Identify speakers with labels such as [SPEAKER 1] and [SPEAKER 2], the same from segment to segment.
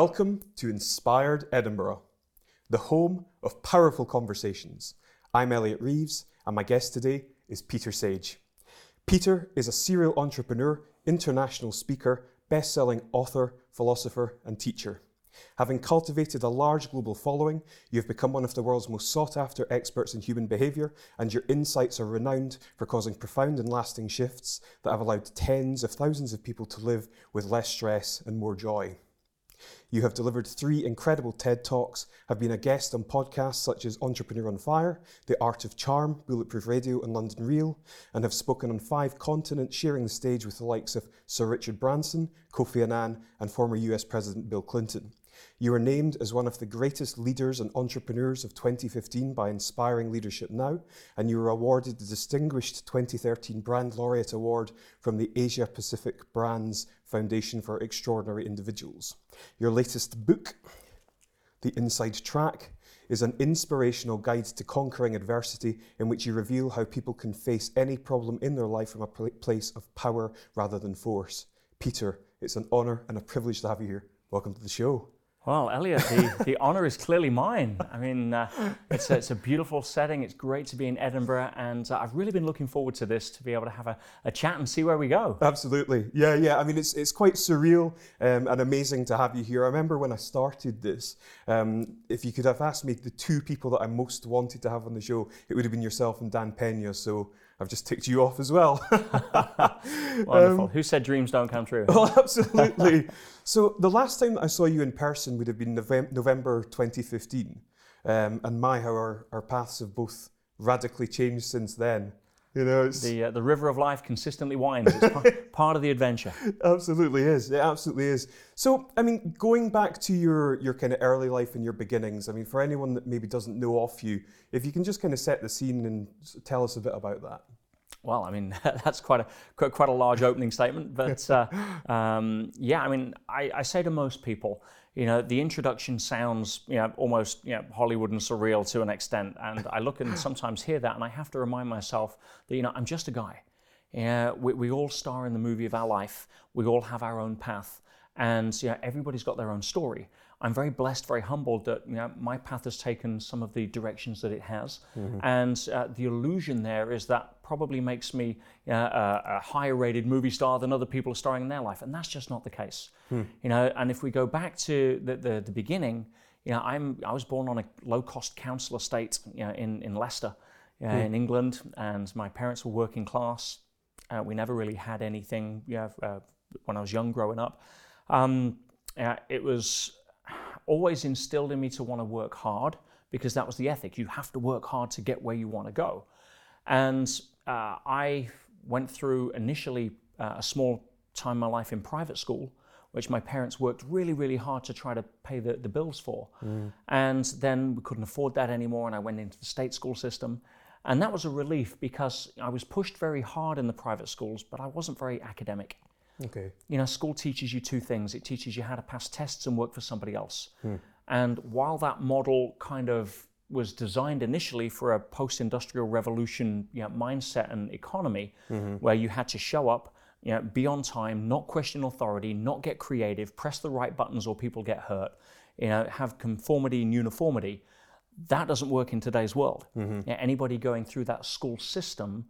[SPEAKER 1] Welcome to Inspired Edinburgh, the home of powerful conversations. I'm Elliot Reeves, and my guest today is Peter Sage. Peter is a serial entrepreneur, international speaker, best selling author, philosopher, and teacher. Having cultivated a large global following, you have become one of the world's most sought after experts in human behaviour, and your insights are renowned for causing profound and lasting shifts that have allowed tens of thousands of people to live with less stress and more joy. You have delivered three incredible TED Talks, have been a guest on podcasts such as Entrepreneur on Fire, The Art of Charm, Bulletproof Radio, and London Real, and have spoken on five continents, sharing the stage with the likes of Sir Richard Branson, Kofi Annan, and former US President Bill Clinton. You were named as one of the greatest leaders and entrepreneurs of 2015 by Inspiring Leadership Now, and you were awarded the distinguished 2013 Brand Laureate Award from the Asia Pacific Brands Foundation for Extraordinary Individuals. Your latest book, The Inside Track, is an inspirational guide to conquering adversity in which you reveal how people can face any problem in their life from a place of power rather than force. Peter, it's an honour and a privilege to have you here. Welcome to the show.
[SPEAKER 2] Well, Elliot, the, the honour is clearly mine. I mean, uh, it's, a, it's a beautiful setting. It's great to be in Edinburgh, and uh, I've really been looking forward to this to be able to have a, a chat and see where we go.
[SPEAKER 1] Absolutely. Yeah, yeah. I mean, it's, it's quite surreal um, and amazing to have you here. I remember when I started this, um, if you could have asked me the two people that I most wanted to have on the show, it would have been yourself and Dan Pena. So I've just ticked you off as well.
[SPEAKER 2] Wonderful. Um, Who said dreams don't come true?
[SPEAKER 1] Well, absolutely. so the last time I saw you in person would have been November 2015. Um, and my, how our, our paths have both radically changed since then.
[SPEAKER 2] You know, it's... the uh, the river of life consistently winds. It's part, part of the adventure.
[SPEAKER 1] Absolutely is. It absolutely is. So, I mean, going back to your your kind of early life and your beginnings. I mean, for anyone that maybe doesn't know off you, if you can just kind of set the scene and tell us a bit about that.
[SPEAKER 2] Well, I mean, that's quite a quite, quite a large opening statement, but uh, um, yeah, I mean, I, I say to most people, you know, the introduction sounds, you know, almost, you know, Hollywood and surreal to an extent. And I look and sometimes hear that, and I have to remind myself that, you know, I'm just a guy. Yeah, we, we all star in the movie of our life. We all have our own path, and you know, everybody's got their own story. I'm very blessed, very humbled that you know, my path has taken some of the directions that it has. Mm-hmm. And uh, the illusion there is that probably makes me uh, a, a, higher rated movie star than other people are starring in their life. And that's just not the case. Mm. You know, and if we go back to the, the, the, beginning, you know, I'm, I was born on a low cost council estate you know, in, in Leicester, mm. in England, and my parents were working class. Uh, we never really had anything you know, uh, when I was young growing up. Um, it was always instilled in me to want to work hard because that was the ethic. You have to work hard to get where you want to go. And uh, I went through initially uh, a small time in my life in private school, which my parents worked really, really hard to try to pay the, the bills for. Mm. And then we couldn't afford that anymore, and I went into the state school system. And that was a relief because I was pushed very hard in the private schools, but I wasn't very academic. Okay. You know, school teaches you two things. It teaches you how to pass tests and work for somebody else. Hmm. And while that model kind of was designed initially for a post-industrial revolution you know, mindset and economy, mm-hmm. where you had to show up, you know, be on time, not question authority, not get creative, press the right buttons or people get hurt, you know, have conformity and uniformity. That doesn't work in today's world. Mm-hmm. You know, anybody going through that school system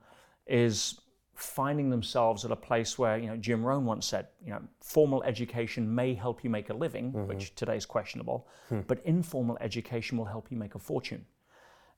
[SPEAKER 2] is finding themselves at a place where, you know, Jim Rohn once said, you know, formal education may help you make a living, mm-hmm. which today is questionable, hmm. but informal education will help you make a fortune.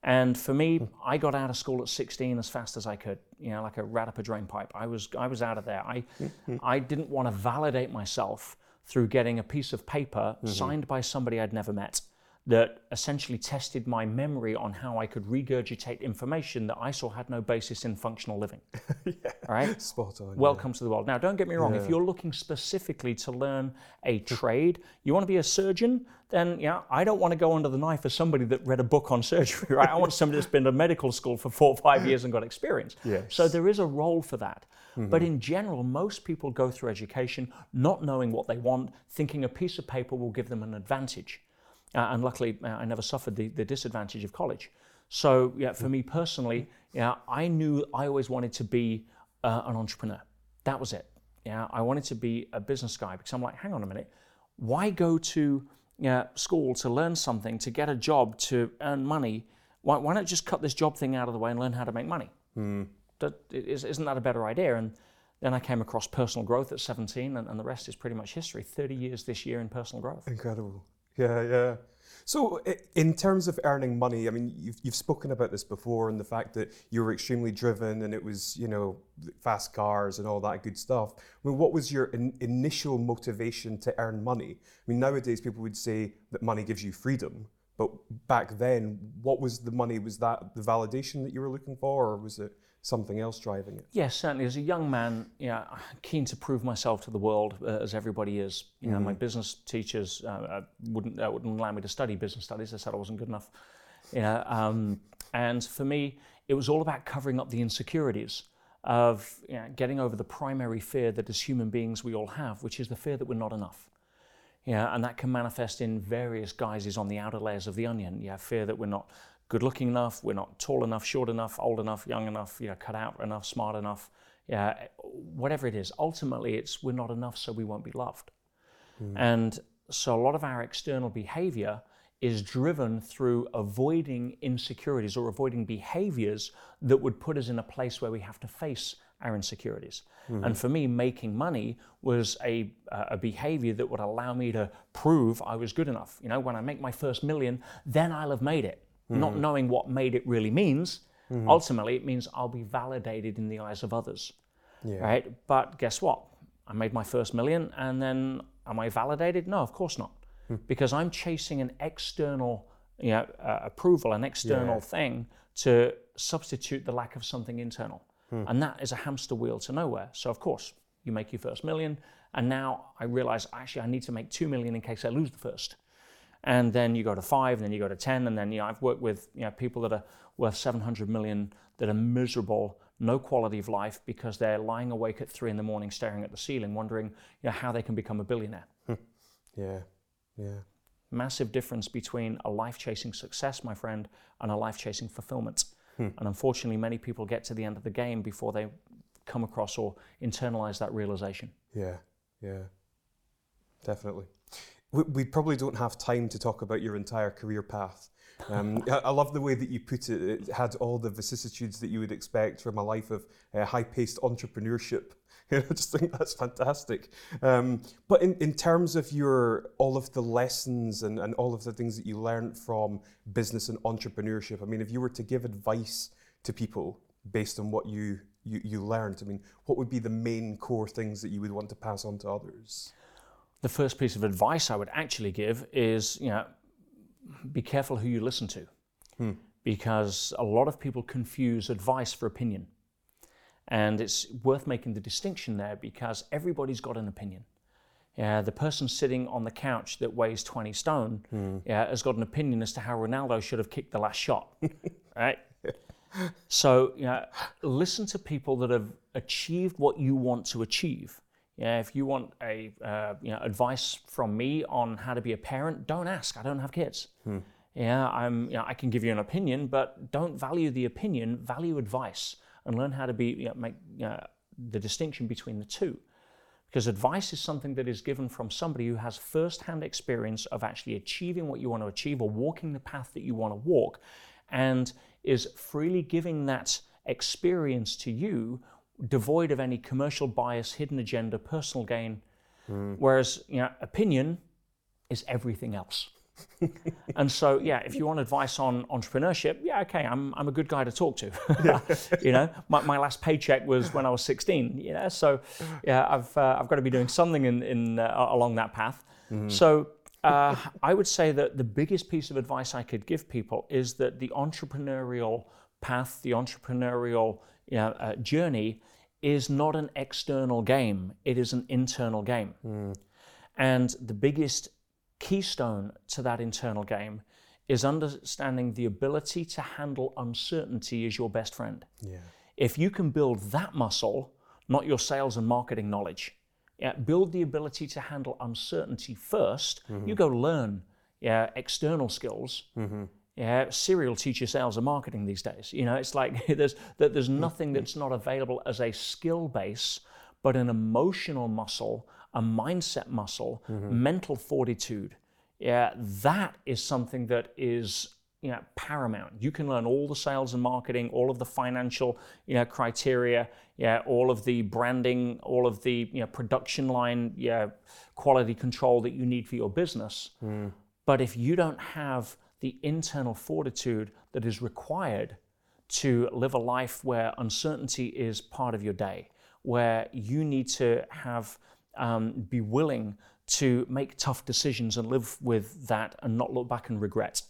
[SPEAKER 2] And for me, hmm. I got out of school at 16 as fast as I could, you know, like a rat up a drain pipe. I was, I was out of there. I, mm-hmm. I didn't want to validate myself through getting a piece of paper mm-hmm. signed by somebody I'd never met that essentially tested my memory on how I could regurgitate information that I saw had no basis in functional living. yeah. All right?
[SPEAKER 1] Spot on.
[SPEAKER 2] Welcome yeah. to the world. Now, don't get me wrong, yeah. if you're looking specifically to learn a trade, you want to be a surgeon, then yeah, I don't want to go under the knife as somebody that read a book on surgery, right? I want somebody that's been to medical school for four or five years and got experience. Yes. So there is a role for that. Mm-hmm. But in general, most people go through education not knowing what they want, thinking a piece of paper will give them an advantage. Uh, and luckily, uh, I never suffered the, the disadvantage of college. So, yeah, for me personally, yeah, I knew I always wanted to be uh, an entrepreneur. That was it. Yeah, I wanted to be a business guy because I'm like, hang on a minute, why go to uh, school to learn something, to get a job, to earn money? Why, why not just cut this job thing out of the way and learn how to make money?
[SPEAKER 1] Mm.
[SPEAKER 2] That, is, isn't that a better idea? And then I came across personal growth at 17, and, and the rest is pretty much history. 30 years this year in personal growth.
[SPEAKER 1] Incredible. Yeah, yeah. So, in terms of earning money, I mean, you've, you've spoken about this before and the fact that you were extremely driven and it was, you know, fast cars and all that good stuff. I mean, what was your in, initial motivation to earn money? I mean, nowadays people would say that money gives you freedom, but back then, what was the money? Was that the validation that you were looking for, or was it something else driving it?
[SPEAKER 2] Yes, certainly. As a young man, yeah, keen to prove myself to the world, uh, as everybody is. You know, mm. my business teachers uh, uh, wouldn't uh, wouldn't allow me to study business studies. They said I wasn't good enough. You know, um, and for me, it was all about covering up the insecurities of you know, getting over the primary fear that as human beings we all have, which is the fear that we're not enough. Yeah, and that can manifest in various guises on the outer layers of the onion. Yeah, fear that we're not good looking enough, we're not tall enough, short enough, old enough, young enough, you know, cut out enough, smart enough, yeah, whatever it is. Ultimately, it's we're not enough, so we won't be loved. Mm. And so a lot of our external behavior is driven through avoiding insecurities or avoiding behaviors that would put us in a place where we have to face our insecurities. Mm-hmm. And for me, making money was a, a behavior that would allow me to prove I was good enough. You know, when I make my first million, then I'll have made it mm-hmm. not knowing what made it really means. Mm-hmm. Ultimately, it means I'll be validated in the eyes of others. Yeah. Right? But guess what? I made my first million, and then am I validated? No, of course not, mm. because I'm chasing an external you know, uh, approval, an external yeah. thing to substitute the lack of something internal. Hmm. And that is a hamster wheel to nowhere. So, of course, you make your first million, and now I realize actually I need to make two million in case I lose the first and then you go to five, and then you go to 10, and then you know, I've worked with you know, people that are worth 700 million that are miserable, no quality of life because they're lying awake at three in the morning staring at the ceiling, wondering you know, how they can become a billionaire.
[SPEAKER 1] yeah, yeah.
[SPEAKER 2] Massive difference between a life chasing success, my friend, and a life chasing fulfillment. Hmm. And unfortunately, many people get to the end of the game before they come across or internalize that realization.
[SPEAKER 1] Yeah, yeah, definitely we, we probably don't have time to talk about your entire career path. Um, I love the way that you put it. It had all the vicissitudes that you would expect from a life of uh, high-paced entrepreneurship. I just think that's fantastic. Um, but in, in terms of your all of the lessons and, and all of the things that you learned from business and entrepreneurship, I mean, if you were to give advice to people based on what you, you, you learned, I mean, what would be the main core things that you would want to pass on to others?
[SPEAKER 2] The first piece of advice I would actually give is, you know, be careful who you listen to. Hmm. Because a lot of people confuse advice for opinion. And it's worth making the distinction there because everybody's got an opinion. Yeah, the person sitting on the couch that weighs 20 stone hmm. yeah, has got an opinion as to how Ronaldo should have kicked the last shot. right? So, you know, listen to people that have achieved what you want to achieve yeah, if you want a uh, you know, advice from me on how to be a parent, don't ask. I don't have kids. Hmm. Yeah, I'm. You know, I can give you an opinion, but don't value the opinion. Value advice and learn how to be you know, make you know, the distinction between the two. Because advice is something that is given from somebody who has first-hand experience of actually achieving what you want to achieve or walking the path that you want to walk, and is freely giving that experience to you devoid of any commercial bias, hidden agenda, personal gain. Mm. Whereas, you know, opinion is everything else. and so, yeah, if you want advice on entrepreneurship, yeah, okay, I'm, I'm a good guy to talk to. you know, my, my last paycheck was when I was 16. You know, so yeah, I've uh, I've got to be doing something in, in uh, along that path. Mm. So uh, I would say that the biggest piece of advice I could give people is that the entrepreneurial path, the entrepreneurial you know, uh, journey is not an external game, it is an internal game. Mm. And the biggest keystone to that internal game is understanding the ability to handle uncertainty is your best friend. Yeah. If you can build that muscle, not your sales and marketing knowledge, yeah, build the ability to handle uncertainty 1st mm-hmm. You go learn yeah, external skills. Mm-hmm yeah, serial teacher sales and marketing these days. You know, it's like there's that there's mm, nothing that's not available as a skill base, but an emotional muscle a mindset muscle, mm-hmm. mental fortitude. Yeah, that is something that is you know, paramount. You can learn all the sales and marketing, all of the financial, you know, criteria, yeah, all of the branding, all of the you know, production line, yeah, quality control that you need for your business. Mm. But if you don't have the internal fortitude that is required to live a life where uncertainty is part of your day, where you need to have um, be willing to make tough decisions and live with that and not look back and regret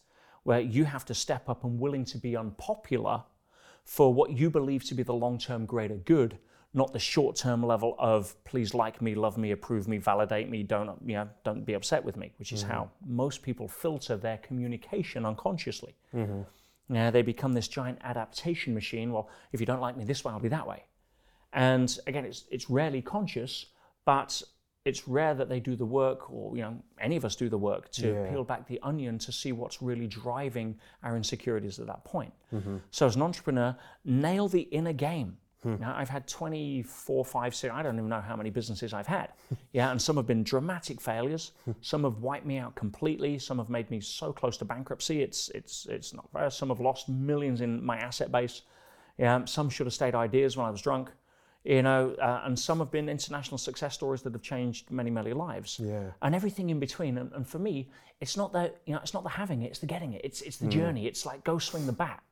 [SPEAKER 2] where you have to step up and willing to be unpopular for what you believe to be the long-term greater good not the short-term level of please like me love me approve me validate me don't you know don't be upset with me which is mm-hmm. how most people filter their communication unconsciously mm-hmm. now they become this giant adaptation machine well if you don't like me this way i'll be that way and again it's it's rarely conscious but it's rare that they do the work, or you know, any of us do the work to yeah. peel back the onion to see what's really driving our insecurities at that point. Mm-hmm. So, as an entrepreneur, nail the inner game. Hmm. Now, I've had 24, 5, 6, I don't even know how many businesses I've had. yeah, and some have been dramatic failures. Hmm. some have wiped me out completely. Some have made me so close to bankruptcy, it's, it's, it's not fair. Some have lost millions in my asset base. Yeah, some should have stayed ideas when I was drunk you know, uh, and some have been international success stories that have changed many, many lives.
[SPEAKER 1] Yeah.
[SPEAKER 2] And everything in between. And, and, for me, it's not the, you know, it's not the having it, it's the getting it. It's, it's the mm. journey. It's like go swing the bat.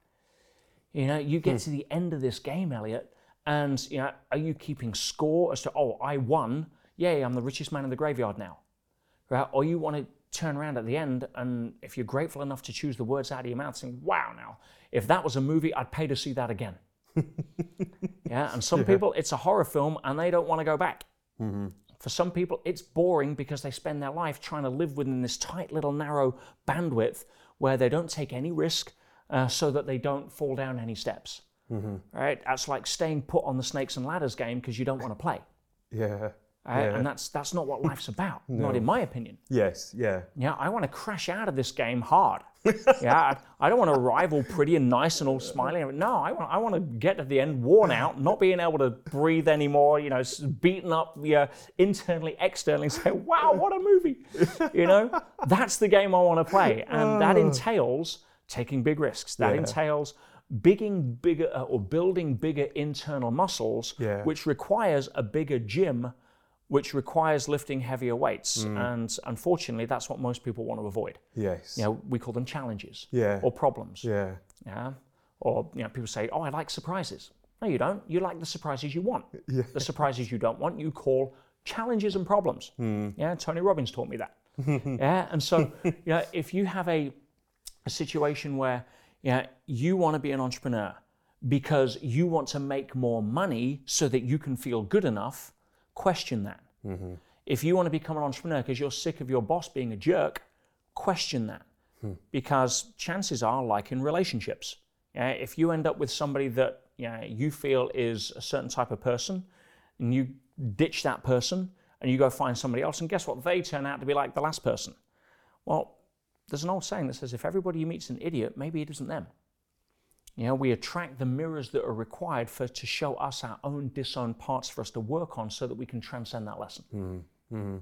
[SPEAKER 2] You know, you get mm. to the end of this game, Elliot, and you know, are you keeping score as to, oh, I won? Yay, I'm the richest man in the graveyard now. Right? Or you want to turn around at the end and if you're grateful enough to choose the words out of your mouth, saying, wow, now, if that was a movie, I'd pay to see that again. yeah, and some yeah. people, it's a horror film and they don't want to go back. Mm-hmm. For some people, it's boring because they spend their life trying to live within this tight little narrow bandwidth where they don't take any risk uh, so that they don't fall down any steps. Mm-hmm. Right? That's like staying put on the snakes and ladders game because you don't want to play.
[SPEAKER 1] Yeah.
[SPEAKER 2] Uh, yeah. And that's that's not what life's about, no. not in my opinion.
[SPEAKER 1] Yes, yeah.
[SPEAKER 2] Yeah, I want to crash out of this game hard. yeah, I, I, don't want to arrive all pretty and nice and all smiling. No, I want I want to get to the end worn out, not being able to breathe anymore. You know, beaten up, yeah, internally, externally, say, "Wow, what a movie!" You know, that's the game I want to play, and that entails taking big risks. That yeah. entails bigging bigger uh, or building bigger internal muscles, yeah. which requires a bigger gym which requires lifting heavier weights. Mm. And unfortunately, that's what most people want to avoid.
[SPEAKER 1] Yes.
[SPEAKER 2] You know, we call them challenges
[SPEAKER 1] yeah.
[SPEAKER 2] or problems.
[SPEAKER 1] Yeah.
[SPEAKER 2] Yeah. Or, you know, people say, oh, I like surprises. No, you don't. You like the surprises you want. Yeah. The surprises you don't want, you call challenges and problems. Mm. Yeah. Tony Robbins taught me that. yeah. And so, you know, if you have a, a situation where, yeah, you want to be an entrepreneur because you want to make more money so that you can feel good enough, question that. Mm-hmm. If you want to become an entrepreneur because you're sick of your boss being a jerk, question that. Hmm. Because chances are, like in relationships, yeah, if you end up with somebody that yeah, you feel is a certain type of person, and you ditch that person and you go find somebody else, and guess what? They turn out to be like the last person. Well, there's an old saying that says if everybody you meet's an idiot, maybe it isn't them. You know, we attract the mirrors that are required for to show us our own disowned parts for us to work on so that we can transcend that lesson.
[SPEAKER 1] Mm-hmm.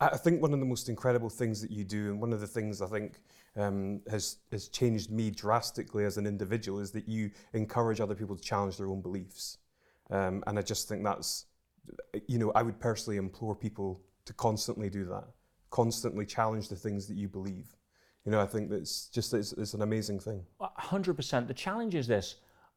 [SPEAKER 1] I think one of the most incredible things that you do, and one of the things I think um, has has changed me drastically as an individual, is that you encourage other people to challenge their own beliefs. Um, and I just think that's, you know, I would personally implore people to constantly do that, constantly challenge the things that you believe. You know, I think that's just it's, it's an amazing thing.
[SPEAKER 2] 100%. The challenge is this.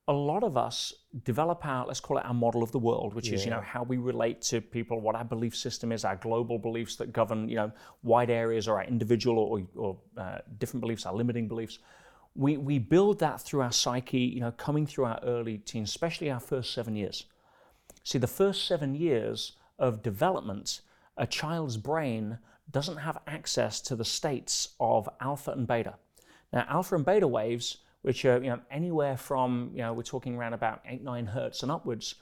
[SPEAKER 2] A lot of us develop our, let's call it our model of the world, which yeah. is, you know, how we relate to people, what our belief system is, our global beliefs that govern, you know, wide areas or our individual or, or uh, different beliefs, our limiting beliefs. We, we build that through our psyche, you know, coming through our early teens, especially our first seven years. See, the first seven years of development, a child's brain doesn't have access to the states of alpha and beta. Now, alpha and beta waves, which are you know, anywhere from, you know, we're talking around about 8, 9 hertz and upwards,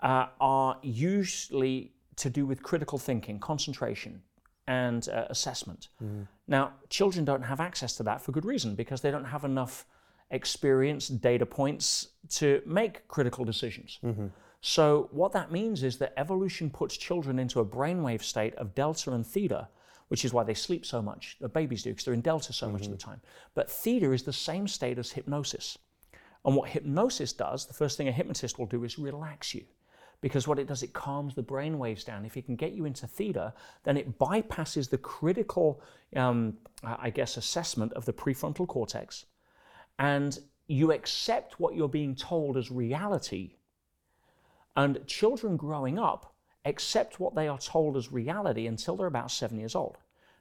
[SPEAKER 2] uh, are usually to do with critical thinking, concentration, and uh, assessment. Mm. Now, children don't have access to that for good reason because they don't have enough experience, data points to make critical decisions. Mm-hmm. So, what that means is that evolution puts children into a brainwave state of delta and theta, which is why they sleep so much. The babies do, because they're in delta so much of the time. But theta is the same state as hypnosis. And what hypnosis does, the first thing a hypnotist will do is relax you. Because what it does, it calms the brain waves down. If it can get you into theta, then it bypasses the critical, um, I guess, assessment of the prefrontal cortex. And you accept what you're being told as reality. And children growing up accept what they are told as reality until they're about seven years old.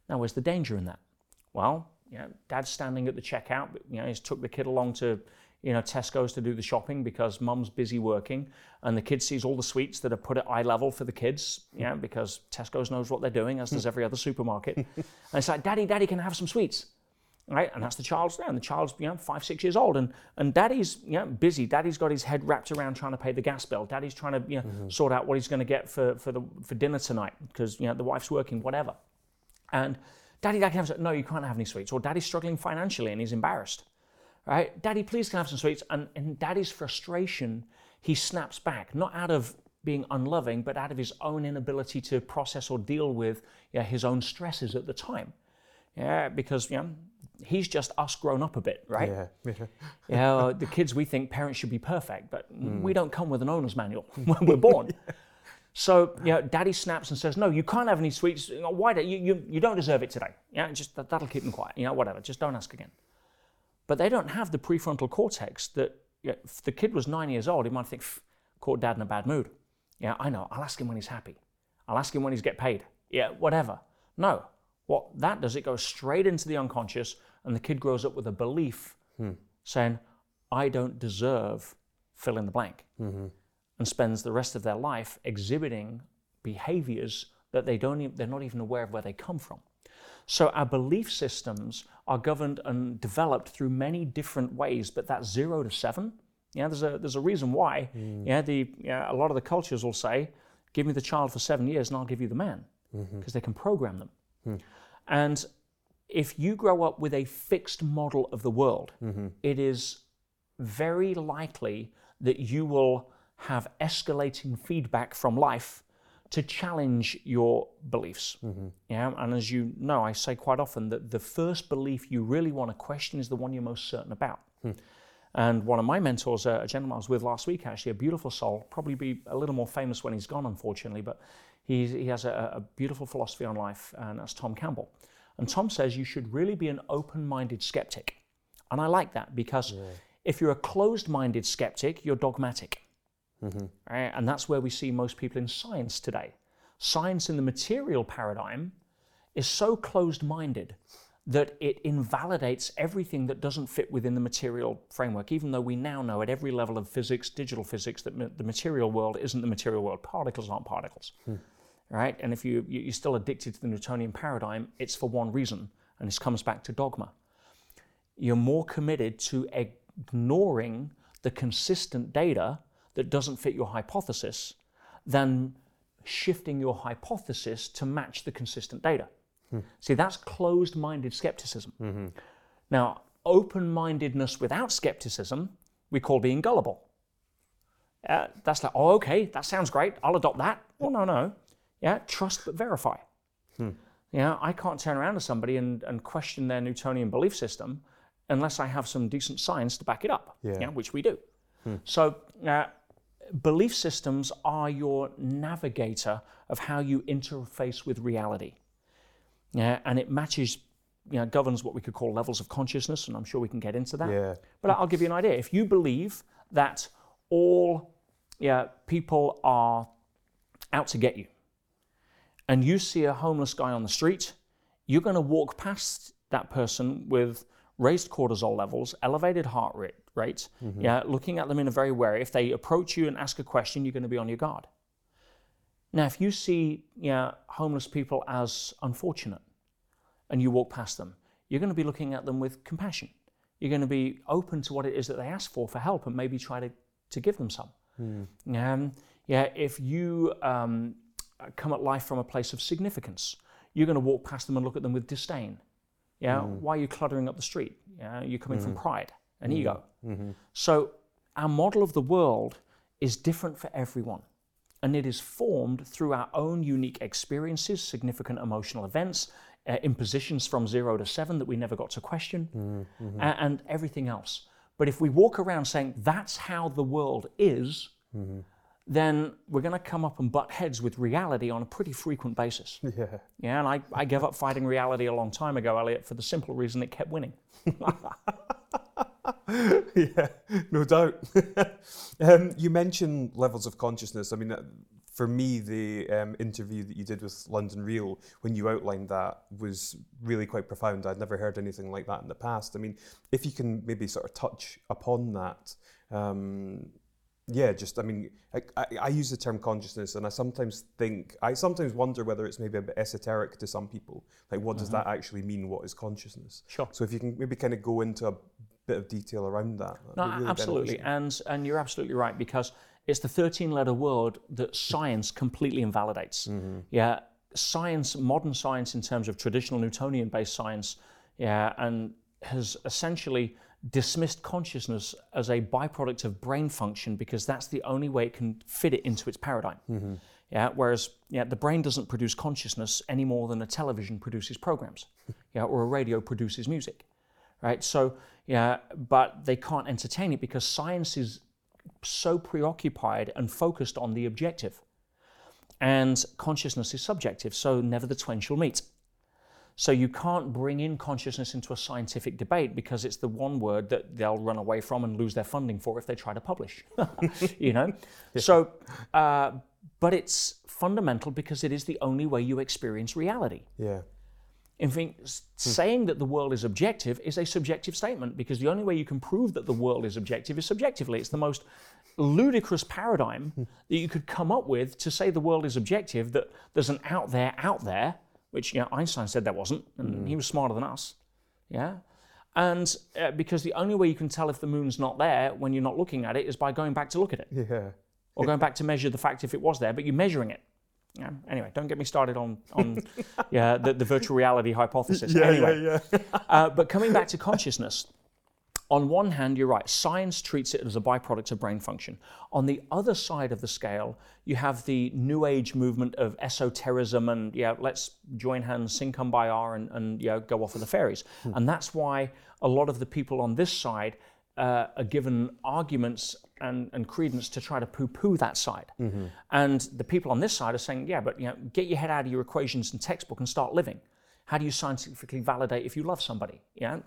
[SPEAKER 2] Now, where's the danger in that? Well, you know, dad's standing at the checkout, you know, he's took the kid along to you know, Tesco's to do the shopping because mum's busy working, and the kid sees all the sweets that are put at eye level for the kids, yeah, because Tesco's knows what they're doing, as does every other supermarket. and it's like, Daddy, Daddy, can I have some sweets? Right? And that's the child's there, and the child's you know five, six years old, and and Daddy's you know busy. Daddy's got his head wrapped around trying to pay the gas bill. Daddy's trying to you know mm-hmm. sort out what he's going to get for for the for dinner tonight because you know the wife's working, whatever. And Daddy, Daddy, can have some? no, you can't have any sweets. Or Daddy's struggling financially and he's embarrassed right? Daddy, please can I have some sweets? And in Daddy's frustration, he snaps back, not out of being unloving, but out of his own inability to process or deal with yeah, his own stresses at the time. Yeah, because you know, he's just us grown up a bit, right? Yeah. yeah. yeah the kids, we think parents should be perfect, but mm. we don't come with an owner's manual when we're born. yeah. So, you know, daddy snaps and says, No, you can't have any sweets. Why don't you, you, you don't deserve it today? Yeah, just that'll keep them quiet. You know, whatever. Just don't ask again. But they don't have the prefrontal cortex that you know, if the kid was nine years old, he might think, caught dad in a bad mood. Yeah, I know. I'll ask him when he's happy. I'll ask him when he's get paid. Yeah, whatever. No. What that does, it goes straight into the unconscious, and the kid grows up with a belief hmm. saying, I don't deserve fill in the blank, mm-hmm. And spends the rest of their life exhibiting behaviors that they don't even, they're not even aware of where they come from. So our belief systems are governed and developed through many different ways, but that zero to seven, yeah, there's a there's a reason why. Mm. Yeah, the yeah, a lot of the cultures will say, "Give me the child for seven years, and I'll give you the man," because mm-hmm. they can program them. Mm. And if you grow up with a fixed model of the world, mm-hmm. it is very likely that you will have escalating feedback from life to challenge your beliefs. Mm-hmm. Yeah, and as you know, I say quite often that the first belief you really want to question is the one you're most certain about. Hmm. And one of my mentors, a gentleman I was with last week, actually, a beautiful soul, probably be a little more famous when he's gone, unfortunately, but he, he has a, a beautiful philosophy on life, and that's Tom Campbell. And Tom says you should really be an open minded skeptic. And I like that because yeah. if you're a closed minded skeptic, you're dogmatic. Mm-hmm. Right? And that's where we see most people in science today. Science in the material paradigm is so closed minded that it invalidates everything that doesn't fit within the material framework, even though we now know at every level of physics, digital physics, that ma- the material world isn't the material world. Particles aren't particles. Hmm. Right? And if you, you're still addicted to the Newtonian paradigm, it's for one reason, and this comes back to dogma. You're more committed to ignoring the consistent data that doesn't fit your hypothesis than shifting your hypothesis to match the consistent data. Hmm. See, that's closed minded skepticism. Mm-hmm. Now, open mindedness without skepticism, we call being gullible. Uh, that's like, oh, okay, that sounds great. I'll adopt that. Well, no, no. Yeah, trust but verify. Hmm. Yeah, I can't turn around to somebody and, and question their Newtonian belief system unless I have some decent science to back it up, yeah. yeah which we do. Hmm. So, uh, belief systems are your navigator of how you interface with reality. Yeah, and it matches, you know, governs what we could call levels of consciousness, and I'm sure we can get into that. Yeah. But I'll give you an idea. If you believe that all yeah, people are out to get you, and you see a homeless guy on the street, you're going to walk past that person with raised cortisol levels, elevated heart rate, rate mm-hmm. yeah, looking at them in a very wary. If they approach you and ask a question, you're going to be on your guard. Now, if you see yeah, homeless people as unfortunate and you walk past them, you're going to be looking at them with compassion. You're going to be open to what it is that they ask for for help and maybe try to, to give them some. Mm. Um, yeah, if you um, come at life from a place of significance, you're going to walk past them and look at them with disdain. Yeah, mm. why are you cluttering up the street? Yeah, you're coming mm. from pride and ego. Mm-hmm. So, our model of the world is different for everyone. And it is formed through our own unique experiences, significant emotional events, uh, impositions from zero to seven that we never got to question, mm-hmm. and, and, everything else. But if we walk around saying that's how the world is, mm-hmm. then we're going to come up and butt heads with reality on a pretty frequent basis.
[SPEAKER 1] Yeah.
[SPEAKER 2] Yeah, and I, I gave up fighting reality a long time ago, Elliot, for the simple reason it kept winning.
[SPEAKER 1] yeah, no doubt. um, you mentioned levels of consciousness. I mean, uh, for me, the um, interview that you did with London Real, when you outlined that, was really quite profound. I'd never heard anything like that in the past. I mean, if you can maybe sort of touch upon that, um, yeah, just I mean, I, I, I, use the term consciousness, and I sometimes think I sometimes wonder whether it's maybe a bit esoteric to some people. Like, what does mm-hmm. that actually mean? What is consciousness?
[SPEAKER 2] Sure.
[SPEAKER 1] So if you can maybe kind of go into a bit of detail around that.
[SPEAKER 2] No, really absolutely, and and you're absolutely right because it's the 13-letter word that science completely invalidates. Mm-hmm. Yeah, science, modern science, in terms of traditional Newtonian-based science, yeah, and has essentially dismissed consciousness as a byproduct of brain function because that's the only way it can fit it into its paradigm. Mm-hmm. Yeah, whereas yeah, the brain doesn't produce consciousness any more than a television produces programs, yeah, or a radio produces music right? So, yeah, but they can't entertain it because science is so preoccupied and focused on the objective. And consciousness is subjective, so never the twain shall meet. So you can't bring in consciousness into a scientific debate because it's the one word that they'll run away from and lose their funding for if they try to publish. you know, so uh, but it's fundamental because it is the only way you experience reality.
[SPEAKER 1] Yeah.
[SPEAKER 2] In fact, hmm. saying that the world is objective is a subjective statement because the only way you can prove that the world is objective is subjectively. It's the most ludicrous paradigm hmm. that you could come up with to say the world is objective, that there's an out there out there, which you know, Einstein said there wasn't, and mm. he was smarter than us. Yeah? And uh, because the only way you can tell if the moon's not there when you're not looking at it is by going back to look at it.
[SPEAKER 1] Yeah.
[SPEAKER 2] Or going back to measure the fact if it was there, but you're measuring it. Yeah. Anyway, don't get me started on on yeah the, the virtual reality hypothesis.
[SPEAKER 1] Yeah,
[SPEAKER 2] anyway,
[SPEAKER 1] yeah, yeah.
[SPEAKER 2] uh, but coming back to consciousness, on one hand, you're right. Science treats it as a byproduct of brain function. On the other side of the scale, you have the New Age movement of esotericism and yeah, let's join hands, sing kumbaya, and and yeah, go off with the fairies. Hmm. And that's why a lot of the people on this side uh, are given arguments and, and, credence to try to poo-poo that side. Mm-hmm. And the people on this side are saying, yeah, but you know, get your head out of your equations and textbook and start living. How do you scientifically validate if you love somebody? Yeah.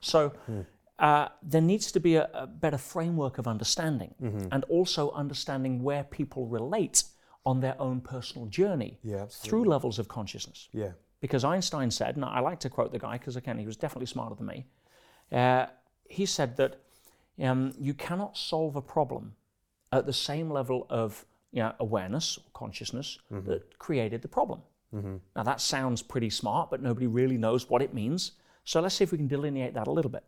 [SPEAKER 2] So mm. uh, there needs to be a, a better framework of understanding mm-hmm. and also understanding where people relate on their own personal journey
[SPEAKER 1] yeah,
[SPEAKER 2] through levels of consciousness.
[SPEAKER 1] Yeah.
[SPEAKER 2] Because Einstein said, and I like to quote the guy because again, he was definitely smarter than me. Uh, he said that um, you cannot solve a problem at the same level of you know, awareness or consciousness mm-hmm. that created the problem. Mm-hmm. Now, that sounds pretty smart, but nobody really knows what it means. So let's see if we can delineate that a little bit.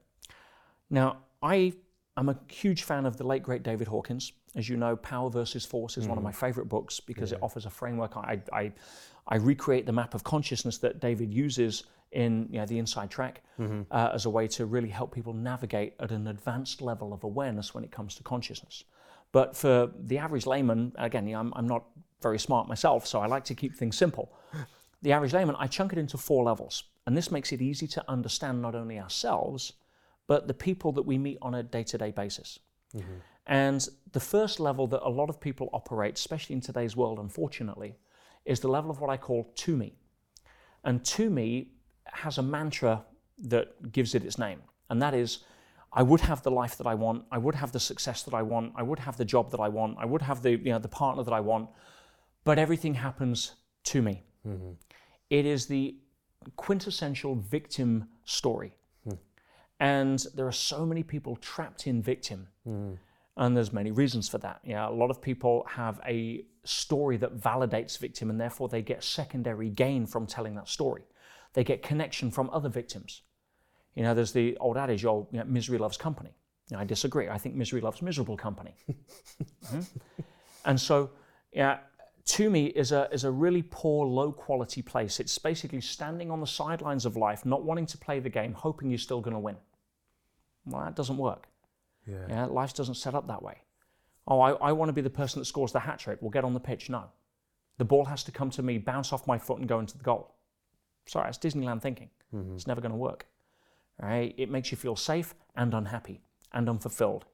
[SPEAKER 2] Now, I am a huge fan of the late, great David Hawkins. As you know, Power versus Force is mm-hmm. one of mm. my favorite books because yeah. it offers a framework. I, I, I recreate the map of consciousness that David uses in you know, the inside track mm-hmm. uh, as a way to really help people navigate at an advanced level of awareness when it comes to consciousness. But for the average layman, again, I'm, I'm not very smart myself, so I like to keep things simple. The average layman, I chunk it into four levels. And this makes it easy to understand not only ourselves, but the people that we meet on a day to day basis. Mm-hmm. And the first level that a lot of people operate, especially in today's world, unfortunately, is the level of what I call to me. And to me has a mantra that gives it its name, and that is I would have the life that I want, I would have the success that I want, I would have the job that I want, I would have the, you know, the partner that I want, but everything happens to me. Mm-hmm. It is the quintessential victim story. Mm. And there are so many people trapped in victim. Mm. And there's many reasons for that. Yeah, a lot of people have a story that validates victim and therefore they get secondary gain from telling that story. They get connection from other victims. You know, there's the old adage, oh, you know, misery loves company. You know, I disagree. I think misery loves miserable company. mm-hmm. And so, yeah, to me, is a, is a really poor, low quality place. It's basically standing on the sidelines of life, not wanting to play the game, hoping you're still going to win. Well, that doesn't work. Yeah. yeah. Life doesn't set up that way. Oh, I, I want to be the person that scores the hat trick. We'll get on the pitch. No. The ball has to come to me, bounce off my foot, and go into the goal. Sorry, it's Disneyland thinking. Mm-hmm. It's never going to work. Right? It makes you feel safe and unhappy and unfulfilled.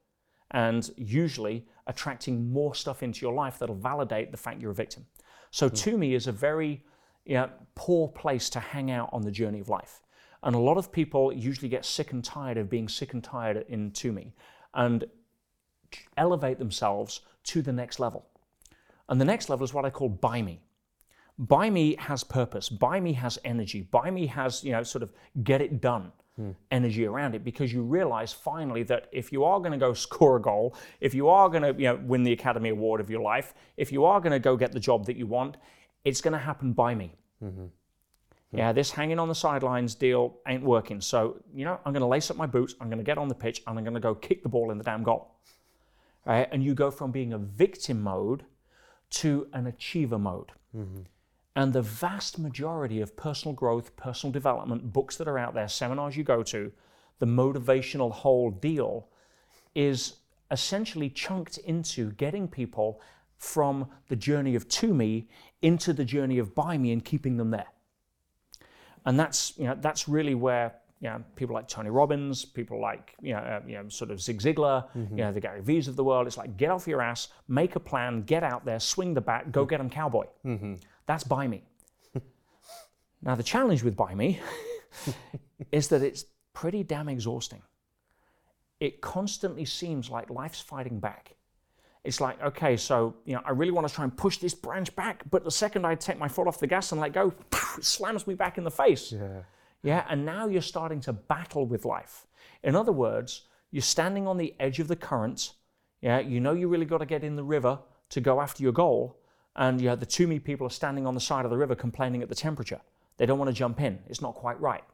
[SPEAKER 2] And usually attracting more stuff into your life that'll validate the fact you're a victim. So, hmm. to me, is a very you know, poor place to hang out on the journey of life. And a lot of people usually get sick and tired of being sick and tired in to me and elevate themselves to the next level. And the next level is what I call by me. By me has purpose. By me has energy. By me has, you know, sort of get it done energy around it because you realize finally that if you are going to go score a goal, if you are going to, you know, win the Academy Award of your life, if you are going to go get the job that you want, it's going to happen by me. Mm-hmm. Yeah, this hanging on the sidelines deal ain't working. So, you know, I'm going to lace up my boots, I'm going to get on the pitch, and I'm going to go kick the ball in the damn goal. Right? And you go from being a victim mode to an achiever mode. Mm-hmm. And the vast majority of personal growth, personal development, books that are out there, seminars you go to, the motivational whole deal is essentially chunked into getting people from the journey of to me into the journey of by me and keeping them there. And that's, you know, that's really where you know, people like Tony Robbins, people like you know, uh, you know, sort of Zig Ziglar, mm-hmm. you know, the Gary V's of the world. It's like get off your ass, make a plan, get out there, swing the bat, go mm-hmm. get them cowboy. Mm-hmm. That's by me. now the challenge with by me is that it's pretty damn exhausting. It constantly seems like life's fighting back. It's like, okay, so you know, I really want to try and push this branch back, but the second I take my foot off the gas and let go, it slams me back in the face.
[SPEAKER 1] Yeah.
[SPEAKER 2] Yeah, and now you're starting to battle with life. In other words, you're standing on the edge of the current. Yeah, you know you really got to get in the river to go after your goal, and yeah, the to me people are standing on the side of the river complaining at the temperature. They don't want to jump in. It's not quite right.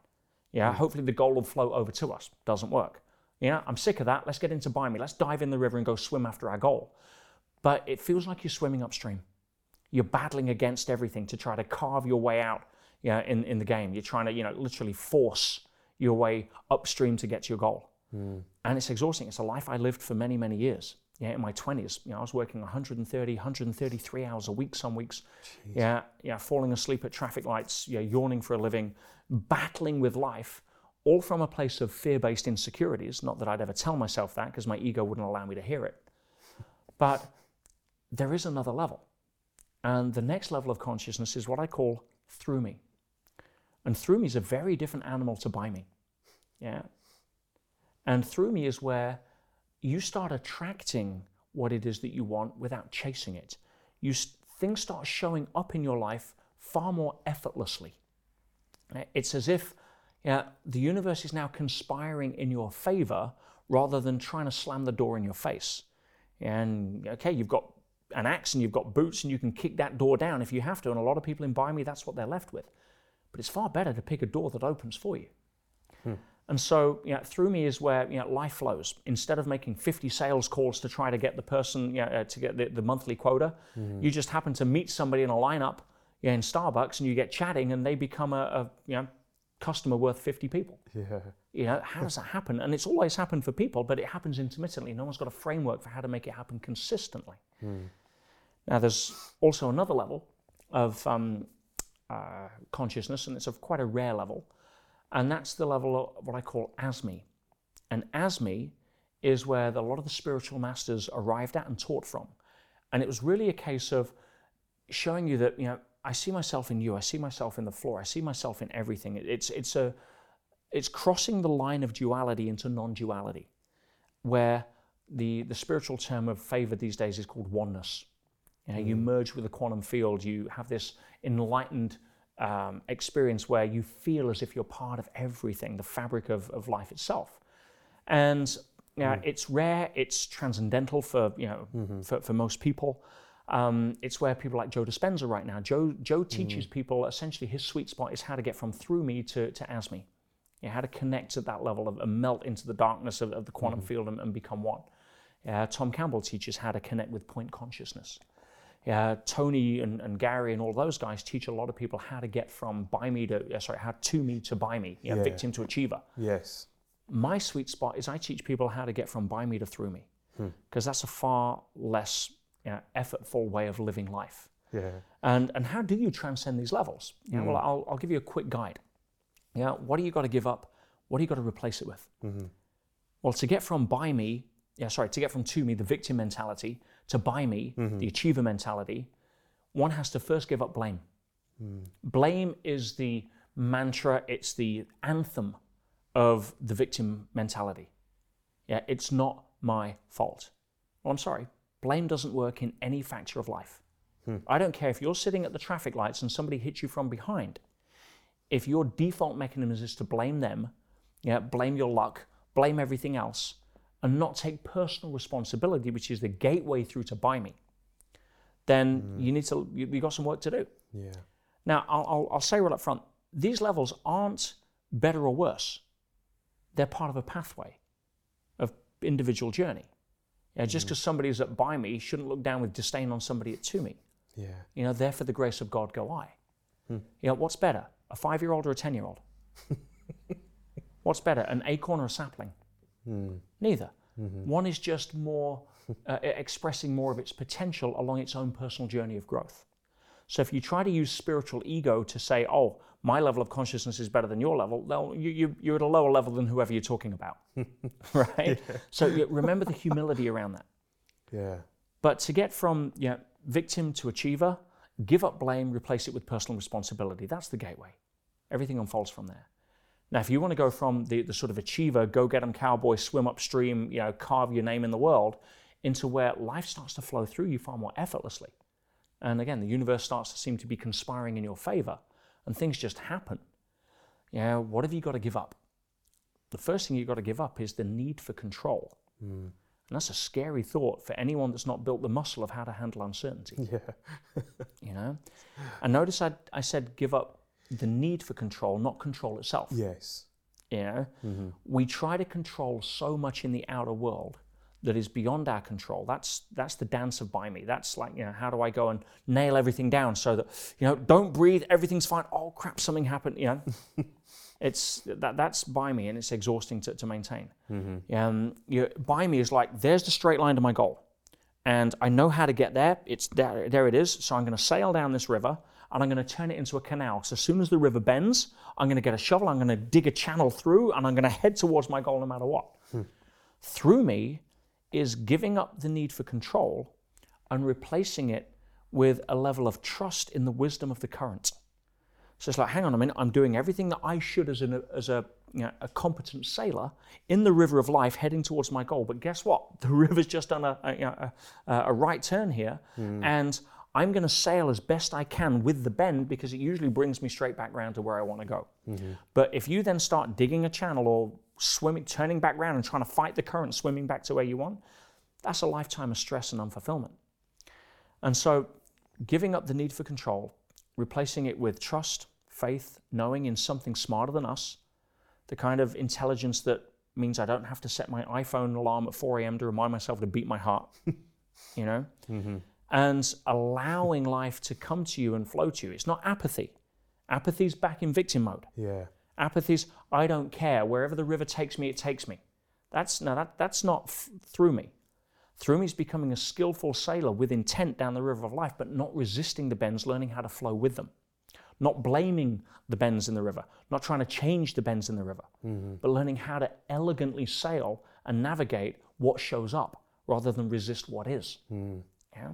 [SPEAKER 2] Yeah, hmm. hopefully the goal will float over to us. Doesn't work. Yeah, I'm sick of that. Let's get into by me. Let's dive in the river and go swim after our goal. But it feels like you're swimming upstream. You're battling against everything to try to carve your way out yeah, in, in the game. You're trying to, you know, literally force your way upstream to get to your goal. Hmm. And it's exhausting. It's a life I lived for many, many years. Yeah, in my 20s, you know, I was working 130, 133 hours a week some weeks. Yeah, yeah, falling asleep at traffic lights, yeah, yawning for a living, battling with life, all from a place of fear-based insecurities. Not that I'd ever tell myself that because my ego wouldn't allow me to hear it. But there is another level. And the next level of consciousness is what I call through me. And through me is a very different animal to by me. Yeah. And through me is where you start attracting what it is that you want without chasing it. You things start showing up in your life far more effortlessly. Uh, It's as if yeah, the universe is now conspiring in your favor rather than trying to slam the door in your face. And okay, you've got an axe and you've got boots and you can kick that door down if you have to. And a lot of people in By Me, that's what they're left with. But it's far better to pick a door that opens for you. And so, you know, through me is where you know, life flows. Instead of making 50 sales calls to try to get the person, you know, uh, to get the, the monthly quota, you just happen to meet somebody in a lineup you know, in Starbucks and you get chatting and they become a, a you know, customer worth 50 people.
[SPEAKER 1] Yeah.
[SPEAKER 2] You know, how does that happen? And it's always happened for people, but it happens intermittently. No one's got a framework for how to make it happen consistently. Now, there's also another level of um, uh, consciousness, and it's of quite a rare level, and that's the level of what I call as me. And as me is where the, a lot of the spiritual masters arrived at and taught from. And it was really a case of showing you that, you know, I see myself in you, I see myself in the floor, I see myself in everything. It- It's, it's, a, it's crossing the line of duality into non duality, where the, the spiritual term of favor these days is called oneness. You, know, you mm. merge with the quantum field, you have this enlightened um, experience where you feel as if you're part of everything, the fabric of, of life itself. And you know, hmm. it's rare, it's transcendental for, you know, mm-hmm. for, for most people. Um, it's where people like Joe Dispenza right now. Joe, Joe hmm. teaches people essentially his sweet spot is how to get from through me to, to as me. Yeah, how to connect at that level of, and melt into the darkness of, of the quantum mm-hmm. field and, and become one. Yeah, Tom Campbell teaches how to connect with point consciousness. Yeah, Tony and, and Gary and all those guys teach a lot of people how to get from by me to uh, sorry, how to me to by me, you know,
[SPEAKER 1] Yeah.
[SPEAKER 2] victim to achiever.
[SPEAKER 1] Yes.
[SPEAKER 2] My sweet spot is I teach people how to get from by me to through me. Hmm. because that's a far less you know, effortful way of living life.
[SPEAKER 1] Yeah.
[SPEAKER 2] And, and how do you transcend these levels? You know, hmm. Well, I'll, I'll give you a quick guide. Yeah, what do you got to give up? What do you got to replace it with? Mm-hmm. Well, to get from by me, yeah, sorry, to get from to me, the victim mentality, to by me, the mm-hmm. achiever mentality, one has to first give up blame. Mm. Blame is the mantra, it's the anthem of the victim mentality. Yeah, it's not my fault. Well, I'm sorry, blame doesn't work in any factor of life. Hmm. I don't care if you're sitting at the traffic lights and somebody hits you from behind. If your default mechanism is to blame them, yeah, blame your luck, blame everything else, and not take personal responsibility, which is the gateway through to by me, then mm. you need to you, you got some work to do.
[SPEAKER 1] Yeah.
[SPEAKER 2] Now, I'll, I'll, I'll say right up front, these levels aren't better or worse. They're part of a pathway of individual journey. Yeah, just mm. because somebody is at by me shouldn't look down with disdain on somebody at to me.
[SPEAKER 1] Yeah.
[SPEAKER 2] You know, there for the grace of God go I. Hmm. You know, what's better, a five year old or a 10 year old? what's better, an acorn or a sapling? Neither. One is just more uh, expressing more of its potential along its own personal journey of growth. So if you try to use spiritual ego to say, oh, my level of consciousness is better than your level, well, you, you, you're at a lower level than whoever you're talking about. right? So you- remember the humility around that.
[SPEAKER 1] Yeah.
[SPEAKER 2] But to get from you know, victim to achiever, give up blame, replace it with personal responsibility. That's the gateway. Everything unfolds from there. Now, if you want to go from the, the sort of achiever, go get 'em cowboy, swim upstream, you know, carve your name in the world, into where life starts to flow through you far more effortlessly. And again, the universe starts to seem to be conspiring in your favor, and things just happen. You know, what have you got to give up? The first thing you've got to give up is the need for control. Hmm. And that's a scary thought for anyone that's not built the muscle of how to handle uncertainty.
[SPEAKER 1] Yeah.
[SPEAKER 2] You know? And notice I, I said give up the need for control, not control itself.
[SPEAKER 1] Yes.
[SPEAKER 2] You know? We try to control so much in the outer world that is beyond our control. That's that's the dance of by me. That's like, you know, how do I go and nail everything down so that, you know, don't breathe, everything's fine. Oh crap, something happened, you know. it's that that's by me and it's exhausting to, to maintain. Um, you, by me is like there's the straight line to my goal. And I know how to get there. It's there, there it is. So I'm going to sail down this river and I'm going to turn it into a canal. So as soon as the river bends, I'm going to get a shovel, I'm going to dig a channel through, and I'm going to head towards my goal no matter what. Hmm. Through me is giving up the need for control and replacing it with a level of trust in the wisdom of the current. So it's like, hang on a minute, I'm doing everything that I should as, an, as a, you know, a competent sailor in the river of life heading towards my goal. But guess what? The river's just done a, a, you know, a, a right turn here, hmm. and I'm going to sail as best I can with the bend because it usually brings me straight back round to where I want to go. Mm-hmm. But if you then start digging a channel or swimming, turning back round and trying to fight the current, swimming back to where you want, that's a lifetime of stress and unfulfillment. And so, giving up the need for control, replacing it with trust, faith, knowing in something smarter than us, the kind of intelligence that means I don't have to set my iPhone alarm at 4 a.m. to remind myself to beat my heart, you know? Mm-hmm. And allowing life to come to you and flow to you. It's not apathy. Apathy's back in victim mode.
[SPEAKER 1] Yeah.
[SPEAKER 2] Apathy's, I don't care. Wherever the river takes me, it takes me. That's no, that, that's not f- through me. Through me is becoming a skillful sailor with intent down the river of life, but not resisting the bends, learning how to flow with them. Not blaming the bends in the river, not trying to change the bends in the river, mm-hmm. but learning how to elegantly sail and navigate what shows up rather than resist what is. Mm. Yeah?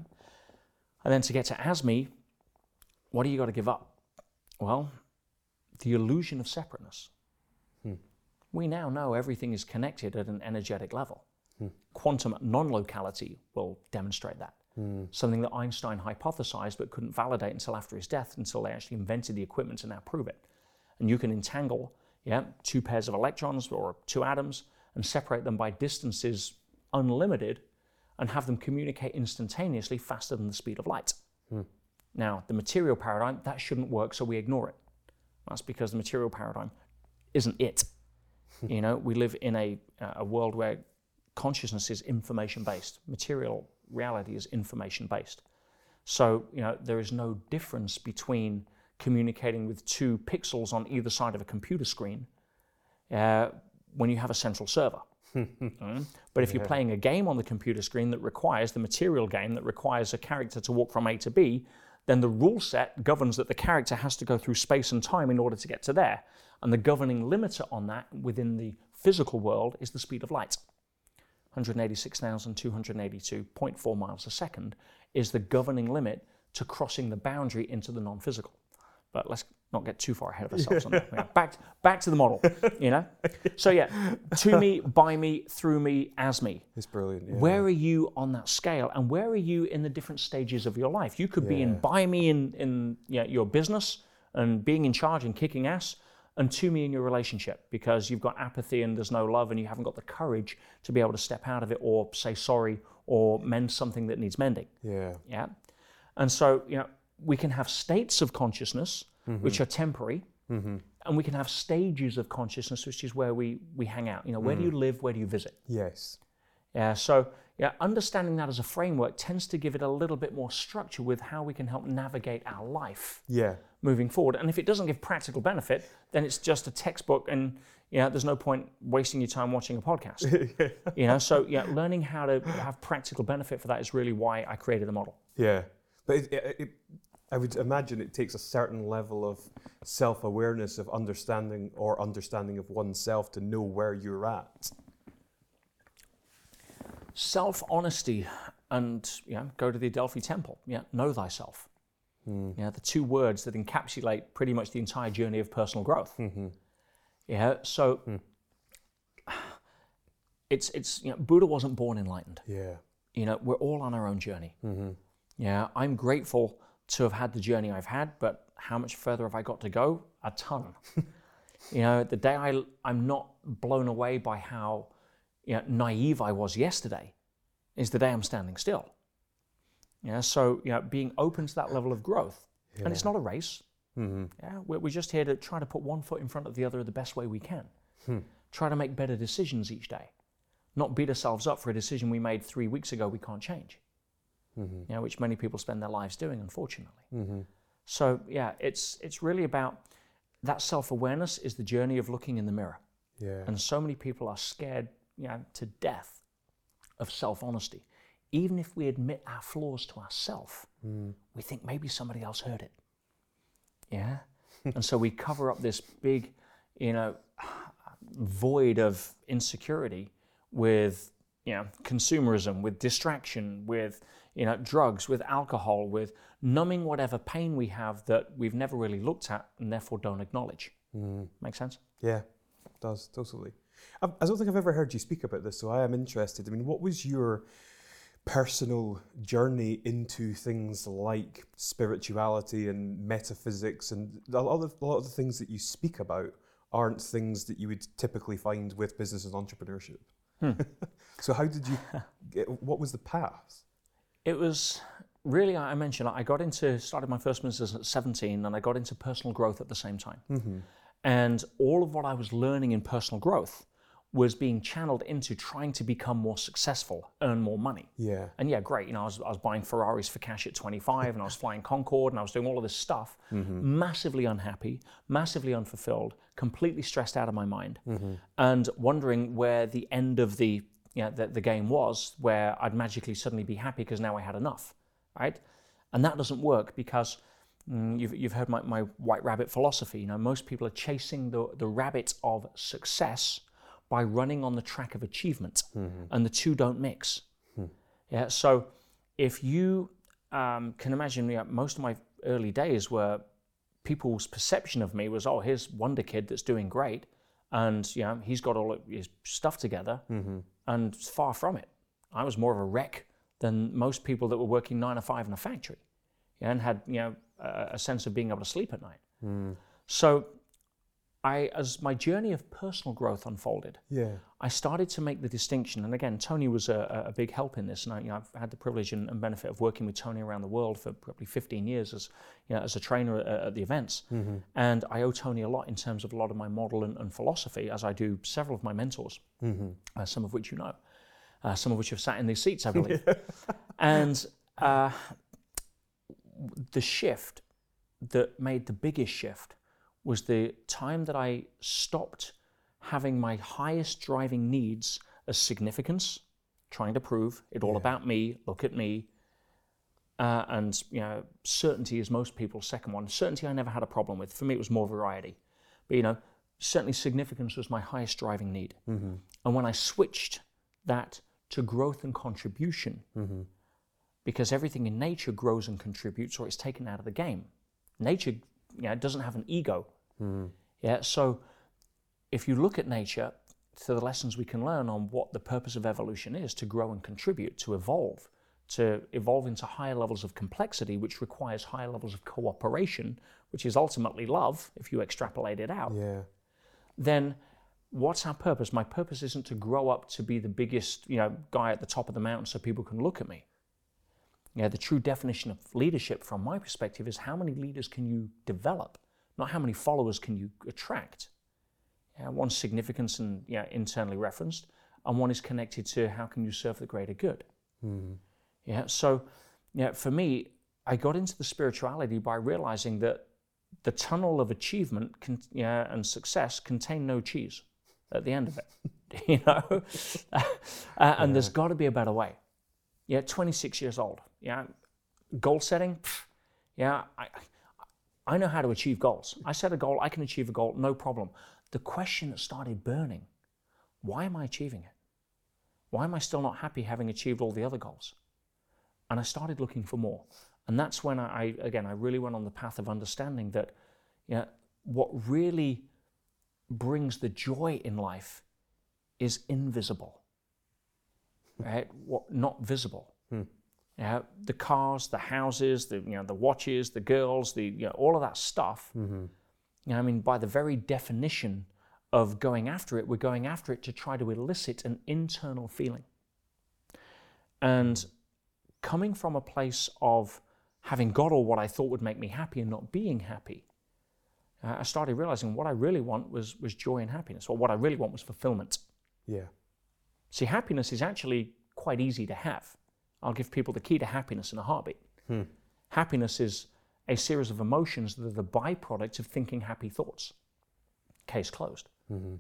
[SPEAKER 2] And then to get to as me, what do you got to give up? Well, the illusion of separateness. Hmm. We now know everything is connected at an energetic level. Hmm. Quantum non locality will demonstrate that. Hmm. Something that Einstein hypothesized but couldn't validate until after his death, until they actually invented the equipment to now prove it. And you can entangle yeah, two pairs of electrons or two atoms and separate them by distances unlimited and have them communicate instantaneously faster than the speed of light. Now, the material paradigm, that shouldn't work, so we ignore it. That's because the material paradigm isn't it. you know, we live in a, a world where consciousness is information based, material reality is information based. So, you know, there is no difference between communicating with two pixels on either side of a computer screen uh, when you have a central server. But if you're playing a game on the computer screen that requires the material game that requires a character to walk from A to B, then the rule set governs that the character has to go through space and time in order to get to there. And the governing limiter on that within the physical world is the speed of light. 186,282.4 miles a second is the governing limit to crossing the boundary into the non physical. But let's not get too far ahead of ourselves on that. Yeah, back, back to the model, you know? So, yeah, to me, by me, through me, as me.
[SPEAKER 1] It's brilliant. Yeah.
[SPEAKER 2] Where are you on that scale? And where are you in the different stages of your life? You could be in by me in, in you know, your business and being in charge and kicking ass, and to me in your relationship because you've got apathy and there's no love and you haven't got the courage to be able to step out of it or say sorry or mend something that needs mending.
[SPEAKER 1] Yeah.
[SPEAKER 2] Yeah. And so, you know, we can have states of consciousness Mm-hmm. which are temporary, mm-hmm. and we can have stages of consciousness, which is where we, we hang out. You know, where do mm. you live? Where do you visit?
[SPEAKER 1] Yes.
[SPEAKER 2] Yeah, so yeah, understanding that as a framework tends to give it a little bit more structure with how we can help navigate our life
[SPEAKER 1] Yeah.
[SPEAKER 2] moving forward. And if it doesn't give practical benefit, then it's just a textbook, and you know, there's no point wasting your time watching a podcast. you know, so yeah, learning how to have practical benefit for that is really why I created the model.
[SPEAKER 1] Yeah, but it, it, it, I would imagine it takes a certain level of self-awareness, of understanding or understanding of oneself to know where you're at.
[SPEAKER 2] Self honesty and you know, go to the Adelphi Temple. Yeah, know thyself. Hmm. Yeah, the two words that encapsulate pretty much the entire journey of personal growth. Mm-hmm. Yeah, so hmm. it's it's you know, Buddha wasn't born enlightened.
[SPEAKER 1] Yeah,
[SPEAKER 2] You know, we're all on our own journey. Mm-hmm. Yeah, I'm grateful to have had the journey I've had, but how much further have I got to go? A ton. you know, the day I I'm not blown away by how you know, naive I was yesterday is the day I'm standing still. Yeah, so you know, being open to that level of growth, and it's not a race. Mm-hmm. Yeah, we're, we're just here to try to put one foot in front of the other the best way we can. Hmm. Try to make better decisions each day, not beat ourselves up for a decision we made three weeks ago we can't change. Mm-hmm. You know, which many people spend their lives doing, unfortunately. Mm-hmm. So yeah, it's it's really about that self-awareness is the journey of looking in the mirror.
[SPEAKER 1] yeah,
[SPEAKER 2] And so many people are scared, you know, to death of self-honesty. Even if we admit our flaws to ourselves, mm. we think maybe somebody else heard it. Yeah. and so we cover up this big, you know, void of insecurity with, you know, consumerism, with distraction, with, you know, drugs, with alcohol, with numbing whatever pain we have that we've never really looked at and therefore don't acknowledge. Mm. Make sense?
[SPEAKER 1] yeah. It does totally. I, I don't think I've ever heard you speak about this, so I am interested. I mean, what was your personal journey into things like spirituality and metaphysics, and a lot of a lot of the things that you speak about aren't things that you would typically find with business and entrepreneurship. Hmm. so, how did you? Get, what was the path?
[SPEAKER 2] It was really, I mentioned, I got into, started my first business at 17 and I got into personal growth at the same time. Mm-hmm. And all of what I was learning in personal growth was being channeled into trying to become more successful, earn more money.
[SPEAKER 1] Yeah,
[SPEAKER 2] And yeah, great. You know, I was, I was buying Ferraris for cash at 25 and I was flying Concorde and I was doing all of this stuff. Mm-hmm. Massively unhappy, massively unfulfilled, completely stressed out of my mind, mm-hmm. and wondering where the end of the, you know, the, the game was, where I'd magically suddenly be happy because now I had enough, right? And that doesn't work because mm, you've, you've heard my, my white rabbit philosophy. You know, most people are chasing the, the rabbit of success by running on the track of achievement, and the two don't mix. Yeah, so if you um, can imagine, you know, most of my early days were people's perception of me was, oh, here's Wonder Kid that's doing great, and you know he's got all of his stuff together, and far from it. I was more of a wreck than most people that were working nine to five in a factory, and had you know a, a sense of being able to sleep at night. Hmm. So, I, as my journey of personal growth unfolded,
[SPEAKER 1] yeah,
[SPEAKER 2] I started to make the distinction, and again, Tony was a, a big help in this. And I, you know, I've had the privilege and, and benefit of working with Tony around the world for probably 15 years as, you know, as a trainer at, at the events. And I owe Tony a lot in terms of a lot of my model and, and philosophy, as I do several of my mentors, uh, some of which you know, uh, some of which have sat in these seats, I believe. and uh, the shift that made the biggest shift was the time that I stopped having my highest driving needs as significance, trying to prove it all about me, look at me. Uh, and you know, certainty is most people's second one. Certainty I never had a problem with. For me, it was more variety. But you know, certainly significance was my highest driving need. And when I switched that to growth and contribution, because everything in nature grows and contributes, or it's taken out of the game. Nature, you know, doesn't have an ego. Mm. Yeah. So if you look at nature, to the lessons we can learn on what the purpose of evolution is to grow and contribute, to evolve, to evolve into higher levels of complexity, which requires higher levels of cooperation, which is ultimately love, if you extrapolate it out,
[SPEAKER 1] Yeah.
[SPEAKER 2] then what's our purpose? My purpose isn't to grow up to be the biggest, you know, guy at the top of the mountain so people can look at me. Yeah, the true definition of leadership from my perspective is how many leaders can you develop, not how many followers can you attract. Yeah, one's significance and yeah, internally referenced, and one is connected to how can you serve the greater good. Yeah, so yeah, for me, I got into the spirituality by realizing that the tunnel of achievement can, yeah, and success contain no cheese at the end of it. you know, uh, and there's got to be a better way. Yeah, 26 years old. Yeah, goal setting. pff, Yeah, I, I know how to achieve goals. I set a goal, I can achieve a goal, no problem. The question that started burning: Why am I achieving it? Why am I still not happy having achieved all the other goals? And I started looking for more. And that's when I, I again, I really went on the path of understanding that, you know, what really brings the joy in life is invisible, right? What not visible. Hmm. Yeah, the cars, the houses, the you know the watches, the girls, the you know all of that stuff. You know, I mean, by the very definition of going after it, we're going after it to try to elicit an internal feeling. And coming from a place of having got all what I thought would make me happy and not being happy, uh, I started realizing what I really want was, was joy and happiness, or what I really want was fulfillment.
[SPEAKER 1] Yeah.
[SPEAKER 2] See, happiness is actually quite easy to have. I'll give people the key to happiness in a heartbeat. Hmm. Happiness is a series of emotions that are the byproduct of thinking happy thoughts. Case closed. Mm-hmm.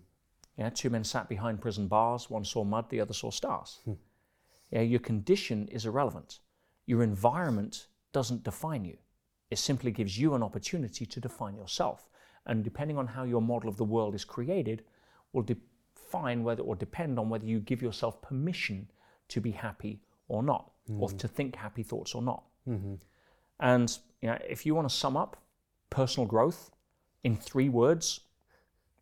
[SPEAKER 2] Yeah, two men sat behind prison bars. One saw mud, the other saw stars. Hmm. Yeah, your condition is irrelevant. Your environment doesn't define you. It simply gives you an opportunity to define yourself. And depending on how your model of the world is created, will define whether or depend on whether you give yourself permission to be happy or not, or mm-hmm. to think happy thoughts or not. Mm-hmm. And you know, if you want to sum up personal growth in three words,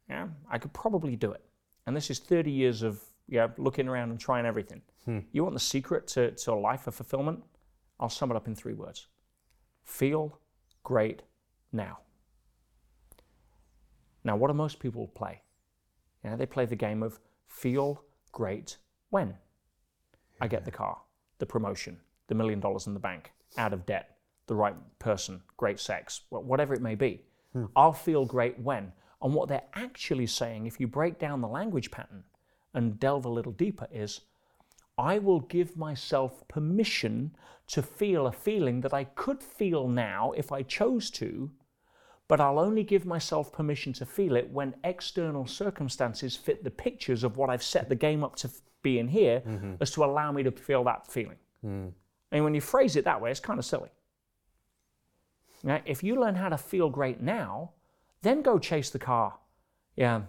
[SPEAKER 2] yeah, I could probably do it. And this is 30 years of yeah, looking around and trying everything. Hmm. You want the secret to, to a life of fulfillment? I'll sum it up in three words feel great now. Now, what do most people play? Yeah, they play the game of feel great when I get the car, the promotion, the million dollars in the bank, out of debt, the right person, great sex, whatever it may be. Hmm. I'll feel great when. And what they're actually saying, if you break down the language pattern and delve a little deeper, is I will give myself permission to feel a feeling that I could feel now if I chose to, but I'll only give myself permission to feel it when external circumstances fit the pictures of what I've set the game up to f- be in here mm-hmm. as to allow me to feel that feeling. Mm. I mean, when you phrase it that way, it's kind of silly. Now, if you learn how to feel great now, then go chase the car, yeah,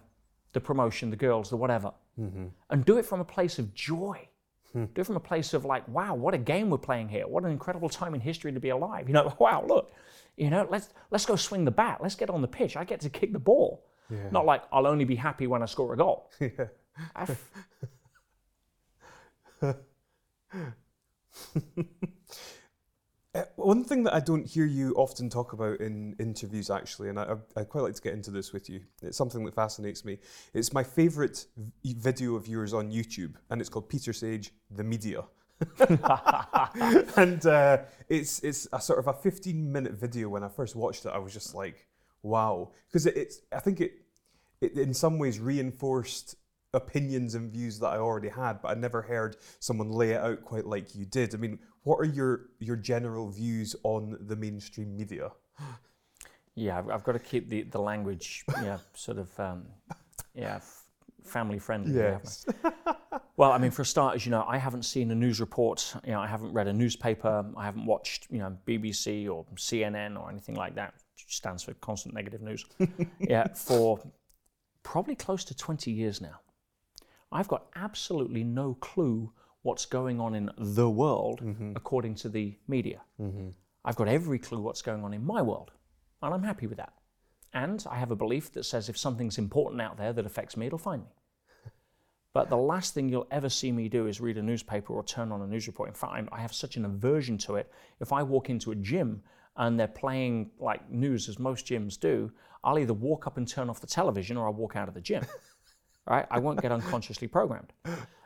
[SPEAKER 2] the promotion, the girls, the whatever, mm-hmm. and do it from a place of joy. Hmm. Do it from a place of like, wow, what a game we're playing here! What an incredible time in history to be alive! You know, wow, look, you know, let's let's go swing the bat. Let's get on the pitch. I get to kick the ball. Not like I'll only be happy when I score a goal. I've-
[SPEAKER 1] Uh, one thing that I don't hear you often talk about in interviews, actually, and I, I- quite like to get into this with you. It's something that fascinates me. It's my favourite v- video of yours on YouTube, and it's called Peter Sage, the Media. and uh, it's it's a sort of a 15 minute video. When I first watched it, I was just like, wow, because it, it's I think it it in some ways reinforced opinions and views that I already had, but I never heard someone lay it out quite like you did. I mean, what are your your general views on the mainstream media?
[SPEAKER 2] Yeah, I've, I've got to keep the, the language, yeah, sort of, um, yeah, f- family friendly.
[SPEAKER 1] Yes.
[SPEAKER 2] Well, I mean, for starters, you know, I haven't seen a news report. You know, I haven't read a newspaper. I haven't watched, you know, BBC or CNN or anything like that. Which stands for constant negative news. yeah, for probably close to 20 years now. I've got absolutely no clue what's going on in the world mm-hmm. according to the media. Mm-hmm. I've got every clue what's going on in my world, and I'm happy with that. And I have a belief that says if something's important out there that affects me, it'll find me. But the last thing you'll ever see me do is read a newspaper or turn on a news report. In fact, I'm- I have such an aversion to it. If I walk into a gym and they're playing like news, as most gyms do, I'll either walk up and turn off the television or I'll walk out of the gym. right? I won't get unconsciously programmed.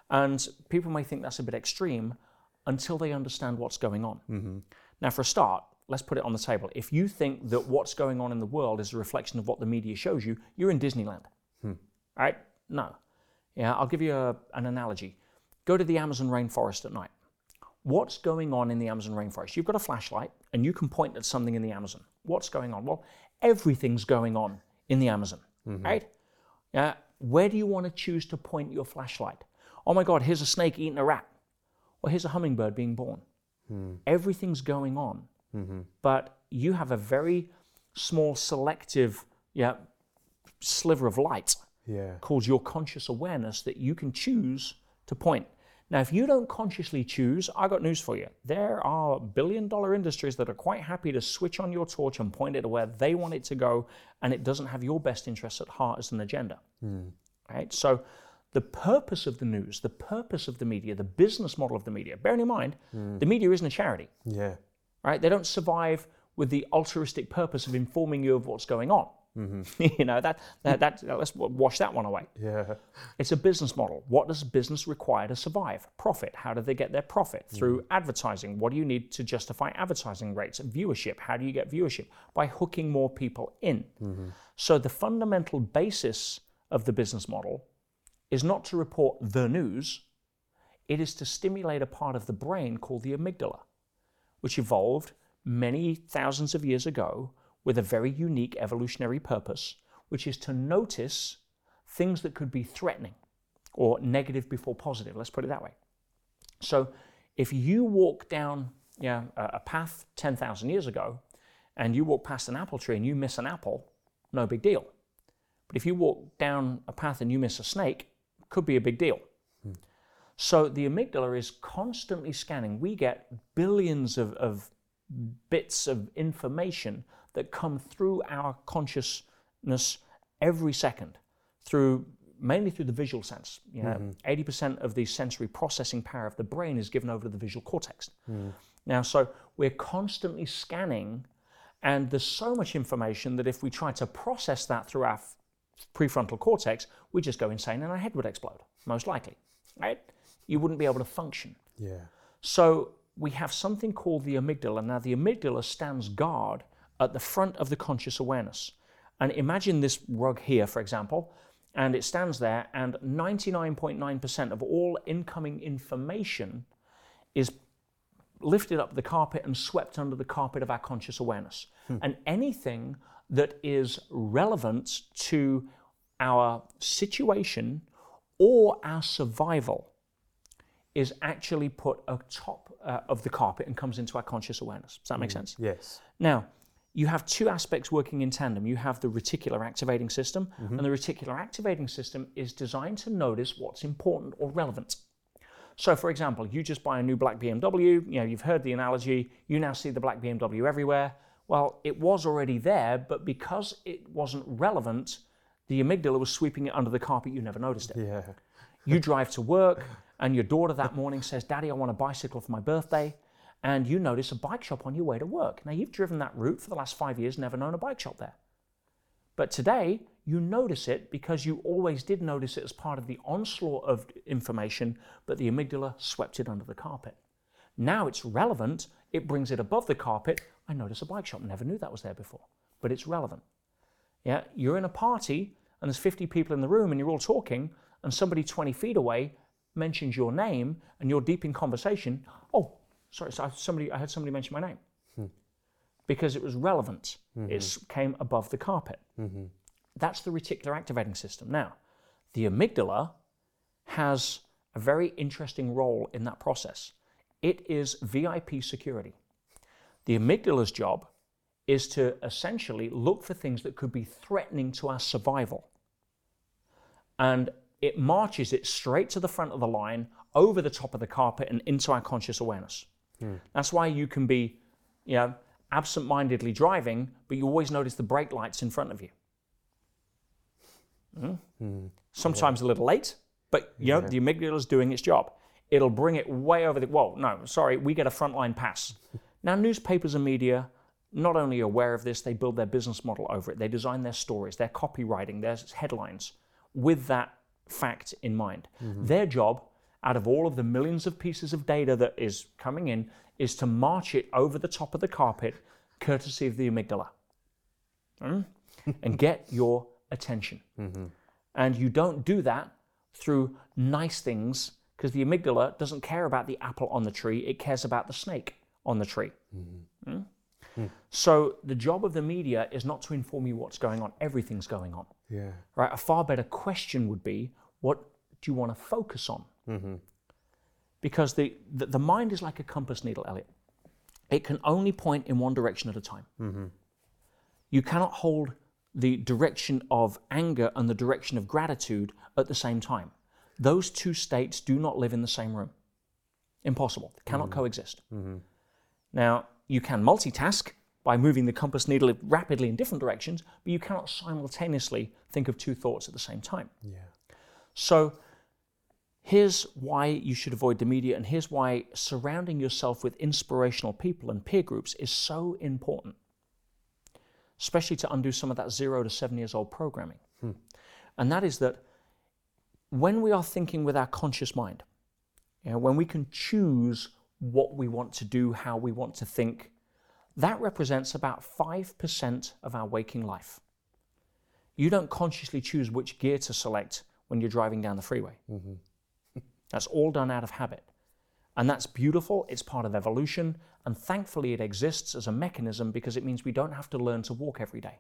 [SPEAKER 2] And people may think that's a bit extreme until they understand what's going on. Mm-hmm. Now, for a start, let's put it on the table. If you think that what's going on in the world is a reflection of what the media shows you, you're in Disneyland. Hmm. Right? No. Yeah, I'll give you a, an analogy. Go to the Amazon rainforest at night. What's going on in the Amazon rainforest? You've got a flashlight and you can point at something in the Amazon. What's going on? Well, everything's going on in the Amazon, mm-hmm. right? Yeah. Where do you want to choose to point your flashlight? Oh my God, here's a snake eating a rat. Or here's a hummingbird being born. Hmm. Everything's going on. Mm-hmm. But you have a very small, selective yeah, sliver of light
[SPEAKER 1] Yeah.
[SPEAKER 2] called your conscious awareness that you can choose to point. Now, if you don't consciously choose, I got news for you. There are billion dollar industries that are quite happy to switch on your torch and point it to where they want it to go, and it doesn't have your best interests at heart as an agenda. Hmm. Right? So, the purpose of the news, the purpose of the media, the business model of the media, bearing in mind, hmm. the media isn't a charity
[SPEAKER 1] Yeah.
[SPEAKER 2] right? They don't survive with the altruistic purpose of informing you of what's going on. Mm-hmm. you know that, that that let's wash that one away.
[SPEAKER 1] Yeah.
[SPEAKER 2] It's a business model. What does business require to survive? Profit. How do they get their profit? Mm. Through advertising. What do you need to justify advertising rates? Viewership. How do you get viewership? By hooking more people in. Mm-hmm. So the fundamental basis of the business model is not to report the news. It is to stimulate a part of the brain called the amygdala, which evolved many thousands of years ago with a very unique evolutionary purpose, which is to notice things that could be threatening or negative before positive. Let's put it that way. So if you walk down yeah, a path 10,000 years ago and you walk past an apple tree and you miss an apple, no big deal. But if you walk down a path and you miss a snake, could be a big deal. Hmm. So the amygdala is constantly scanning. We get billions of, of bits of information that come through our consciousness every second, through mainly through the visual sense. You know, mm-hmm. 80% of the sensory processing power of the brain is given over to the visual cortex. Mm. Now, so we're constantly scanning, and there's so much information that if we try to process that through our f- prefrontal cortex, we just go insane and our head would explode, most likely, right? You wouldn't be able to function.
[SPEAKER 1] Yeah.
[SPEAKER 2] So we have something called the amygdala. Now, the amygdala stands guard at the front of the conscious awareness. And imagine this rug here, for example, and it stands there, and 99.9% of all incoming information is lifted up the carpet and swept under the carpet of our conscious awareness. And anything that is relevant to our situation or our survival is actually put atop uh, of the carpet and comes into our conscious awareness. Does that make sense?
[SPEAKER 1] Yes.
[SPEAKER 2] Now, you have two aspects working in tandem. You have the reticular activating system, mm-hmm. and the reticular activating system is designed to notice what's important or relevant. So, for example, you just buy a new black BMW, you know, you've heard the analogy, you now see the black BMW everywhere. Well, it was already there, but because it wasn't relevant, the amygdala was sweeping it under the carpet, you never noticed it.
[SPEAKER 1] Yeah.
[SPEAKER 2] You drive to work, and your daughter that morning says, Daddy, I want a bicycle for my birthday. And you notice a bike shop on your way to work. Now, you've driven that route for the last five years, never known a bike shop there. But today, you notice it because you always did notice it as part of the onslaught of information, but the amygdala swept it under the carpet. Now it's relevant, it brings it above the carpet. I notice a bike shop, never knew that was there before, but it's relevant. Yeah, you're in a party and there's 50 people in the room and you're all talking, and somebody 20 feet away mentions your name and you're deep in conversation. Oh, sorry, so I, somebody, I heard somebody mention my name hmm. because it was relevant. Mm-hmm. It came above the carpet. Mm-hmm. That's the reticular activating system. Now, The amygdala has a very interesting role in that process. It is VIP security. The amygdala's job is to essentially look for things that could be threatening to our survival. And it marches it straight to the front of the line, over the top of the carpet, and into our conscious awareness. Hmm. That's why you can be, you know, absent-mindedly driving, but you always notice the brake lights in front of you. Hmm? hmm. Sometimes a little late, but you know the amygdala is doing its job. It'll bring it way over the. Well, no, sorry, we get a frontline pass. now, newspapers and media not only aware of this, they build their business model over it. They design their stories, their copywriting, their headlines with that fact in mind. Mm-hmm. Their job, out of all of the millions of pieces of data that is coming in, is to march it over the top of the carpet, courtesy of the amygdala, Hmm? and get your attention. And you don't do that through nice things because the amygdala doesn't care about the apple on the tree, it cares about the snake on the tree. Hmm? So the job of the media is not to inform you what's going on, everything's going on.
[SPEAKER 1] Yeah.
[SPEAKER 2] Right? A far better question would be what do you want to focus on? Mm-hmm. Because the, the, the mind is like a compass needle, Elliot. It can only point in one direction at a time. Mm-hmm. You cannot hold the direction of anger and the direction of gratitude at the same time. Those two states do not live in the same room. Impossible. They cannot mm-hmm. coexist. Now, you can multitask by moving the compass needle rapidly in different directions, but you cannot simultaneously think of two thoughts at the same time.
[SPEAKER 1] Yeah.
[SPEAKER 2] So, here's why you should avoid the media, and here's why surrounding yourself with inspirational people and peer groups is so important, especially to undo some of that zero to seven years old programming. Hmm. And that is that when we are thinking with our conscious mind, you know, when we can choose what we want to do, how we want to think, that represents about 5% of our waking life. You don't consciously choose which gear to select when you're driving down the freeway. Mm-hmm. That's all done out of habit. And that's beautiful, it's part of evolution, and thankfully it exists as a mechanism because it means we don't have to learn to walk every day.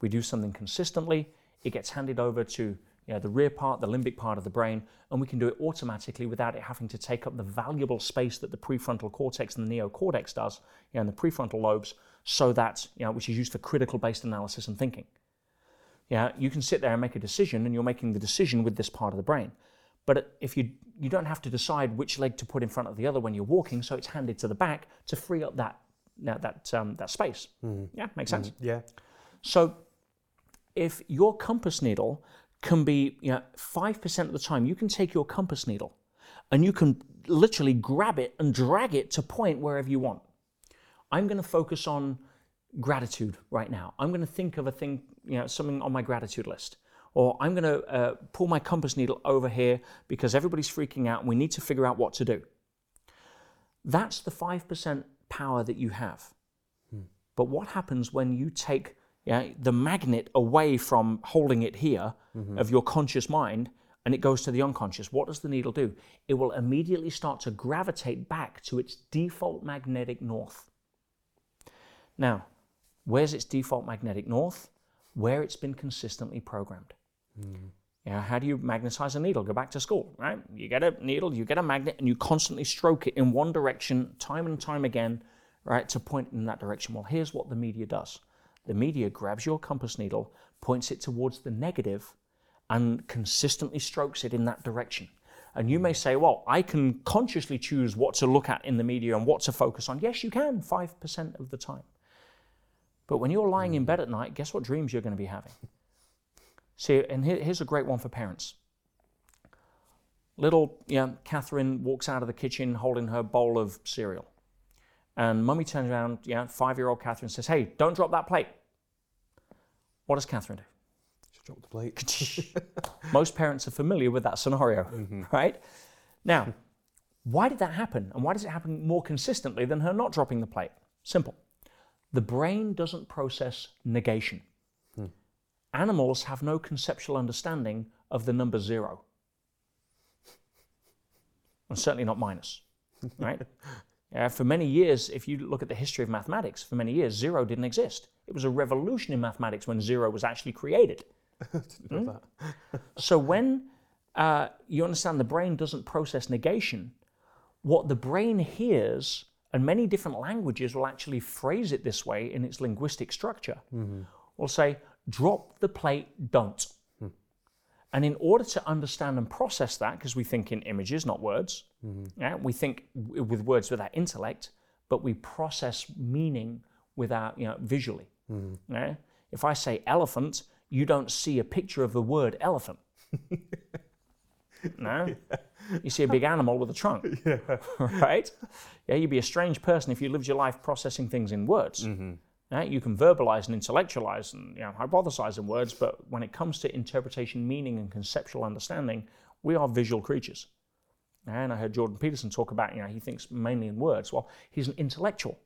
[SPEAKER 2] We do something consistently, it gets handed over to you know, the rear part, the limbic part of the brain, and we can do it automatically without it having to take up the valuable space that the prefrontal cortex and the neocortex does, you know, and the prefrontal lobes, so that, you know, which is used for critical based analysis and thinking. Yeah, you can sit there and make a decision, and you're making the decision with this part of the brain. But if you you don't have to decide which leg to put in front of the other when you're walking, so it's handed to the back to free up that that that, um, that space. Yeah, makes sense.
[SPEAKER 1] Yeah.
[SPEAKER 2] So if your compass needle can be, you know, 5% of the time, you can take your compass needle and you can literally grab it and drag it to point wherever you want. I'm going to focus on gratitude right now. I'm going to think of a thing, you know, something on my gratitude list. Or I'm going to uh, pull my compass needle over here because everybody's freaking out and we need to figure out what to do. That's the 5% power that you have. But what happens when you take yeah, the magnet away from holding it here of your conscious mind and it goes to the unconscious? What does the needle do? It will immediately start to gravitate back to its default magnetic north. Now, where's its default magnetic north? Where it's been consistently programmed. Yeah, how do you magnetize a needle? Go back to school, right? You get a needle, you get a magnet, and you constantly stroke it in one direction, time and time again, right, to point in that direction. Well, here's what the media does the media grabs your compass needle, points it towards the negative, and consistently strokes it in that direction. And you may say, well, I can consciously choose what to look at in the media and what to focus on. Yes, you can, 5% of the time. But when you're lying in bed at night, guess what dreams you're going to be having? See, and here, here's a great one for parents. Little, yeah, Catherine walks out of the kitchen holding her bowl of cereal. And mummy turns around, yeah, five year old Catherine says, Hey, don't drop that plate. What does Catherine do?
[SPEAKER 1] She drop the plate.
[SPEAKER 2] Most parents are familiar with that scenario, mm-hmm. right? Now, why did that happen? And why does it happen more consistently than her not dropping the plate? Simple. The brain doesn't process negation. Animals have no conceptual understanding of the number zero. And certainly not minus, right? Yeah, for many years, if you look at the history of mathematics, for many years, zero didn't exist. It was a revolution in mathematics when zero was actually created.
[SPEAKER 1] That.
[SPEAKER 2] So when uh, you understand the brain doesn't process negation, what the brain hears, and many different languages will actually phrase it this way in its linguistic structure, will say, drop the plate, don't. And in order to understand and process that, because we think in images, not words, mm-hmm. yeah, we think w- with words with our intellect, but we process meaning with our, you know, visually. Mm-hmm. yeah? If I say elephant, you don't see a picture of the word elephant. no? You see a big animal with a trunk. Yeah. right? Yeah, you'd be a strange person if you lived your life processing things in words. Mm-hmm. Yeah, you can verbalize and intellectualize and you know, hypothesize in words, but when it comes to interpretation, meaning, and conceptual understanding, we are visual creatures. And I heard Jordan Peterson talk about, you know, he thinks mainly in words. Well, he's an intellectual.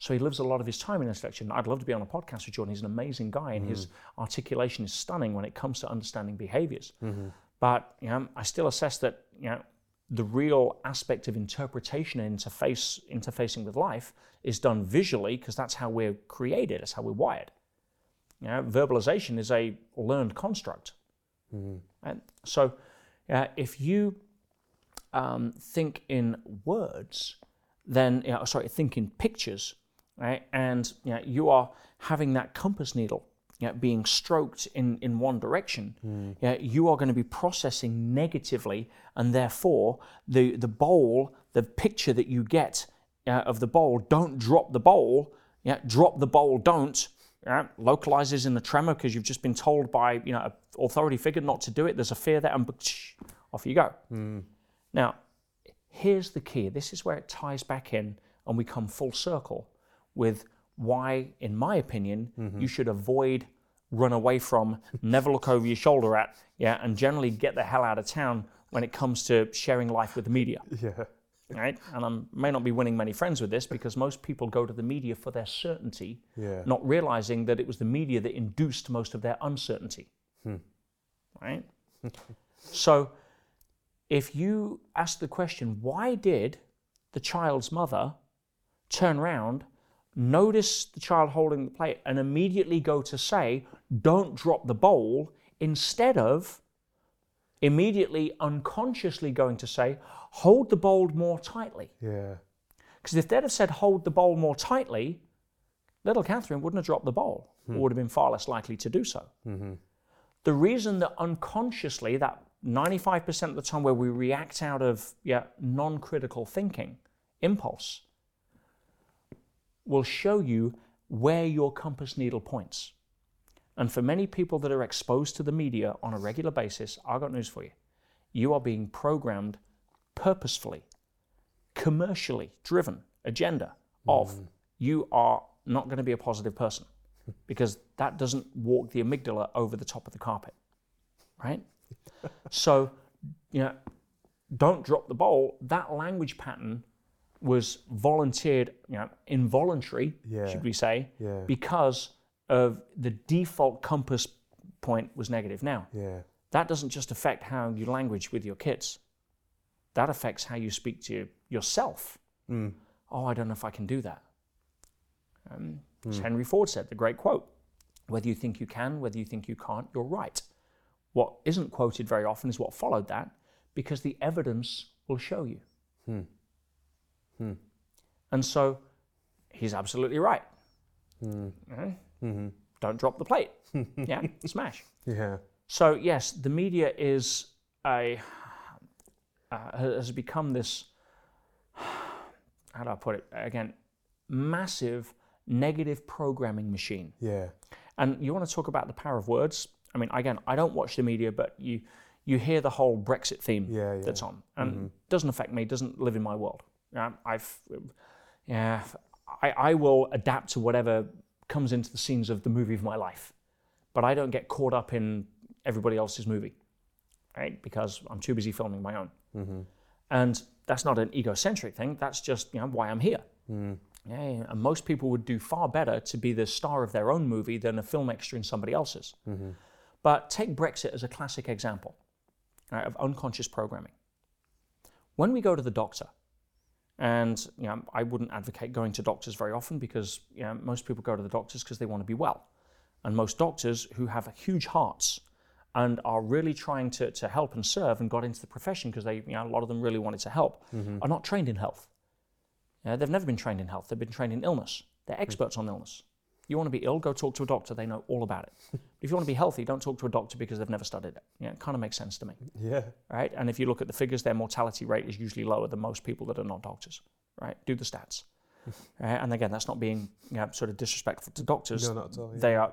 [SPEAKER 2] So he lives a lot of his time in intellection. I'd love to be on a podcast with Jordan. He's an amazing guy, and his mm-hmm. articulation is stunning when it comes to understanding behaviors. Mm-hmm. But you know, I still assess that you know, the real aspect of interpretation and interface, interfacing with life is done visually because that's how we're created, that's how we're wired. You know, verbalization is a learned construct. And so uh, if you um, think in words, then you know, sorry, think in pictures, right? And you, know, you are having that compass needle know, being stroked in, in one direction. Yeah, you are going to be processing negatively, and therefore the the bowl, the picture that you get uh, of the bowl, don't drop the bowl. Yeah, drop the bowl, don't. Yeah, localizes in the tremor because you've just been told by you know an authority figure not to do it. There's a fear there, and off you go. Now, here's the key. This is where it ties back in, and we come full circle with why, in my opinion, mm-hmm. you should avoid, run away from, never look over your shoulder at, yeah, and generally get the hell out of town when it comes to sharing life with the media.
[SPEAKER 1] Yeah.
[SPEAKER 2] Right? And I may not be winning many friends with this because most people go to the media for their certainty,
[SPEAKER 1] Yeah.
[SPEAKER 2] not realizing that it was the media that induced most of their uncertainty. Hmm. Right? so, if you ask the question, why did the child's mother turn around, notice the child holding the plate, and immediately go to say, don't drop the bowl, instead of immediately unconsciously going to say, hold the bowl more tightly?
[SPEAKER 1] Yeah.
[SPEAKER 2] Because if they'd have said, hold the bowl more tightly, little Catherine wouldn't have dropped the bowl, or would have been far less likely to do so. Mm-hmm. The reason that unconsciously, that 95% of the time where we react out of yeah, non critical thinking, impulse, will show you where your compass needle points. And for many people that are exposed to the media on a regular basis, I've got news for you. You are being programmed purposefully, commercially driven agenda of mm. you are not going to be a positive person because that doesn't walk the amygdala over the top of the carpet, right? so, you know, don't drop the bowl. That language pattern was volunteered, you know, involuntary,
[SPEAKER 1] Yeah.
[SPEAKER 2] should we say,
[SPEAKER 1] Yeah.
[SPEAKER 2] because of the default compass point was negative. Now,
[SPEAKER 1] Yeah.
[SPEAKER 2] that doesn't just affect how you language with your kids. That affects how you speak to yourself. Mm. Oh, I don't know if I can do that. Um, As mm. Henry Ford said, the great quote whether you think you can, whether you think you can't, you're right. What isn't quoted very often is what followed that, because the evidence will show you. Hmm. And so he's absolutely right. Hmm. Okay? Mm-hmm. Don't drop the plate. yeah, smash.
[SPEAKER 1] Yeah.
[SPEAKER 2] So yes, the media is a uh, has become this. How do I put it? Again, massive negative programming machine.
[SPEAKER 1] Yeah.
[SPEAKER 2] And you want to talk about the power of words? I mean, again, I don't watch the media, but you you hear the whole Brexit theme
[SPEAKER 1] Yeah, yeah.
[SPEAKER 2] that's on, and it doesn't affect me. Doesn't live in my world. Um, I've yeah, I, I will adapt to whatever comes into the scenes of the movie of my life, but I don't get caught up in everybody else's movie, right? Because I'm too busy filming my own. Mm-hmm. And that's not an egocentric thing. That's just you know why I'm here. Yeah, yeah, and most people would do far better to be the star of their own movie than a film extra in somebody else's. Mm-hmm. But take Brexit as a classic example right, of unconscious programming. When we go to the doctor, and you know, I wouldn't advocate going to doctors very often because you know, most people go to the doctors because they want to be well. And most doctors who have huge hearts and are really trying to, to help and serve and got into the profession because they, you know, a lot of them really wanted to help, mm-hmm. are not trained in health. Yeah, they've never been trained in health. They've been trained in illness. They're experts on illness. You want to be ill, go talk to a doctor. They know all about it. if you want to be healthy, don't talk to a doctor because they've never studied it. Yeah, it kind of makes sense to me,
[SPEAKER 1] Yeah.
[SPEAKER 2] right? And if you look at the figures, their mortality rate is usually lower than most people that are not doctors, right? Do the stats. right? And again, that's not being you know, sort of disrespectful to doctors.
[SPEAKER 1] No, not at all. Yeah.
[SPEAKER 2] They are,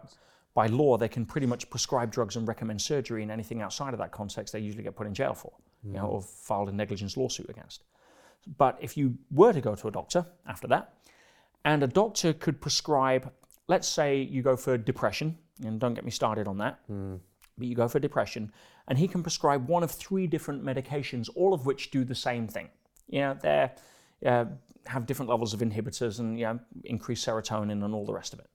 [SPEAKER 2] by law, they can pretty much prescribe drugs and recommend surgery, and anything outside of that context, they usually get put in jail for, you know, mm. or filed a negligence lawsuit against. But if you were to go to a doctor after that, and a doctor could prescribe, let's say you go for depression, and don't get me started on that, but you go for depression, and he can prescribe one of three different medications, all of which do the same thing. You know, they uh, have different levels of inhibitors and you know, increase serotonin and all the rest of it.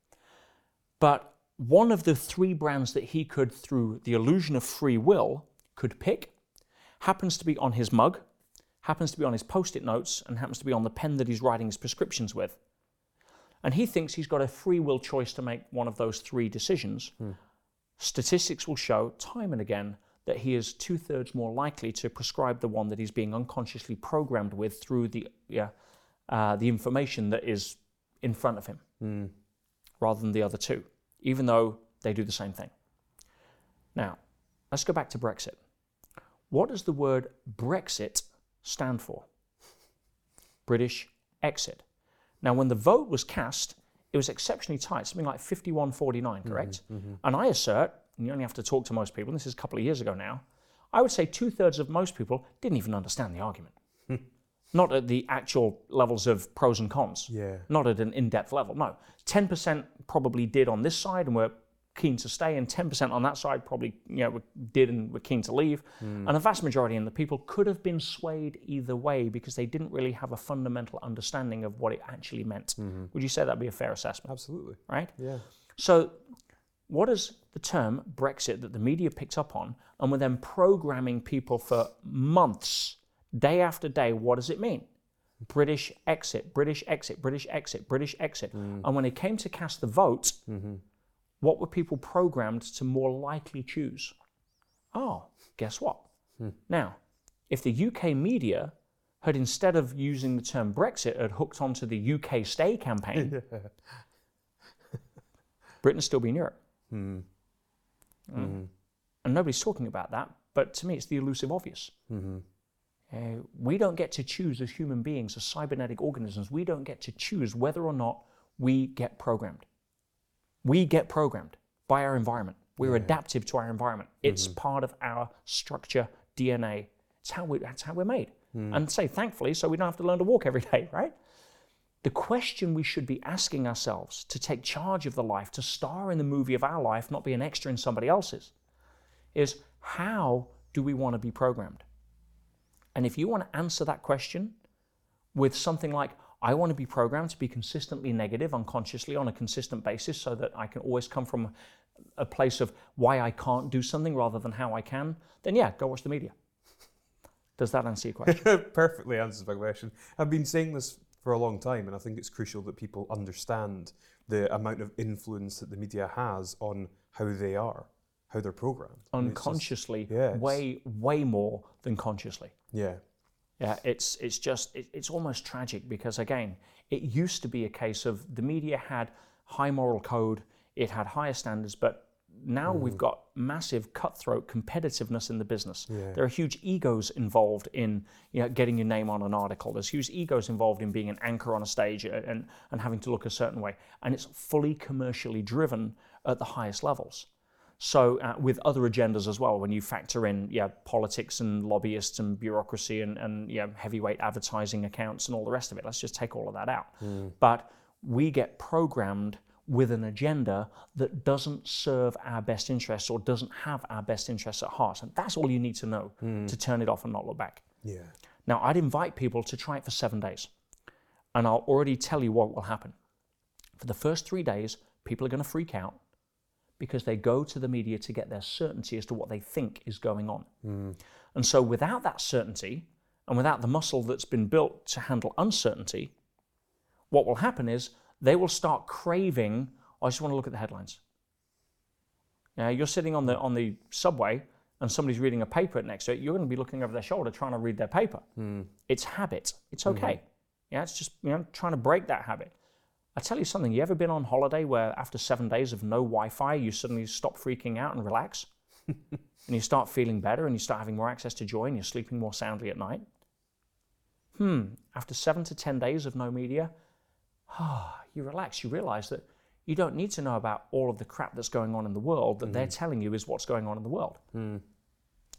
[SPEAKER 2] But one of the three brands that he could, through the illusion of free will, could pick happens to be on his mug, happens to be on his post it notes, and happens to be on the pen that he's writing his prescriptions with. And he thinks he's got a free will choice to make one of those three decisions. Statistics will show time and again that he is two thirds more likely to prescribe the one that he's being unconsciously programmed with through the, yeah, uh, the information that is in front of him rather than the other two, even though they do the same thing. Now, let's go back to Brexit. What does the word Brexit stand for? British exit. Now, when the vote was cast, it was exceptionally tight, something like 51 49, correct? Mm-hmm, mm-hmm. And I assert, and you only have to talk to most people, and this is a couple of years ago now, I would say two thirds of most people didn't even understand the argument. Not at the actual levels of pros and cons
[SPEAKER 1] Yeah.
[SPEAKER 2] not at an in-depth level. No, 10% probably did on this side and were keen to stay, and 10% on that side probably you know were- did and were keen to leave. Hmm. And a vast majority of the people could have been swayed either way because they didn't really have a fundamental understanding of what it actually meant. Mm-hmm. Would you say that'd be a fair assessment?
[SPEAKER 1] Absolutely.
[SPEAKER 2] Right.
[SPEAKER 1] Yeah.
[SPEAKER 2] So, what is the term Brexit that the media picked up on and were then programming people for months, day after day? What does it mean? British exit, British exit, British exit, British exit. Hmm. And when it came to cast the vote, mm-hmm. What were people programmed to more likely choose? Oh, guess what? Now, if the UK media had instead of using the term Brexit had hooked onto the UK stay campaign, Britain's still be in Europe. Mm. And nobody's talking about that, but to me, it's the elusive obvious. Uh, we don't get to choose as human beings, as cybernetic organisms, we don't get to choose whether or not we get programmed. We get programmed by our environment. We're adaptive to our environment. It's mm-hmm. part of our structure, DNA. It's how we, that's how we're made. Mm. And say, thankfully, so we don't have to learn to walk every day, right? The question we should be asking ourselves to take charge of the life, to star in the movie of our life, not be an extra in somebody else's, is how do we want to be programmed? And if you want to answer that question with something like, I want to be programmed to be consistently negative unconsciously on a consistent basis so that I can always come from a place of why I can't do something rather than how I can, then yeah, go watch the media. Does that answer your question?
[SPEAKER 1] Perfectly answers my question. I've been saying this for a long time, and I think it's crucial that people understand the amount of influence that the media has on how they are, how they're programmed. It's just-
[SPEAKER 2] Unconsciously,
[SPEAKER 1] yeah,
[SPEAKER 2] way, way more than consciously.
[SPEAKER 1] yeah.
[SPEAKER 2] Yeah, it's it's just it, it's almost tragic because again, it used to be a case of the media had high moral code, it had higher standards, but now we've got massive cutthroat competitiveness in the business. There are huge egos involved in you know, getting your name on an article. There's huge egos involved in being an anchor on a stage uh, and, and having to look a certain way. And it's fully commercially driven at the highest levels. So, uh, with other agendas as well, when you factor in yeah, politics and lobbyists and bureaucracy and, and yeah, heavyweight advertising accounts and all the rest of it, let's just take all of that out. But we get programmed with an agenda that doesn't serve our best interests or doesn't have our best interests at heart. And that's all you need to know to turn it off and not look back.
[SPEAKER 1] Yeah.
[SPEAKER 2] Now, I'd invite people to try it for seven days. And I'll already tell you what will happen. For the first three days, people are going to freak out because they go to the media to get their certainty as to what they think is going on. Hmm. And so, without that certainty and without the muscle that's been built to handle uncertainty, what will happen is they will start craving, oh, I just want to look at the headlines. Now, you're sitting on the on the subway and somebody's reading a paper next to it. You're going to be looking over their shoulder trying to read their paper. Hmm. It's habit. It's hmm. okay. Yeah, it's just you know trying to break that habit. I tell you something. You ever been on holiday where after seven days of no Wi-Fi, you suddenly stop freaking out and relax, and you start feeling better, and you start having more access to joy, and you're sleeping more soundly at night? Hmm. After seven to ten days of no media, ah, you relax. You realize that you don't need to know about all of the crap that's going on in the world. That they're telling you is what's going on in the world.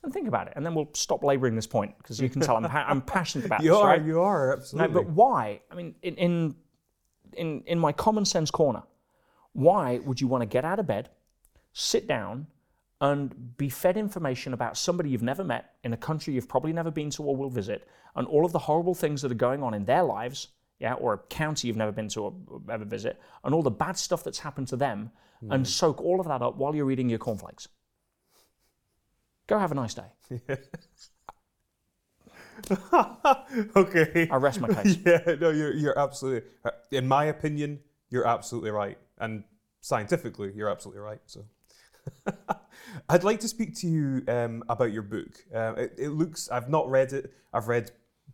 [SPEAKER 2] And think about it, and then we'll stop labouring this point because you can tell I'm, pa- I'm passionate about
[SPEAKER 1] You
[SPEAKER 2] this,
[SPEAKER 1] are,
[SPEAKER 2] right?
[SPEAKER 1] you are, absolutely.
[SPEAKER 2] No, but why? I mean, in, in in in my common sense corner, why would you want to get out of bed, sit down, and be fed information about somebody you've never met in a country you've probably never been to or will visit, and all of the horrible things that are going on in their lives, yeah, or a county you've never been to or ever visit, and all the bad stuff that's happened to them, and hmm. soak all of that up while you're eating your cornflakes? Go have a nice day.
[SPEAKER 1] okay.
[SPEAKER 2] I rest my case.
[SPEAKER 1] Yeah, no, you're, you're absolutely, uh, in my opinion, you're absolutely right. And scientifically, you're absolutely right. So I'd like to speak to you um, about your book. Uh, it, it looks, I've not read it, I've read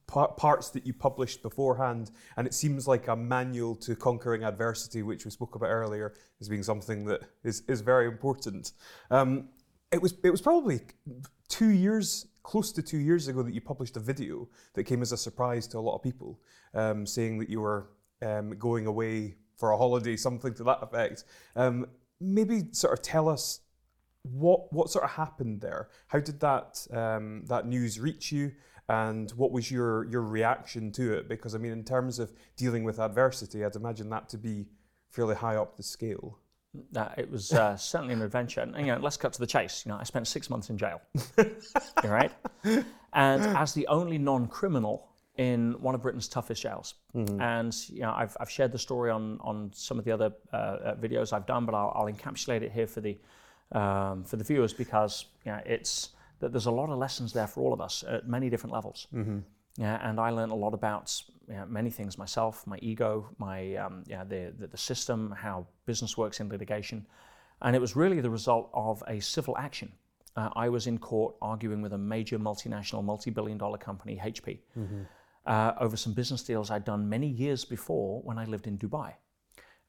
[SPEAKER 1] par- parts that you published beforehand, and it seems like a manual to conquering adversity, which we spoke about earlier, as being something that is, is very important. Um, it was it was probably two years, close to two years ago, that you published a video that came as a surprise to a lot of people, um, saying that you were um, going away for a holiday, something to that effect. Um, maybe sort of tell us what what sort of happened there. How did that um, that news reach you, and what was your your reaction to it? Because I mean, in terms of dealing with adversity, I'd imagine that to be fairly high up the scale.
[SPEAKER 2] Uh, it was uh, certainly an adventure. And, you know, let's cut to the chase. You know, I spent six months in jail. All right, and as the only non-criminal in one of Britain's toughest jails. And you know, I've, I've shared the story on on some of the other uh, uh, videos I've done, but I'll, I'll encapsulate it here for the um, for the viewers because you know, it's that there's a lot of lessons there for all of us at many different levels. Yeah, and I learned a lot about you know, many things myself, my ego, my um, yeah, the, the the system, how business works in litigation, and it was really the result of a civil action. Uh, I was in court arguing with a major multinational, multi-billion-dollar company, HP, uh, over some business deals I'd done many years before when I lived in Dubai.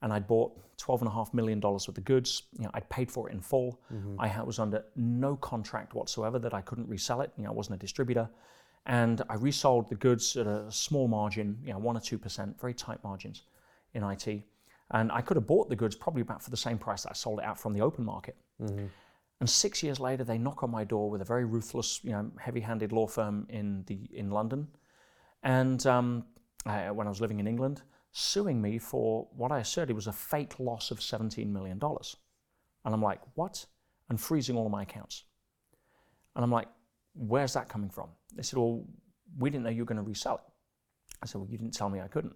[SPEAKER 2] And I'd bought $12.5 million worth of goods. You know, I'd paid for it in full. I was under no contract whatsoever that I couldn't resell it. You know, I wasn't a distributor. And I resold the goods at a small margin, you know, 1 or 2%, very tight margins in IT. And I could have bought the goods probably about for the same price that I sold it out from the open market. And six years later, they knock on my door with a very ruthless, you know, heavy-handed law firm in the in London, and um, uh, when I was living in England, suing me for what I asserted was a fake loss of seventeen million dollars. And I'm like, what? And freezing all of my accounts. And I'm like, where's that coming from? They said, well, we didn't know you were going to resell it. I said, well, you didn't tell me I couldn't.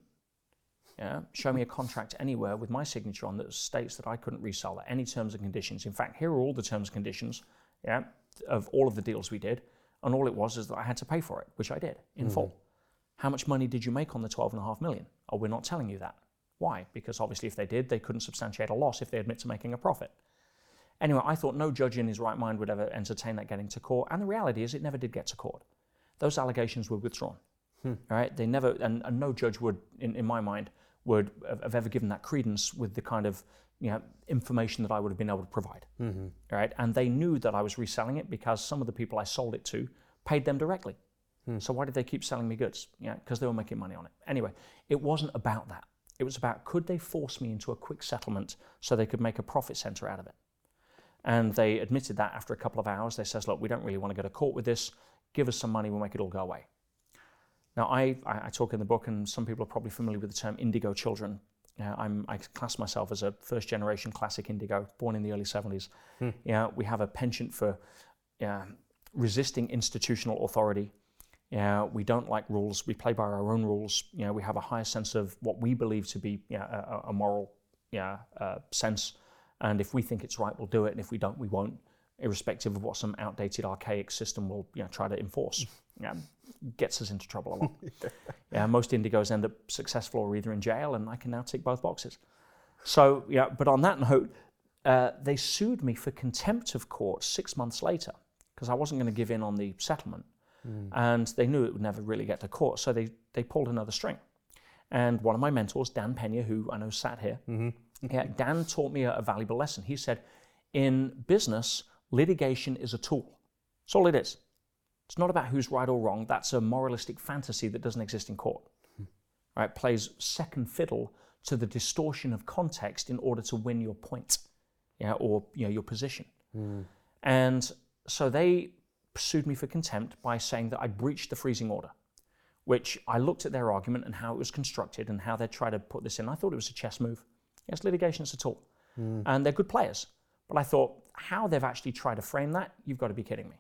[SPEAKER 2] Yeah, show me a contract anywhere with my signature on that states that I couldn't resell at any terms and conditions. In fact, here are all the terms and conditions, yeah, of all of the deals we did, and all it was is that I had to pay for it, which I did in full. Mm. How much money did you make on the twelve and a half million? Oh, we're not telling you that. Why? Because obviously, if they did, they couldn't substantiate a loss if they admit to making a profit. Anyway, I thought no judge in his right mind would ever entertain that getting to court, and the reality is, it never did get to court. Those allegations were withdrawn. All right, they never, and, and no judge would, in, in my mind, would have, have ever given that credence with the kind of you know, information that I would have been able to provide. All right, and they knew that I was reselling it because some of the people I sold it to paid them directly. Hmm. So why did they keep selling me goods? Yeah, because they were making money on it. Anyway, it wasn't about that. It was about could they force me into a quick settlement so they could make a profit center out of it. And they admitted that after a couple of hours. They says, look, we don't really want to go to court with this. Give us some money, we'll make it all go away. Now, I, I, talk in the book, and some people are probably familiar with the term indigo children. Uh, I'm, I class myself as a first generation classic indigo, born in the early 70s. Yeah, we have a penchant for yeah, resisting institutional authority. Yeah, we don't like rules. We play by our own rules. You know, we have a higher sense of what we believe to be yeah, a, a moral yeah, uh, sense. And if we think it's right, we'll do it. And if we don't, we won't, irrespective of what some outdated, archaic system will you know, try to enforce. Mm. Yeah, gets us into trouble a lot. yeah, most indigos end up successful or either in jail, and I can now tick both boxes. So, yeah, but on that note, uh, they sued me for contempt of court six months later because I wasn't going to give in on the settlement. Mm. And they knew it would never really get to court, so they, they pulled another string. And one of my mentors, Dan Pena, who I know sat here, mm-hmm. yeah, Dan taught me a, a valuable lesson. He said, in business, litigation is a tool. That's all it is. It's not about who's right or wrong. That's a moralistic fantasy that doesn't exist in court. Right? It plays second fiddle to the distortion of context in order to win your point, yeah, or you know, your position. And so they sued me for contempt by saying that I breached the freezing order, which I looked at their argument and how it was constructed and how they tried to put this in. I thought it was a chess move. Yes, litigation is a tool. And they're good players. But I thought, how they've actually tried to frame that, you've got to be kidding me.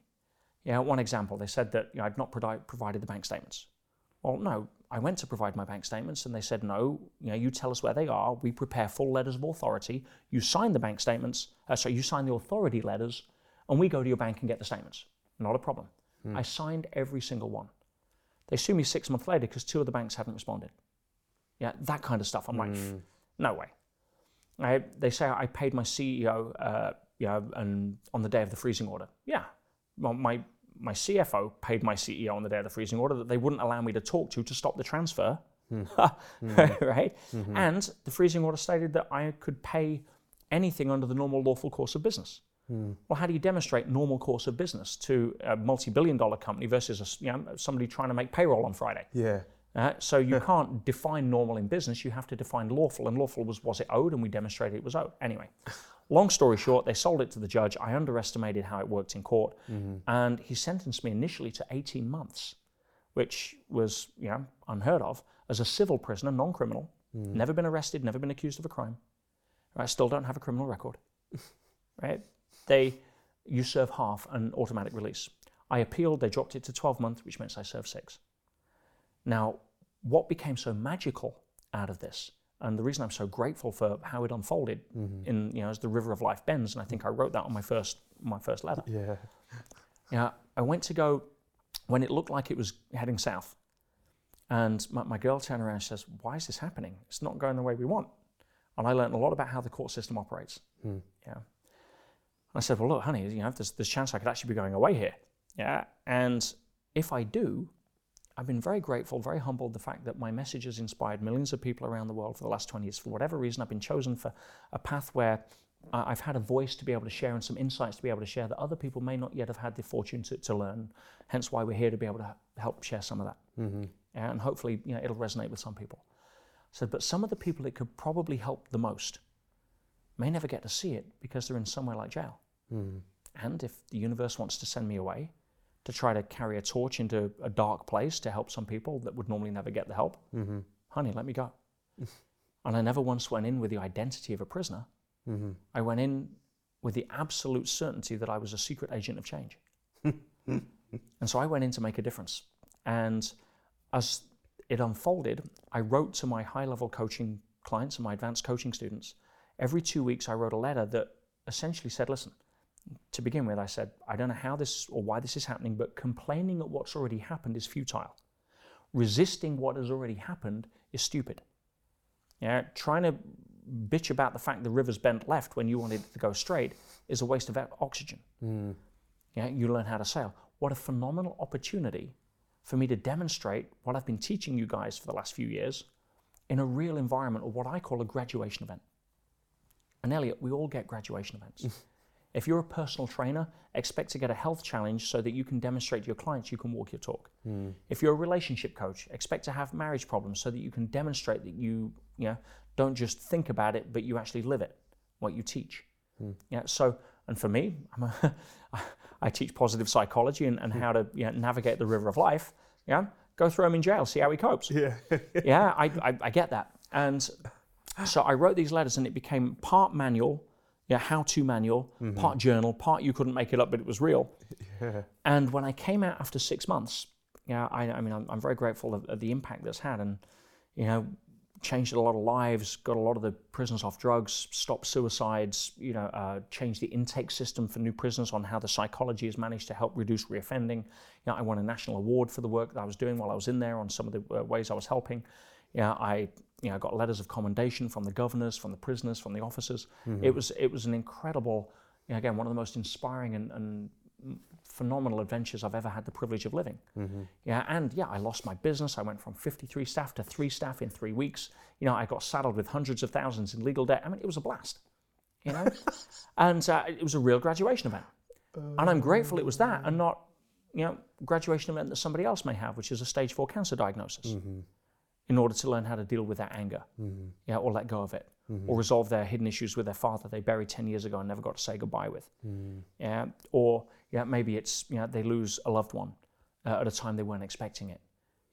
[SPEAKER 2] Yeah, one example, they said that you know, I'd not provi- provided the bank statements. Well, no, I went to provide my bank statements and they said, no, you know, you tell us where they are. We prepare full letters of authority. You sign the bank statements, uh, sorry, you sign the authority letters, and we go to your bank and get the statements. Not a problem. I signed every single one. They sue me six months later because two of the banks haven't responded. Yeah, that kind of stuff. I'm like, no way. I, they say I paid my CEO, uh, you know, and on the day of the freezing order. Yeah, well, my my CFO paid my CEO on the day of the freezing order that they wouldn't allow me to talk to to stop the transfer, hmm. right? Mm-hmm. And the freezing order stated that I could pay anything under the normal lawful course of business. Hmm. Well, how do you demonstrate normal course of business to a multi-billion-dollar company versus a, you know, somebody trying to make payroll on Friday?
[SPEAKER 1] Yeah.
[SPEAKER 2] Uh, so you can't define normal in business. You have to define lawful, and lawful was was it owed, and we demonstrated it was owed. Anyway, long story short, they sold it to the judge. I underestimated how it worked in court, mm-hmm. and he sentenced me initially to 18 months, which was you know unheard of as a civil prisoner, non-criminal, mm-hmm. never been arrested, never been accused of a crime. I still don't have a criminal record. right? They, you serve half an automatic release. I appealed. They dropped it to 12 months, which means I served six. Now, what became so magical out of this, and the reason I'm so grateful for how it unfolded mm-hmm. in, you know, as the river of life bends, and I think I wrote that on my first, my first letter.
[SPEAKER 1] Yeah.
[SPEAKER 2] Yeah, I went to go when it looked like it was heading south, and my, my girl turned around and says, "Why is this happening? It's not going the way we want." And I learned a lot about how the court system operates. Hmm. Yeah. I said, "Well, look, honey, you know, there's there's a chance I could actually be going away here." Yeah, and if I do, I've been very grateful, very humbled the fact that my message has inspired millions of people around the world for the last 20 years. For whatever reason, I've been chosen for a path where I've had a voice to be able to share and some insights to be able to share that other people may not yet have had the fortune to, to learn. Hence why we're here to be able to help share some of that. Mm-hmm. Yeah, and hopefully, you know, it'll resonate with some people. So, but some of the people it could probably help the most may never get to see it because they're in somewhere like jail. Mm-hmm. And if the universe wants to send me away to try to carry a torch into a dark place to help some people that would normally never get the help, mm-hmm. honey, let me go. and I never once went in with the identity of a prisoner. Mm-hmm. I went in with the absolute certainty that I was a secret agent of change. and so I went in to make a difference. And as it unfolded, I wrote to my high level coaching clients and my advanced coaching students. Every two weeks, I wrote a letter that essentially said, listen, to begin with, I said, I don't know how this or why this is happening, but complaining at what's already happened is futile. Resisting what has already happened is stupid. Yeah, trying to bitch about the fact the river's bent left when you wanted it to go straight is a waste of oxygen. Hmm. Yeah, you learn how to sail. What a phenomenal opportunity for me to demonstrate what I've been teaching you guys for the last few years in a real environment or what I call a graduation event. And Elliot, we all get graduation events. if you're a personal trainer, expect to get a health challenge so that you can demonstrate to your clients you can walk your talk. Hmm. If you're a relationship coach, expect to have marriage problems so that you can demonstrate that you, you know, don't just think about it, but you actually live it, what you teach. Hmm. Yeah. So, and for me, I'm a, I teach positive psychology and, and how to you know, navigate the river of life. Yeah. Go throw him in jail, see how he copes.
[SPEAKER 1] Yeah.
[SPEAKER 2] yeah, I, I, I get that. And so I wrote these letters and it became part manual, yeah, how-to manual, part journal, part you couldn't make it up, but it was real. Yeah. And when I came out after six months, yeah, I, I mean, I'm, I'm very grateful of, of the impact that's had and, you know, changed a lot of lives, got a lot of the prisoners off drugs, stopped suicides, you know, uh, changed the intake system for new prisoners on how the psychology has managed to help reduce reoffending. You know, I won a national award for the work that I was doing while I was in there on some of the uh, ways I was helping. Yeah, I you know, I got letters of commendation from the governors, from the prisoners, from the officers. Mm-hmm. It was it was an incredible, you know, again, one of the most inspiring and, and phenomenal adventures I've ever had the privilege of living. Mm-hmm. Yeah, and yeah, I lost my business. I went from 53 staff to three staff in three weeks. You know, I got saddled with hundreds of thousands in legal debt. I mean, it was a blast. You know, and uh, it was a real graduation event, and I'm grateful it was that, and not, you know, graduation event that somebody else may have, which is a stage four cancer diagnosis mm-hmm. In order to learn how to deal with that anger, yeah, or let go of it, or resolve their hidden issues with their father they buried 10 years ago and never got to say goodbye with. Yeah, or yeah, maybe it's you know, they lose a loved one uh, at a time they weren't expecting it,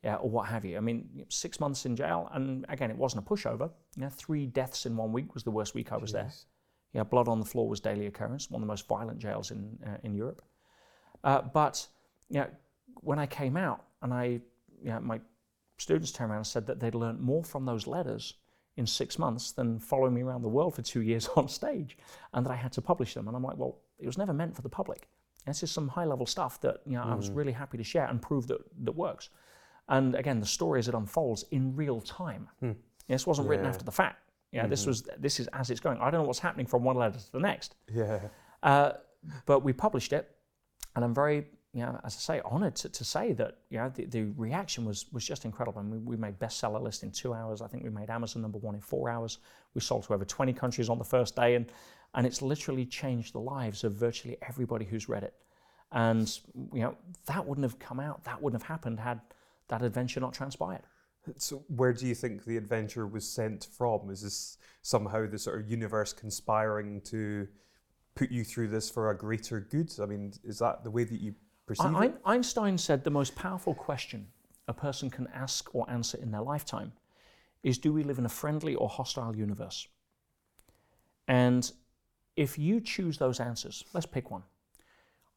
[SPEAKER 2] yeah, or what have you. I mean, six months in jail, and again, it wasn't a pushover. You know, three deaths in one week was the worst week I was there. Yeah, blood on the floor was daily occurrence, one of the most violent jails in uh, in Europe. Uh, but you know, when I came out, and I, you know, my students turned around and said that they'd learned more from those letters in six months than following me around the world for two years on stage, and that I had to publish them. And I'm like, well, it was never meant for the public. This is some high level stuff that you know I was mm. really happy to share and prove that that works. And again, the story as it unfolds in real time. Hmm. This wasn't written after the fact. Yeah, this mm-hmm. was this is as it's going. I don't know what's happening from one letter to the next.
[SPEAKER 1] Yeah.
[SPEAKER 2] Uh, but we published it, and I'm very, you know, as I say, honoured to, to say that you know the, the reaction was was just incredible. And we, we made bestseller list in two hours. I think we made Amazon number one in four hours. We sold to over 20 countries on the first day, and and it's literally changed the lives of virtually everybody who's read it. And you know that wouldn't have come out, that wouldn't have happened had that adventure not transpired.
[SPEAKER 1] So, where do you think the adventure was sent from? Is this somehow the sort of universe conspiring to put you through this for a greater good? I mean, is that the way that you perceive
[SPEAKER 2] I? Einstein said the most powerful question a person can ask or answer in their lifetime is do we live in a friendly or hostile universe? And if you choose those answers, let's pick one.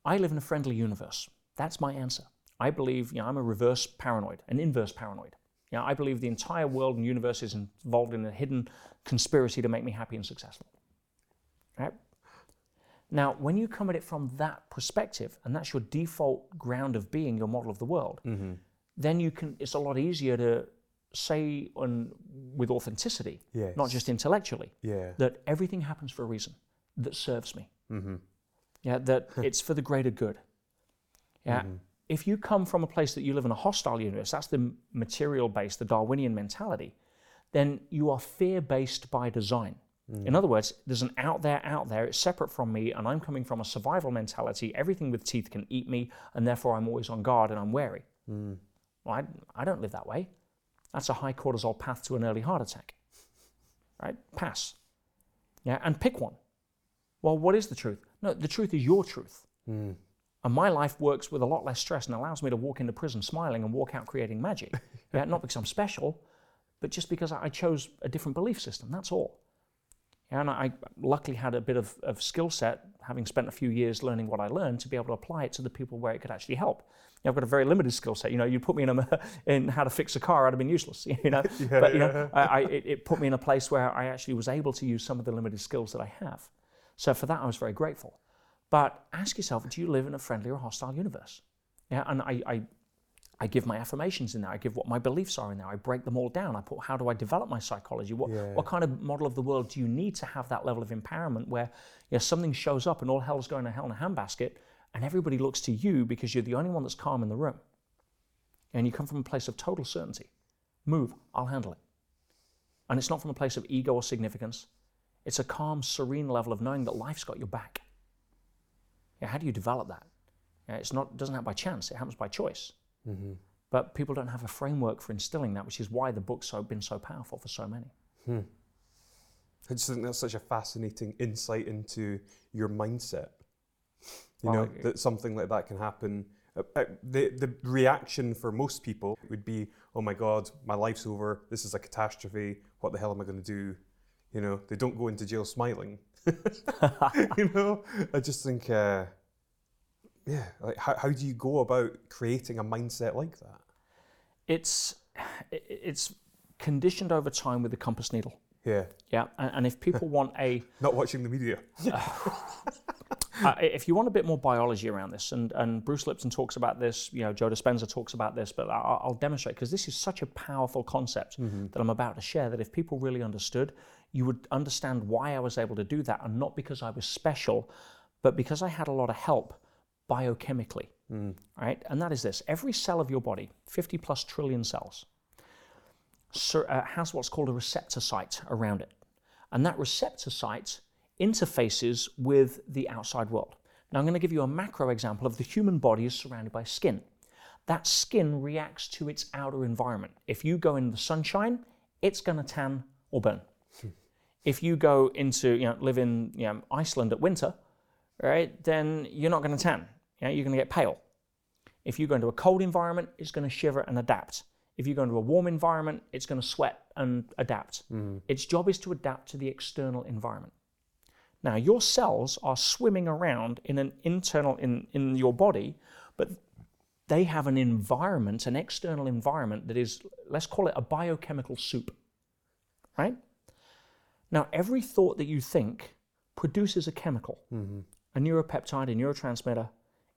[SPEAKER 2] I live in a friendly universe. That's my answer. I believe, you know, I'm a reverse paranoid, an inverse paranoid. You know, I believe the entire world and universe is involved in a hidden conspiracy to make me happy and successful. Right? Now, when you come at it from that perspective, and that's your default ground of being, your model of the world, mm-hmm. then you can. It's a lot easier to say on, with authenticity,
[SPEAKER 1] Yes.
[SPEAKER 2] not just intellectually,
[SPEAKER 1] Yeah.
[SPEAKER 2] that everything happens for a reason that serves me. Mm-hmm. Yeah, that it's for the greater good. Yeah. Mm-hmm. If you come from a place that you live in a hostile universe, that's the material based, the Darwinian mentality, then you are fear based by design. Mm. In other words, there's an out there, out there, it's separate from me, and I'm coming from a survival mentality. Everything with teeth can eat me, and therefore I'm always on guard and I'm wary. Mm. Well, I, I don't live that way. That's a high cortisol path to an early heart attack. Right? Pass. Yeah, and pick one. Well, what is the truth? No, the truth is your truth. Mm. And my life works with a lot less stress and allows me to walk into prison smiling and walk out creating magic. yeah, not because I'm special, but just because I chose a different belief system. That's all. Yeah, and I luckily had a bit of, of skill set, having spent a few years learning what I learned, to be able to apply it to the people where it could actually help. Yeah, I've got a very limited skill set. You know, you put me in, a, in how to fix a car, I'd have been useless. You know, but you know, I, I, it, it put me in a place where I actually was able to use some of the limited skills that I have. So for that, I was very grateful. But ask yourself, do you live in a friendly or hostile universe? Yeah, and I, I, I give my affirmations in there. I give what my beliefs are in there. I break them all down. I put how do I develop my psychology? What,
[SPEAKER 1] Yeah.
[SPEAKER 2] what kind of model of the world do you need to have that level of empowerment where you know, something shows up and all hell's going to hell in a handbasket and everybody looks to you because you're the only one that's calm in the room. And you come from a place of total certainty. Move, I'll handle it. And it's not from a place of ego or significance. It's a calm, serene level of knowing that life's got your back. Yeah, how do you develop that? Yeah, it's not doesn't happen by chance. It happens by choice. But people don't have a framework for instilling that, which is why the book's so been so powerful for so many.
[SPEAKER 1] I just think that's such a fascinating insight into your mindset. You
[SPEAKER 2] Well,
[SPEAKER 1] know,
[SPEAKER 2] I-
[SPEAKER 1] that something like that can happen. Uh, uh, the, the reaction for most people would be, oh my God, my life's over. This is a catastrophe. What the hell am I going to do? You know, they don't go into jail smiling. you know, I just think, uh, yeah, like how, how do you go about creating a mindset like that?
[SPEAKER 2] It's it's conditioned over time with the compass needle.
[SPEAKER 1] Yeah,
[SPEAKER 2] Yeah, and, and if people want a
[SPEAKER 1] not watching the media.
[SPEAKER 2] uh, if you want a bit more biology around this, and, and Bruce Lipton talks about this, you know, Joe Dispenza talks about this, but I'll, I'll demonstrate because this is such a powerful concept that I'm about to share that if people really understood, you would understand why I was able to do that, and not because I was special, but because I had a lot of help biochemically, right? And that is this: every cell of your body, 50 plus trillion cells, uh, has what's called a receptor site around it. And that receptor site interfaces with the outside world. Now, I'm going to give you a macro example of the human body is surrounded by skin. That skin reacts to its outer environment. If you go in the sunshine, it's going to tan or burn. if you go into, you know, live in you know, Iceland at winter, right, then you're not going to tan. Know, you're going to get pale. If you go into a cold environment, it's going to shiver and adapt. If you go into a warm environment, it's going to sweat and adapt. Mm. Its job is to adapt to the external environment. Now, your cells are swimming around in an internal in, in your body, but they have an environment, an external environment that is, let's call it a biochemical soup. Right? Now, every thought that you think produces a chemical, mm-hmm. a neuropeptide, a neurotransmitter.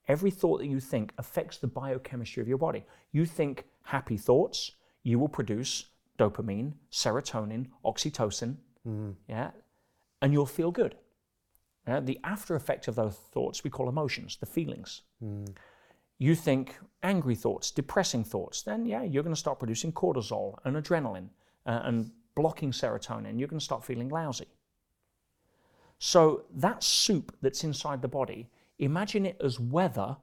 [SPEAKER 2] Every thought that you think affects the biochemistry of your body. You think happy thoughts, you will produce dopamine, serotonin, oxytocin, yeah, and you'll feel good. Yeah, the after effect of those thoughts we call emotions, the feelings. You think angry thoughts, depressing thoughts, then yeah, you're going to start producing cortisol and adrenaline uh, and blocking serotonin. You're going to start feeling lousy. So that soup that's inside the body, imagine it as weather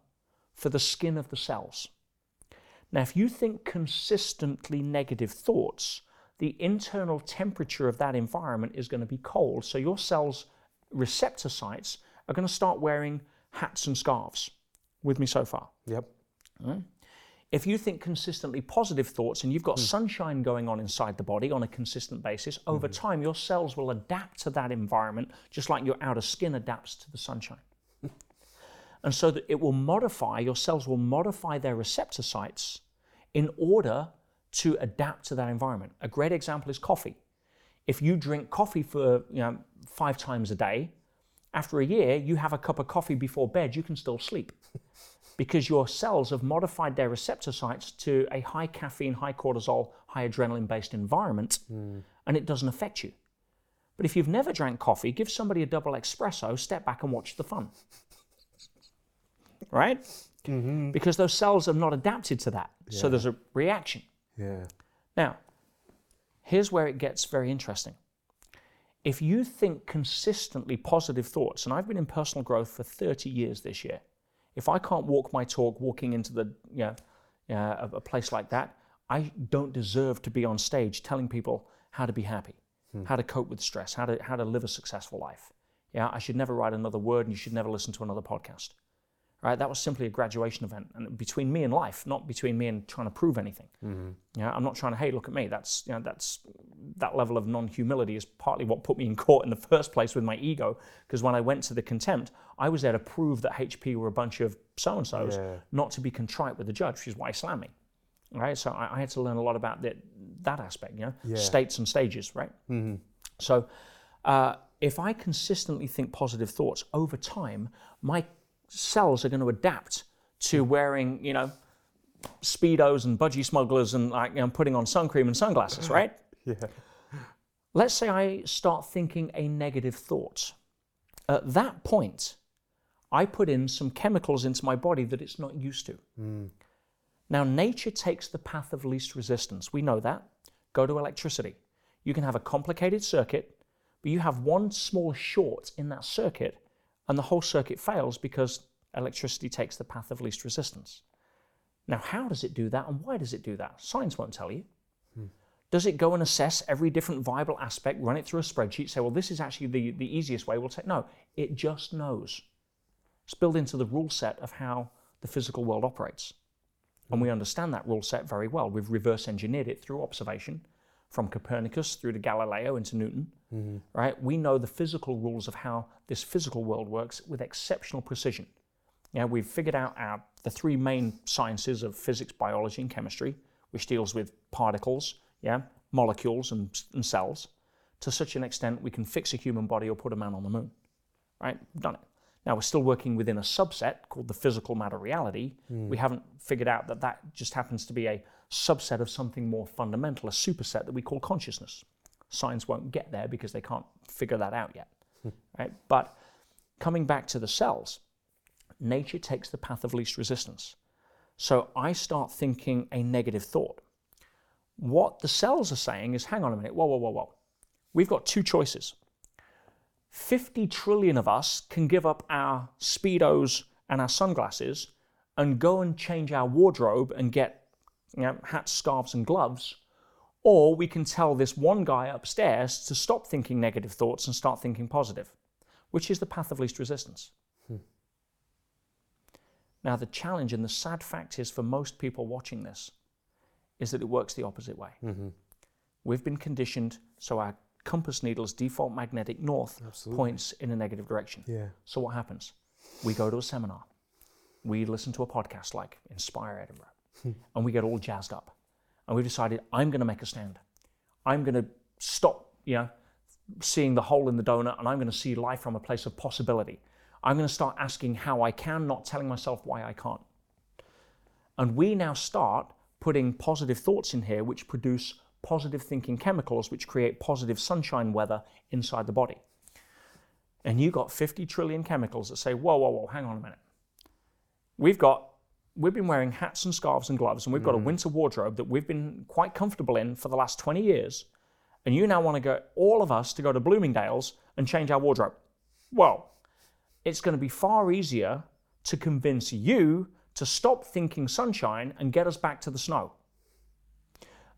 [SPEAKER 2] for the skin of the cells. Now, if you think consistently negative thoughts, the internal temperature of that environment is going to be cold. So your cells' receptor sites are going to start wearing hats and scarves. With me so far?
[SPEAKER 1] Yep.
[SPEAKER 2] If you think consistently positive thoughts and you've got hmm. sunshine going on inside the body on a consistent basis, over hmm. time your cells will adapt to that environment just like your outer skin adapts to the sunshine. And so that it will modify, your cells will modify their receptor sites in order to adapt to that environment. A great example is coffee. If you drink coffee for you know, five times a day, after a year, you have a cup of coffee before bed, you can still sleep because your cells have modified their receptor sites to a high caffeine, high cortisol, high adrenaline based environment, hmm. and it doesn't affect you. But if you've never drank coffee, give somebody a double espresso, step back and watch the fun. Right? Because those cells have not adapted to that. So there's a reaction.
[SPEAKER 1] Yeah.
[SPEAKER 2] Now, here's where it gets very interesting. If you think consistently positive thoughts, and I've been in personal growth for 30 years this year, if I can't walk my talk walking into the you know, uh, a, a place like that, I don't deserve to be on stage telling people how to be happy, how to cope with stress, how to how to live a successful life. Yeah, I should never write another word, and you should never listen to another podcast. Right? That was simply a graduation event, and between me and life, not between me and trying to prove anything. Yeah, I'm not trying to, hey, look at me. That's you know, that's that level of non-humility is partly what put me in court in the first place with my ego. Because when I went to the contempt, I was there to prove that HP were a bunch of so and so's,
[SPEAKER 1] Yeah.
[SPEAKER 2] not to be contrite with the judge, which is why he slammed me. Right? So I, I had to learn a lot about that that aspect. You know,
[SPEAKER 1] Yeah.
[SPEAKER 2] states and stages. Right? So uh, if I consistently think positive thoughts over time, my cells are going to adapt to hmm. wearing, you know, speedos and budgie smugglers and like you know, putting on sun cream and sunglasses, right?
[SPEAKER 1] Yeah.
[SPEAKER 2] Let's say I start thinking a negative thought. At that point, I put in some chemicals into my body that it's not used to. Hmm. Now, nature takes the path of least resistance. We know that. Go to electricity. You can have a complicated circuit, but you have one small short in that circuit, and the whole circuit fails because electricity takes the path of least resistance. Now, how does it do that and why does it do that? Science won't tell you. Hmm. Does it go and assess every different viable aspect, run it through a spreadsheet, say, well, this is actually the, the easiest way? We'll take no, it just knows. It's built into the rule set of how the physical world operates. And we hmm. understand that rule set very well. We've reverse engineered it through observation from Copernicus through to Galileo into Newton. Mm-hmm. Right? We know the physical rules of how this physical world works with exceptional precision. Yeah, we've figured out our, the three main sciences of physics, biology, and chemistry, which deals with particles, yeah, molecules, and, and cells. To such an extent, we can fix a human body or put a man on the moon. Right? We've done it. Now, we're still working within a subset called the physical matter reality. Mm. We haven't figured out that that just happens to be a subset of something more fundamental, a superset that we call consciousness. Science won't get there because they can't figure that out yet. right? But coming back to the cells, nature takes the path of least resistance. So I start thinking a negative thought. What the cells are saying is hang on a minute, whoa, whoa, whoa, whoa. We've got two choices. 50 trillion of us can give up our Speedos and our sunglasses and go and change our wardrobe and get you know, hats, scarves, and gloves. Or we can tell this one guy upstairs to stop thinking negative thoughts and start thinking positive, which is the path of least resistance. Hmm. Now, the challenge and the sad fact is for most people watching this is that it works the opposite way. Mm-hmm. We've been conditioned so our compass needle's default magnetic north points in a negative direction.
[SPEAKER 1] Yeah.
[SPEAKER 2] So what happens? We go to a seminar. We listen to a podcast like Inspire Edinburgh, hmm. and we get all jazzed up. And we've decided, I'm going to make a stand. I'm going to stop, you know, seeing the hole in the donut, and I'm going to see life from a place of possibility. I'm going to start asking how I can, not telling myself why I can't. And we now start putting positive thoughts in here, which produce positive thinking chemicals, which create positive sunshine weather inside the body. And you got 50 trillion chemicals that say, whoa, whoa, whoa, hang on a minute. We've got, we've been wearing hats and scarves and gloves, and we've got a mm. winter wardrobe that we've been quite comfortable in for the last 20 years. And you now want to go, all of us, to go to Bloomingdale's and change our wardrobe. Well, it's going to be far easier to convince you to stop thinking sunshine and get us back to the snow.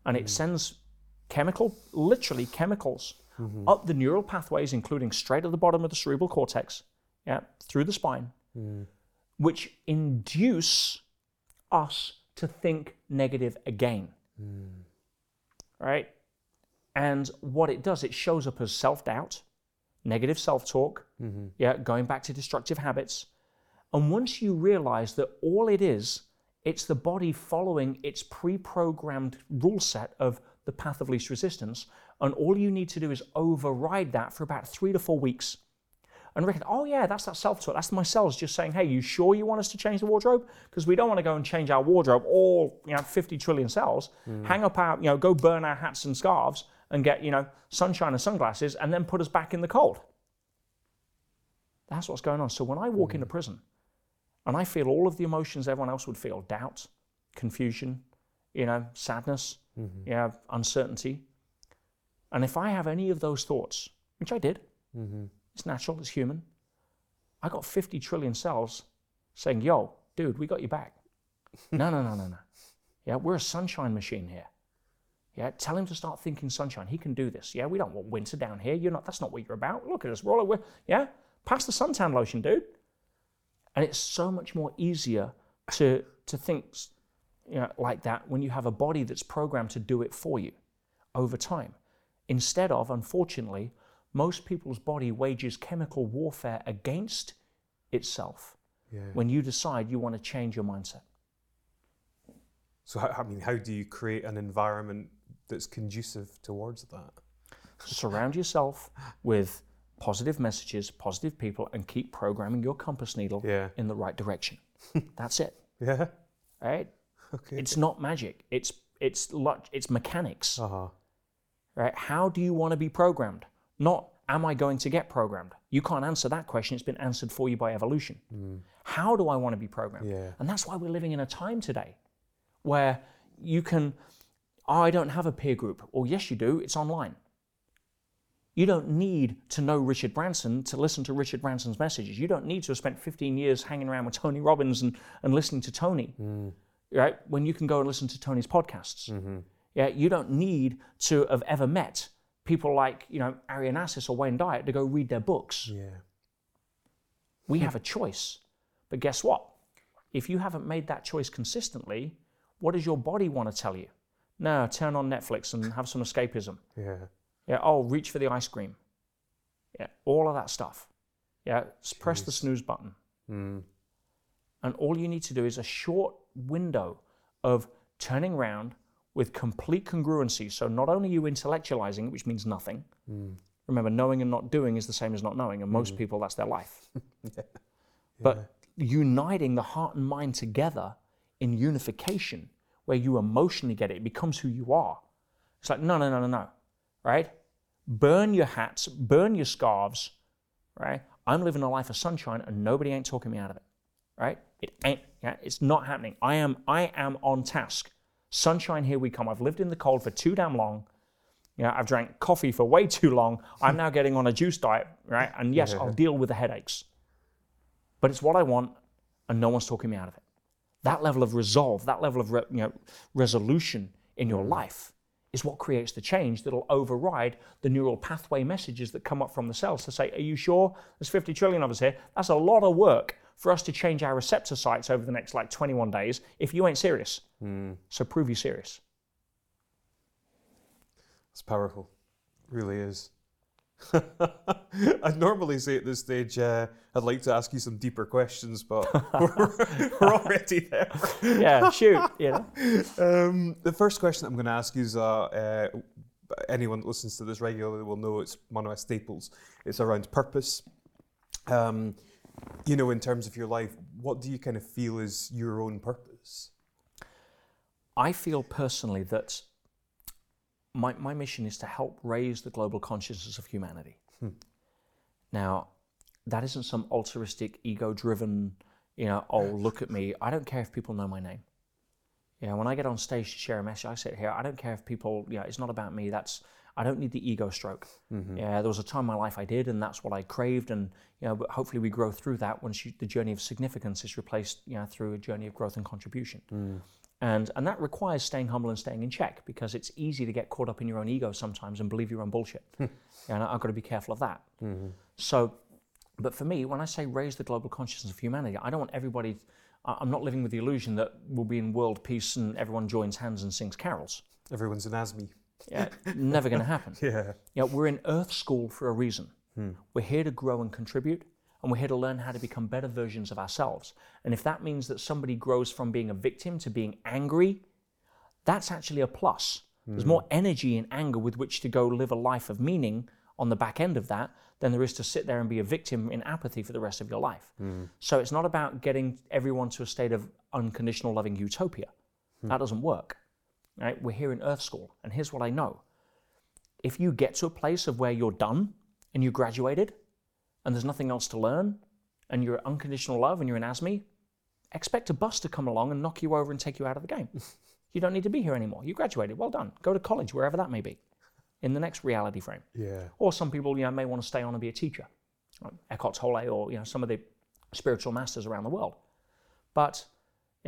[SPEAKER 2] And it mm. sends chemical, literally chemicals, mm-hmm. up the neural pathways, including straight at the bottom of the cerebral cortex, yeah, through the spine, mm. which induce us to think negative again. Hmm. Right? And what it does, it shows up as self doubt, negative self talk, mm-hmm. yeah, going back to destructive habits. And once you realize that all it is, it's the body following its pre programmed rule set of the path of least resistance, and all you need to do is override that for about three to four weeks. And reckon, oh yeah, that's that self talk. That's my cells just saying, hey, you sure you want us to change the wardrobe? Because we don't want to go and change our wardrobe, all you know, 50 trillion cells, mm. hang up our, you know, go burn our hats and scarves and get, you know, sunshine and sunglasses, and then put us back in the cold. That's what's going on. So when I walk mm. into prison and I feel all of the emotions everyone else would feel doubt, confusion, you know, sadness, mm-hmm. you know, uncertainty. And if I have any of those thoughts, which I did, mm-hmm. It's natural, it's human, I got 50 trillion cells saying, yo, dude, we got you back. no, no, no, no, no. Yeah, we're a sunshine machine here. Yeah, tell him to start thinking sunshine. He can do this. Yeah, we don't want winter down here. You're not. That's not what you're about. Look at us. We're all. We're, yeah, pass the suntan lotion, dude. And it's so much more easier to to think you know, like that when you have a body that's programmed to do it for you over time. Instead of, unfortunately, most people's body wages chemical warfare against itself
[SPEAKER 1] Yeah.
[SPEAKER 2] when you decide you want to change your mindset.
[SPEAKER 1] So, how, I mean, how do you create an environment that's conducive towards that?
[SPEAKER 2] Surround yourself with positive messages, positive people, and keep programming your compass needle
[SPEAKER 1] Yeah.
[SPEAKER 2] in the right direction. That's it,
[SPEAKER 1] Yeah.
[SPEAKER 2] right?
[SPEAKER 1] Okay.
[SPEAKER 2] It's not magic. It's it's it's mechanics,
[SPEAKER 1] Uh huh.
[SPEAKER 2] right? How do you want to be programmed? Not am I going to get programmed? You can't answer that question. It's been answered for you by evolution. Mm. How do I want to be programmed?
[SPEAKER 1] Yeah.
[SPEAKER 2] And that's why we're living in a time today where you can, oh, I don't have a peer group. Or yes, you do, it's online. You don't need to know Richard Branson to listen to Richard Branson's messages. You don't need to have spent 15 years hanging around with Tony Robbins and, and listening to Tony, mm. right? When you can go and listen to Tony's podcasts. Mm-hmm. Yeah, you don't need to have ever met people like, you know, Ari Onassis or Wayne Dyer to go read their books.
[SPEAKER 1] Yeah.
[SPEAKER 2] We have a choice. But guess what? If you haven't made that choice consistently, what does your body want to tell you? No, turn on Netflix and have some escapism.
[SPEAKER 1] Yeah.
[SPEAKER 2] Yeah, oh, reach for the ice cream. Yeah, all of that stuff. Yeah, s- press the snooze button.
[SPEAKER 1] Mm.
[SPEAKER 2] And all you need to do is a short window of turning around with complete congruency. So not only you intellectualizing, it, which means nothing. Hmm. Remember, knowing and not doing is the same as not knowing, and most hmm. people that's their life. But uniting the heart and mind together in unification, where you emotionally get it, it becomes who you are. It's like, no, no, no, no, no, right? Burn your hats, burn your scarves, right? I'm living a life of sunshine and nobody ain't talking me out of it, right? It ain't, yeah, it's not happening. I am, I am on task. Sunshine, here we come. I've lived in the cold for too damn long. You know, I've drank coffee for way too long. I'm now getting on a juice diet, right? And yes, I'll deal with the headaches. But it's what I want, and no one's talking me out of it. That level of resolve, that level of re, you know, resolution in your life is what creates the change that'll override the neural pathway messages that come up from the cells to say, Are you sure? There's 50 trillion of us here. That's a lot of work for us to change our receptor sites over the next like 21 days if you ain't serious. So prove you're serious.
[SPEAKER 1] It's powerful. really is. I'd normally say at this stage, uh, I'd like to ask you some deeper questions, but we're, we're already there.
[SPEAKER 2] Yeah, shoot, you know.
[SPEAKER 1] Um, the first question I'm going to ask you is uh, uh, anyone that listens to this regularly will know it's one of my staples. It's around purpose. Um, you know, in terms of your life, what do you kind of feel is your own purpose?
[SPEAKER 2] I feel personally that my, my mission is to help raise the global consciousness of humanity. Hmm. Now, that isn't some altruistic, ego driven, you know, oh, look at me. I don't care if people know my name. You know, when I get on stage to share a message, I sit here, I don't care if people, you know, it's not about me. That's, I don't need the ego stroke. Mm-hmm. Yeah, there was a time in my life I did, and that's what I craved. And, you know, but hopefully we grow through that once you, the journey of significance is replaced, you know, through a journey of growth and contribution. Mm. And, and that requires staying humble and staying in check because it's easy to get caught up in your own ego sometimes and believe your own bullshit. and I've got to be careful of that. Mm-hmm. So, but for me, when I say raise the global consciousness of humanity, I don't want everybody, I'm not living with the illusion that we'll be in world peace and everyone joins hands and sings carols.
[SPEAKER 1] Everyone's an ASME.
[SPEAKER 2] Yeah, never going to happen.
[SPEAKER 1] Yeah.
[SPEAKER 2] You know, we're in Earth School for a reason. Hmm. We're here to grow and contribute, and we're here to learn how to become better versions of ourselves. And if that means that somebody grows from being a victim to being angry, that's actually a plus. There's hmm. more energy and anger with which to go live a life of meaning on the back end of that than there is to sit there and be a victim in apathy for the rest of your life. Hmm. So it's not about getting everyone to a state of unconditional loving utopia. That doesn't work. Right? We're here in Earth School, and here's what I know. If you get to a place of where you're done and you graduated and there's nothing else to learn and you're unconditional love and you're an ASME, expect a bus to come along and knock you over and take you out of the game. you don't need to be here anymore. You graduated. Well done. Go to college, wherever that may be, in the next reality frame.
[SPEAKER 1] Yeah.
[SPEAKER 2] Or some people, you know, may want to stay on and be a teacher, like Eckhart Tolle, or you know, some of the spiritual masters around the world. But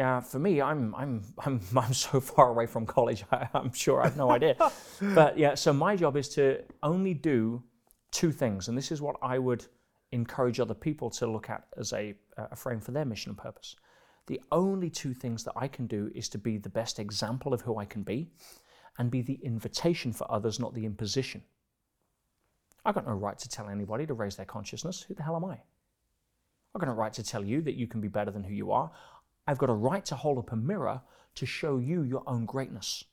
[SPEAKER 2] yeah, for me, I'm I'm I'm I'm so far away from college. I, I'm sure I've no idea. but yeah, so my job is to only do two things, and this is what I would encourage other people to look at as a a frame for their mission and purpose. The only two things that I can do is to be the best example of who I can be, and be the invitation for others, not the imposition. I've got no right to tell anybody to raise their consciousness. Who the hell am I? I've got no right to tell you that you can be better than who you are. I've got a right to hold up a mirror to show you your own greatness,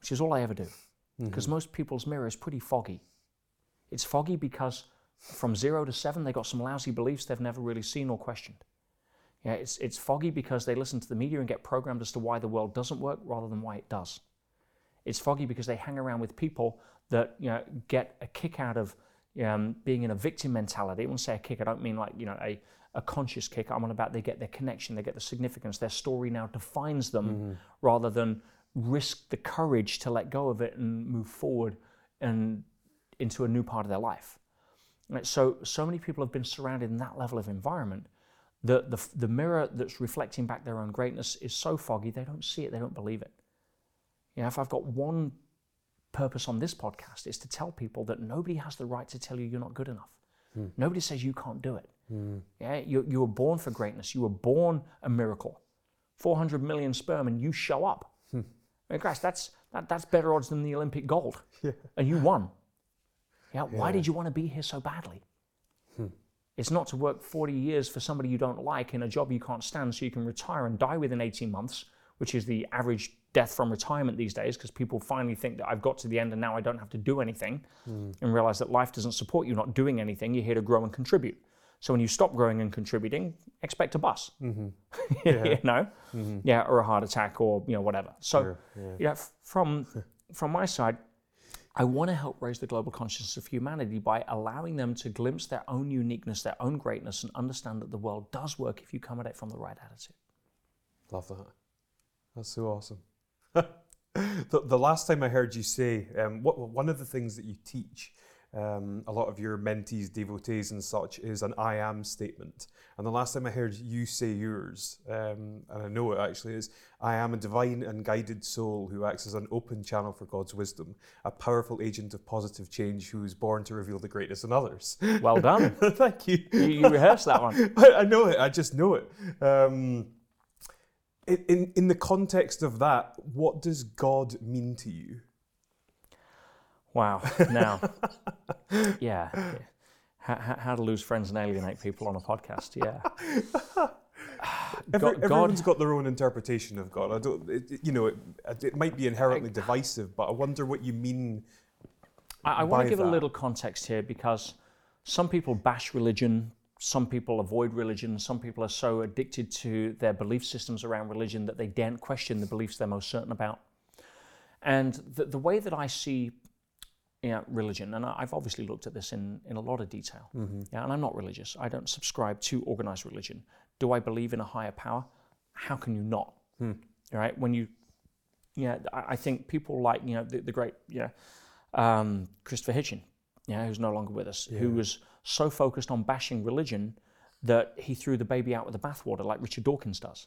[SPEAKER 2] which is all I ever do. Because most people's mirror is pretty foggy. It's foggy because from zero to seven, they've got some lousy beliefs they've never really seen or questioned. Yeah, it's, it's foggy because they listen to the media and get programmed as to why the world doesn't work rather than why it does. It's foggy because they hang around with people that you know get a kick out of um, being in a victim mentality. When I say a kick, I don't mean like you know a, a conscious kick. I'm on about they get their connection, they get the significance. Their story now defines them mm-hmm. rather than risk the courage to let go of it and move forward and into a new part of their life. Right, So so many people have been surrounded in that level of environment. that the, the mirror that's reflecting back their own greatness is so foggy they don't see it, they don't believe it. You know, if I've got one purpose on this podcast, it's to tell people that nobody has the right to tell you you're not good enough. Hmm. Nobody says you can't do it. Yeah, you, you were born for greatness. You were born a miracle. 400 million sperm and you show up. I mean, Christ, that's, that, that's better odds than the Olympic gold. And you won. Yeah, why did you want to be here so badly? It's not to work 40 years for somebody you don't like in a job you can't stand so you can retire and die within 18 months, which is the average death from retirement these days because people finally think that I've got to the end and now I don't have to do anything hmm. and realize that life doesn't support you not doing anything. You're here to grow and contribute. So when you stop growing and contributing, expect a bus,
[SPEAKER 1] Mm-hmm.
[SPEAKER 2] you know, yeah, or a heart attack, or you know whatever. So
[SPEAKER 1] Sure, yeah.
[SPEAKER 2] yeah, from from my side, I want to help raise the global consciousness of humanity by allowing them to glimpse their own uniqueness, their own greatness, and understand that the world does work if you come at it from the right attitude.
[SPEAKER 1] Love that. That's so awesome. the, the last time I heard you say, um, what, one of the things that you teach um, a lot of your mentees, devotees, and such is an I am statement. And the last time I heard you say yours, um, and I know it actually is, I am a divine and guided soul who acts as an open channel for God's wisdom, a powerful agent of positive change who is born to reveal the greatness in others.
[SPEAKER 2] Well done.
[SPEAKER 1] Thank you.
[SPEAKER 2] you, you rehearsed that one.
[SPEAKER 1] I, I know it. I just know it. Um, in, in in the context of that, what does God mean to you?
[SPEAKER 2] Wow. Now, yeah. How, how- to lose friends and alienate people on a podcast? Yeah.
[SPEAKER 1] Every,
[SPEAKER 2] God-
[SPEAKER 1] everyone's got their own interpretation of God. I don't. It, you know, it, it might be inherently divisive, but I wonder what you mean.
[SPEAKER 2] I, I want to give a little context here because some people bash religion, some people avoid religion, some people are so addicted to their belief systems around religion that they daren't question the beliefs they're most certain about. And the, the way that I see yeah, religion, and I've obviously looked at this in, in a lot of detail. Yeah, and I'm not religious. I don't subscribe to organized religion. Do I believe in a higher power? How can you not? Right? when you, yeah, I, I think people like you know the, the great yeah, um, Christopher Hitchens, yeah, who's no longer with us, who was so focused on bashing religion that he threw the baby out with the bathwater, like Richard Dawkins does.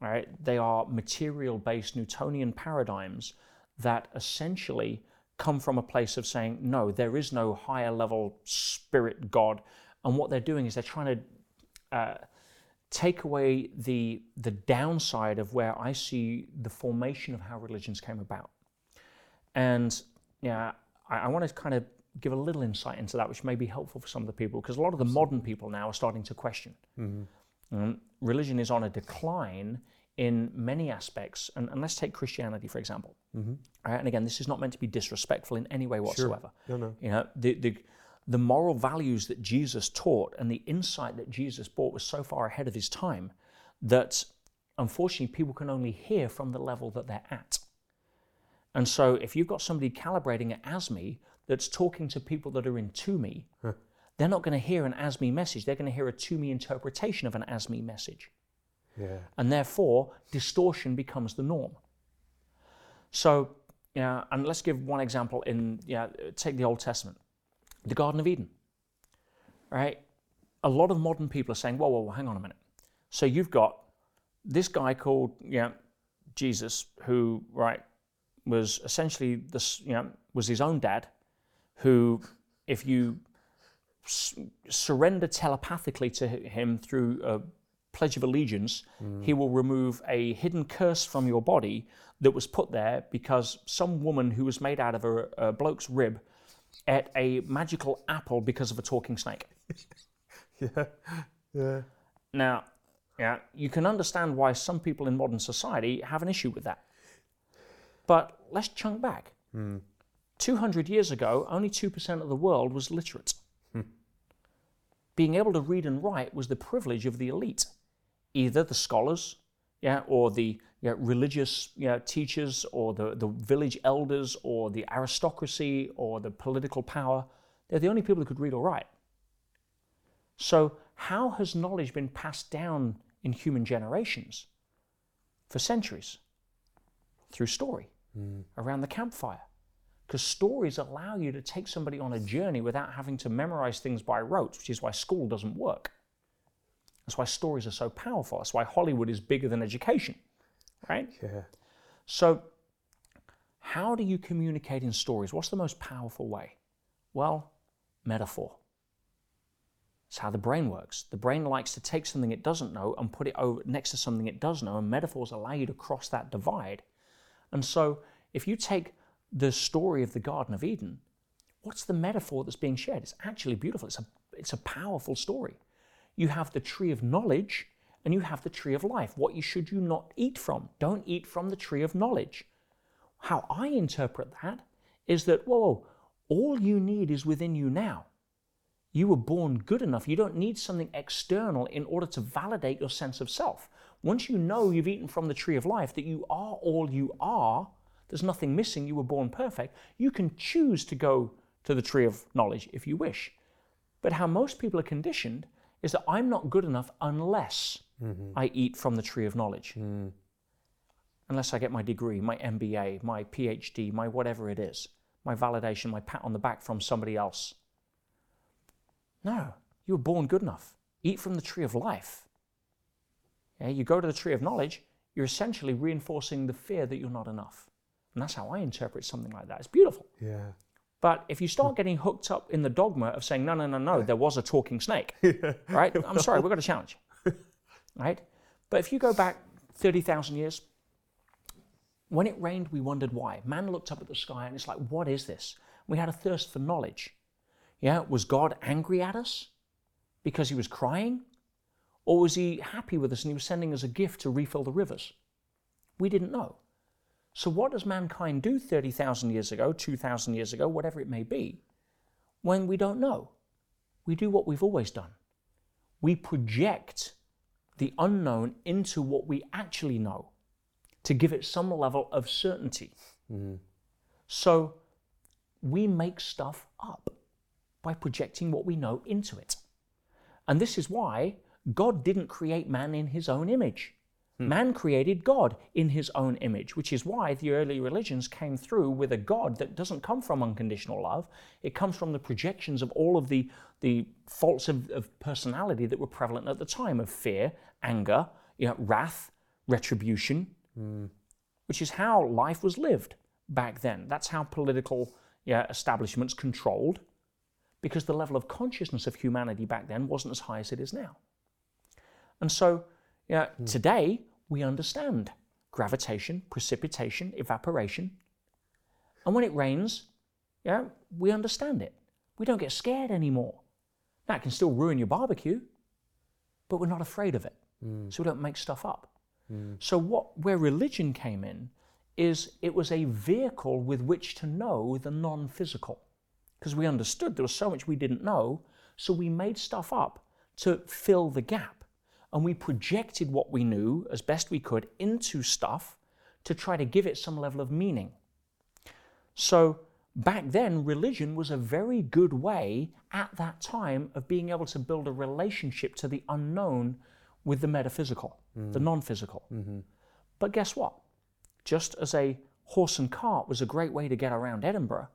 [SPEAKER 2] Right? they are material-based Newtonian paradigms that essentially come from a place of saying, no, there is no higher level spirit God, and what they're doing is they're trying to uh, take away the the downside of where I see the formation of how religions came about. And yeah, I, I want to kind of give a little insight into that, which may be helpful for some of the people, because a lot of the modern people now are starting to question. Um, religion is on a decline in many aspects, and, and let's take Christianity for example. Mm-hmm. Right, and again, this is not meant to be disrespectful in any way whatsoever.
[SPEAKER 1] No, no.
[SPEAKER 2] You know, the, the the moral values that Jesus taught and the insight that Jesus brought was so far ahead of his time that unfortunately people can only hear from the level that they're at. And so if you've got somebody calibrating at ASME that's talking to people that are in TUME, they're not going to hear an ASME message. They're going to hear a TUME interpretation of an ASME message. And therefore, distortion becomes the norm. So, yeah, and let's give one example in, yeah, take the Old Testament, the Garden of Eden, right? A lot of modern people are saying, whoa, whoa, whoa, hang on a minute. So you've got this guy called, yeah, Jesus, who, right, was essentially this, you know, was his own dad, who, if you s- surrender telepathically to him through a pledge of allegiance, mm. he will remove a hidden curse from your body that was put there because some woman who was made out of a, a bloke's rib ate a magical apple because of a talking snake.
[SPEAKER 1] Yeah. Yeah.
[SPEAKER 2] Now, yeah, you can understand why some people in modern society have an issue with that. But let's chunk back. Hmm. 200 years ago, only 2% of the world was literate. Hmm. Being able to read and write was the privilege of the elite, either the scholars, yeah, or the yeah, religious yeah, teachers, or the, the village elders, or the aristocracy, or the political power. They're the only people who could read or write. So, how has knowledge been passed down in human generations for centuries? Through story, hmm. around the campfire. Because stories allow you to take somebody on a journey without having to memorize things by rote, which is why school doesn't work. That's why stories are so powerful. That's why Hollywood is bigger than education, right?
[SPEAKER 1] Yeah.
[SPEAKER 2] So, how do you communicate in stories? What's the most powerful way? Well, metaphor. It's how the brain works. The brain likes to take something it doesn't know and put it over next to something it does know, and metaphors allow you to cross that divide. And so, if you take the story of the Garden of Eden, what's the metaphor that's being shared? It's actually beautiful. It's a, it's a powerful story. You have the tree of knowledge and you have the tree of life. What should you not eat from? Don't eat from the tree of knowledge. How I interpret that is that, whoa, all you need is within you now. You were born good enough. You don't need something external in order to validate your sense of self. Once you know you've eaten from the tree of life, that you are all you are, there's nothing missing, you were born perfect, you can choose to go to the tree of knowledge if you wish. But how most people are conditioned is that I'm not good enough unless mm-hmm. I eat from the tree of knowledge. Mm. Unless I get my degree, my MBA, my PhD, my whatever it is, my validation, my pat on the back from somebody else. No, you were born good enough. Eat from the tree of life. Yeah, you go to the tree of knowledge, you're essentially reinforcing the fear that you're not enough. And that's how I interpret something like that. It's beautiful.
[SPEAKER 1] Yeah.
[SPEAKER 2] But if you start hmm. getting hooked up in the dogma of saying, no, no, no, no, there was a talking snake, right? I'm sorry, we've got a challenge, right? But if you go back 30,000 years, when it rained, we wondered why. Man looked up at the sky and it's like, what is this? We had a thirst for knowledge. Yeah, was God angry at us because he was crying? Or was he happy with us and he was sending us a gift to refill the rivers? We didn't know. So, what does mankind do 30,000 years ago, 2,000 years ago, whatever it may be, when we don't know? We do what we've always done. We project the unknown into what we actually know to give it some level of certainty. Mm-hmm. So, we make stuff up by projecting what we know into it. And this is why God didn't create man in his own image. Hmm. Man created God in his own image, which is why the early religions came through with a God that doesn't come from unconditional love. It comes from the projections of all of the, the faults of, of personality that were prevalent at the time of fear, anger, you know, wrath, retribution, hmm. which is how life was lived back then. That's how political yeah, establishments controlled, because the level of consciousness of humanity back then wasn't as high as it is now. And so, yeah, mm. today we understand gravitation, precipitation, evaporation. And when it rains, yeah, we understand it. We don't get scared anymore. Now, it can still ruin your barbecue, but we're not afraid of it. Mm. So we don't make stuff up. Mm. So, what, where religion came in is it was a vehicle with which to know the non physical. Because we understood there was so much we didn't know, so we made stuff up to fill the gap and we projected what we knew as best we could into stuff to try to give it some level of meaning. So, back then, religion was a very good way at that time of being able to build a relationship to the unknown with the metaphysical, mm. the non physical. Mm-hmm. But guess what? Just as a horse and cart was a great way to get around Edinburgh,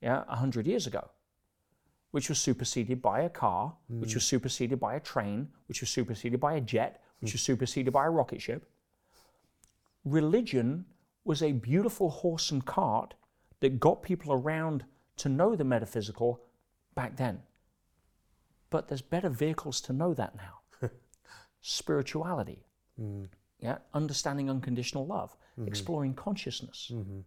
[SPEAKER 2] yeah, 100 years ago, which was superseded by a car, mm. which was superseded by a train, which was superseded by a jet, which mm. was superseded by a rocket ship. Religion was a beautiful horse and cart that got people around to know the metaphysical back then. But there's better vehicles to know that now. Spirituality, mm. yeah, understanding unconditional love, mm-hmm. exploring consciousness. Mm-hmm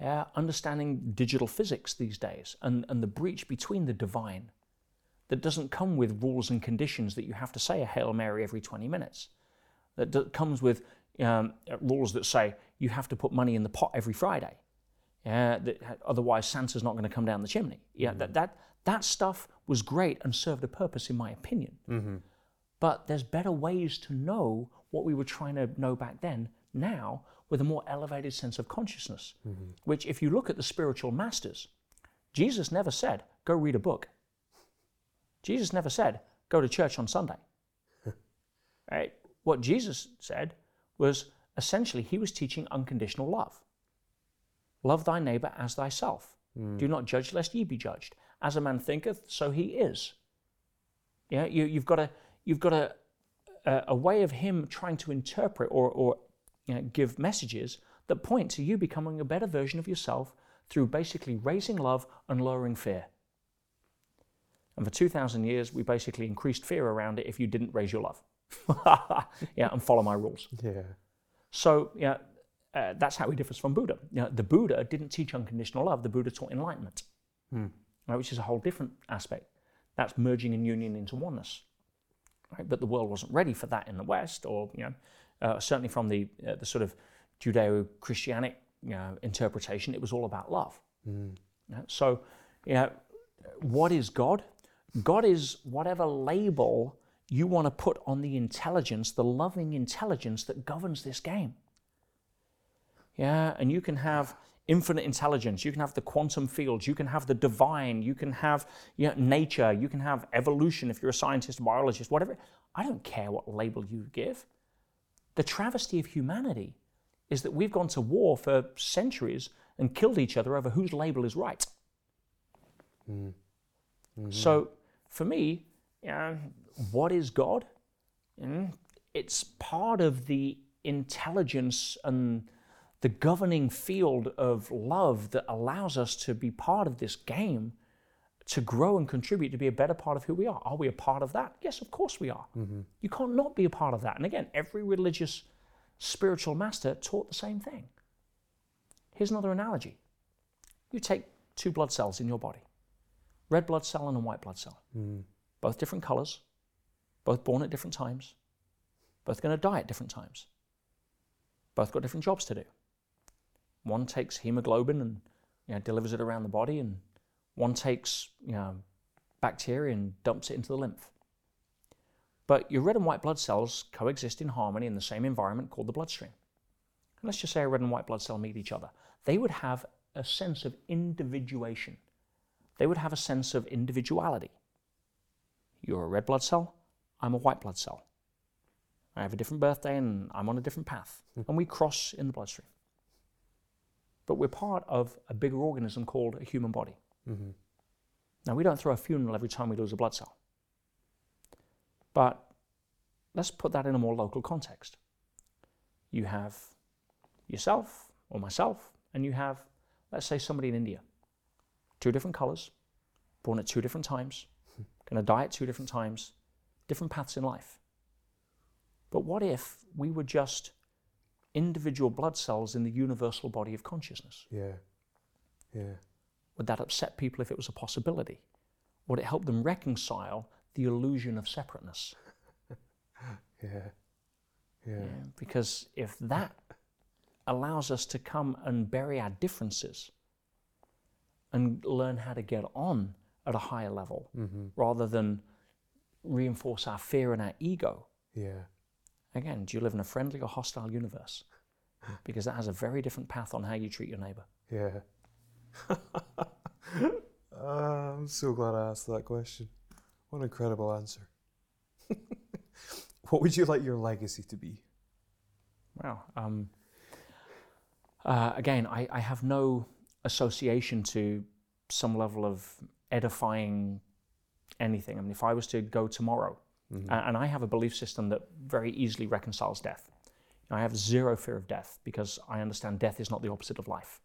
[SPEAKER 2] yeah, understanding digital physics these days and, and the breach between the divine that doesn't come with rules and conditions that you have to say a Hail Mary every 20 minutes, that comes with um, rules that say you have to put money in the pot every Friday. Yeah, that, otherwise Santa's not going to come down the chimney. Yeah, mm-hmm. that, that, that stuff was great and served a purpose, in my opinion. Mm-hmm. But there's better ways to know what we were trying to know back then now with a more elevated sense of consciousness. Mm-hmm. Which, if you look at the spiritual masters, Jesus never said, go read a book. Jesus never said, go to church on Sunday. right? What Jesus said was essentially he was teaching unconditional love. Love thy neighbor as thyself. Mm. Do not judge lest ye be judged. As a man thinketh, so he is. Yeah, you, have got a you've got a, a, a way of him trying to interpret or, or you know, give messages that point to you becoming a better version of yourself through basically raising love and lowering fear. And for 2,000 years, we basically increased fear around it if you didn't raise your love. yeah, and follow my rules.
[SPEAKER 1] Yeah.
[SPEAKER 2] So, yeah, uh, that's how he differs from Buddha. You know, the Buddha didn't teach unconditional love, the Buddha taught enlightenment, hmm. right, which is a whole different aspect. That's merging and union into oneness. Right? But the world wasn't ready for that in the West, or you know, uh, certainly from the, uh, the sort of Judeo Christianic you know, interpretation, it was all about love. Mm. so, you know, what is God? God is whatever label you want to put on the intelligence, the loving intelligence that governs this game. Yeah, and you can have infinite intelligence, you can have the quantum fields, you can have the divine, you can have you know, nature, you can have evolution if you're a scientist, biologist, whatever. I don't care what label you give. The travesty of humanity is that we've gone to war for centuries and killed each other over whose label is right. Mm. Mm-hmm. So, for me, uh, what is God? Mm, it's part of the intelligence and the governing field of love that allows us to be part of this game, to grow and contribute to be a better part of who we are. Are we a part of that? Yes, of course we are. Mm-hmm. You can't not be a part of that. And again, every religious spiritual master taught the same thing. Here's another analogy you take two blood cells in your body red blood cell and a white blood cell, mm. both different colors, both born at different times, both going to die at different times, both got different jobs to do. One takes hemoglobin and you know, delivers it around the body, and one takes you know, bacteria and dumps it into the lymph. But your red and white blood cells coexist in harmony in the same environment called the bloodstream. And let's just say a red and white blood cell meet each other. They would have a sense of individuation. They would have a sense of individuality. You're a red blood cell, I'm a white blood cell. I have a different birthday and I'm on a different path. Hmm. And we cross in the bloodstream but we're part of a bigger organism called a human body. Mm-hmm. Now, we don't throw a funeral every time we lose a blood cell. But let's put that in a more local context. You have yourself or myself, and you have, let's say, somebody in India. Two different colors, born at two different times, going to die at two different times, different paths in life. But what if we were just individual blood cells in the universal body of consciousness.
[SPEAKER 1] Yeah. Yeah.
[SPEAKER 2] Would that upset people if it was a possibility? Would it help them reconcile the illusion of separateness?
[SPEAKER 1] yeah. yeah. Yeah.
[SPEAKER 2] Because if that allows us to come and bury our differences and learn how to get on at a higher level mm-hmm. rather than reinforce our fear and our ego.
[SPEAKER 1] Yeah.
[SPEAKER 2] Again, do you live in a friendly or hostile universe? Because that has a very different path on how you treat your neighbor.
[SPEAKER 1] Yeah. uh, I'm so glad I asked that question. What an incredible answer. what would you like your legacy to be?
[SPEAKER 2] Wow. Um, uh, again, I, I have no association to some level of edifying anything. I mean, if I was to go tomorrow Mm-hmm. And I have a belief system that very easily reconciles death. I have zero fear of death because I understand death is not the opposite of life.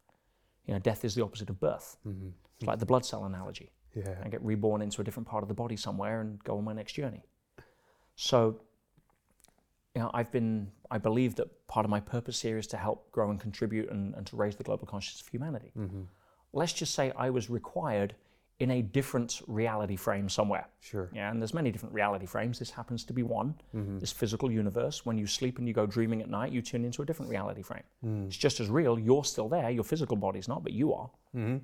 [SPEAKER 2] You know, death is the opposite of birth. Mm-hmm. It's like the blood cell analogy.
[SPEAKER 1] Yeah.
[SPEAKER 2] I get reborn into a different part of the body somewhere and go on my next journey. So, you know, I've been, I believe that part of my purpose here is to help grow and contribute and, and to raise the global consciousness of humanity. Mm-hmm. Let's just say I was required in a different reality frame somewhere.
[SPEAKER 1] Sure.
[SPEAKER 2] Yeah, and there's many different reality frames. This happens to be one. Mm-hmm. This physical universe. When you sleep and you go dreaming at night, you tune into a different reality frame. Mm. It's just as real. You're still there. Your physical body's not, but you are. Mm-hmm.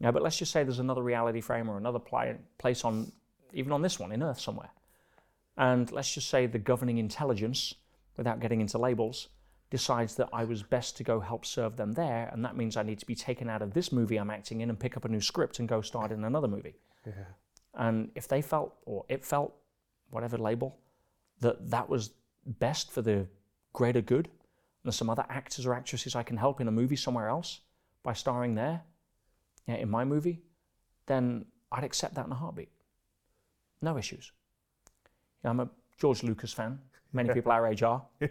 [SPEAKER 2] Yeah, but let's just say there's another reality frame or another pl- place on, even on this one in Earth somewhere. And let's just say the governing intelligence, without getting into labels, decides that I was best to go help serve them there, and that means I need to be taken out of this movie I'm acting in and pick up a new script and go start in another movie.
[SPEAKER 1] Yeah.
[SPEAKER 2] And if they felt, or it felt, whatever label, that that was best for the greater good, and there's some other actors or actresses I can help in a movie somewhere else by starring there, yeah, in my movie, then I'd accept that in a heartbeat. No issues. Yeah, I'm a George Lucas fan. Many people our age are.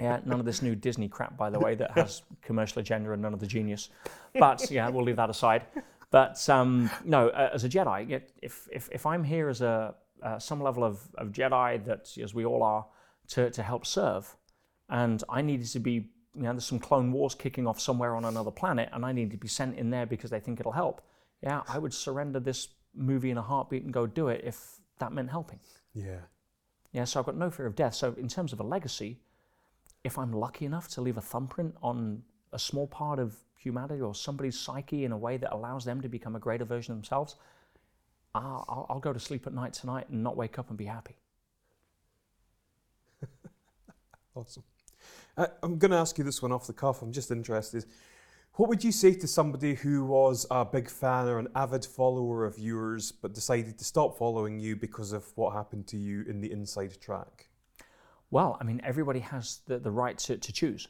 [SPEAKER 2] Yeah, none of this new Disney crap, by the way, that has commercial agenda and none of the genius. But yeah, we'll leave that aside. But um, no, uh, as a Jedi, if, if, if I'm here as a uh, some level of, of Jedi that, as we all are, to, to help serve, and I needed to be, you know, there's some clone wars kicking off somewhere on another planet, and I need to be sent in there because they think it'll help. Yeah, I would surrender this movie in a heartbeat and go do it if that meant helping.
[SPEAKER 1] Yeah.
[SPEAKER 2] Yeah, so I've got no fear of death. So in terms of a legacy, if I'm lucky enough to leave a thumbprint on a small part of humanity or somebody's psyche in a way that allows them to become a greater version of themselves, I'll, I'll, go to sleep at night tonight and not wake up and be happy.
[SPEAKER 1] Awesome. Uh, I'm going to ask you this one off the cuff. I'm just interested. What would you say to somebody who was a big fan or an avid follower of yours but decided to stop following you because of what happened to you in the inside track?
[SPEAKER 2] Well, I mean, everybody has the, the right to, to choose.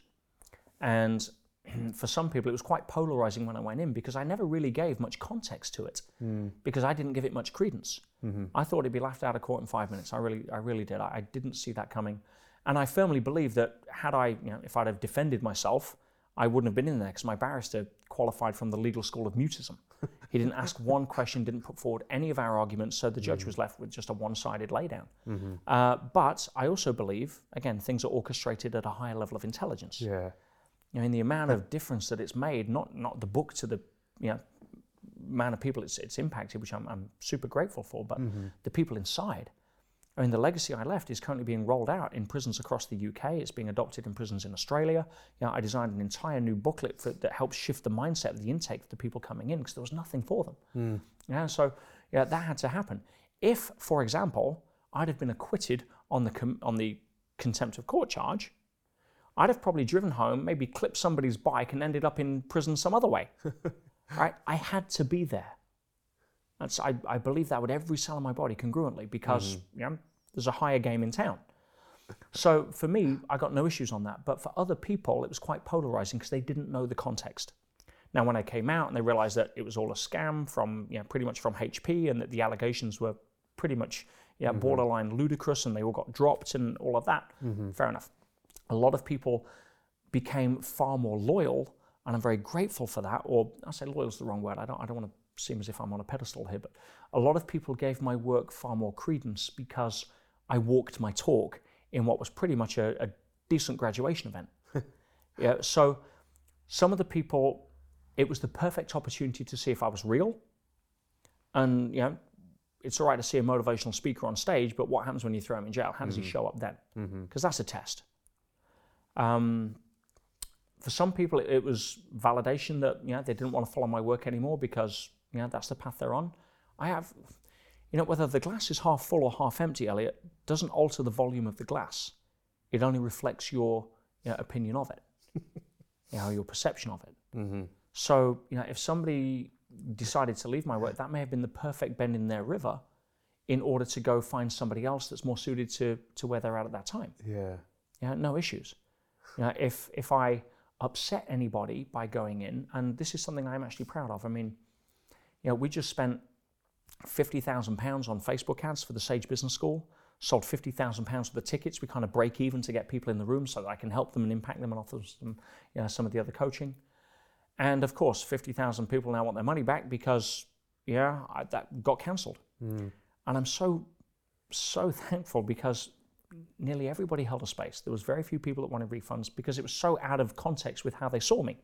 [SPEAKER 2] And for some people, it was quite polarizing when I went in because I never really gave much context to it mm. because I didn't give it much credence. Mm-hmm. I thought it'd be laughed out of court in five minutes. I really, I really did. I, I didn't see that coming. And I firmly believe that had I, you know, if I'd have defended myself, I wouldn't have been in there because my barrister qualified from the legal school of mutism. he didn't ask one question, didn't put forward any of our arguments, so the judge mm-hmm. was left with just a one sided laydown. Mm-hmm. Uh, but I also believe, again, things are orchestrated at a higher level of intelligence.
[SPEAKER 1] Yeah.
[SPEAKER 2] I mean, the amount of difference that it's made, not, not the book to the you know, amount of people it's, it's impacted, which I'm, I'm super grateful for, but mm-hmm. the people inside. I mean, the legacy I left is currently being rolled out in prisons across the UK. It's being adopted in prisons in Australia. You know, I designed an entire new booklet for, that helps shift the mindset of the intake of the people coming in because there was nothing for them. Mm. Yeah, so yeah, that had to happen. If, for example, I'd have been acquitted on the com- on the contempt of court charge, I'd have probably driven home, maybe clipped somebody's bike, and ended up in prison some other way. right? I had to be there. That's, I, I believe that with every cell in my body congruently because mm-hmm. you know, there's a higher game in town. So for me, I got no issues on that. But for other people, it was quite polarizing because they didn't know the context. Now, when I came out and they realized that it was all a scam from, you know, pretty much from HP and that the allegations were pretty much yeah, mm-hmm. borderline ludicrous and they all got dropped and all of that, mm-hmm. fair enough. A lot of people became far more loyal, and I'm very grateful for that. Or I say loyal is the wrong word. I don't, I don't want to seem as if I'm on a pedestal here, but a lot of people gave my work far more credence because I walked my talk in what was pretty much a, a decent graduation event. yeah, so some of the people, it was the perfect opportunity to see if I was real. And, you know, it's all right to see a motivational speaker on stage, but what happens when you throw him in jail? How does mm-hmm. he show up then? Because mm-hmm. that's a test. Um, for some people, it, it was validation that you know, they didn't want to follow my work anymore because you know, that's the path they're on. I have, you know, whether the glass is half full or half empty, Elliot, doesn't alter the volume of the glass. It only reflects your you know, opinion of it, you know, your perception of it. Mm-hmm. So, you know, if somebody decided to leave my work, that may have been the perfect bend in their river in order to go find somebody else that's more suited to, to where they're at at that time.
[SPEAKER 1] Yeah.
[SPEAKER 2] Yeah, no issues. You know, if, if I upset anybody by going in, and this is something I'm actually proud of. I mean, you know, we just spent £50,000 on Facebook ads for the Sage Business School, sold £50,000 for the tickets. We kind of break even to get people in the room so that I can help them and impact them and offer them you know, some of the other coaching. And of course, 50,000 people now want their money back because, yeah, I, that got cancelled. Mm. And I'm so, so thankful because nearly everybody held a space. There was very few people that wanted refunds because it was so out of context with how they saw me.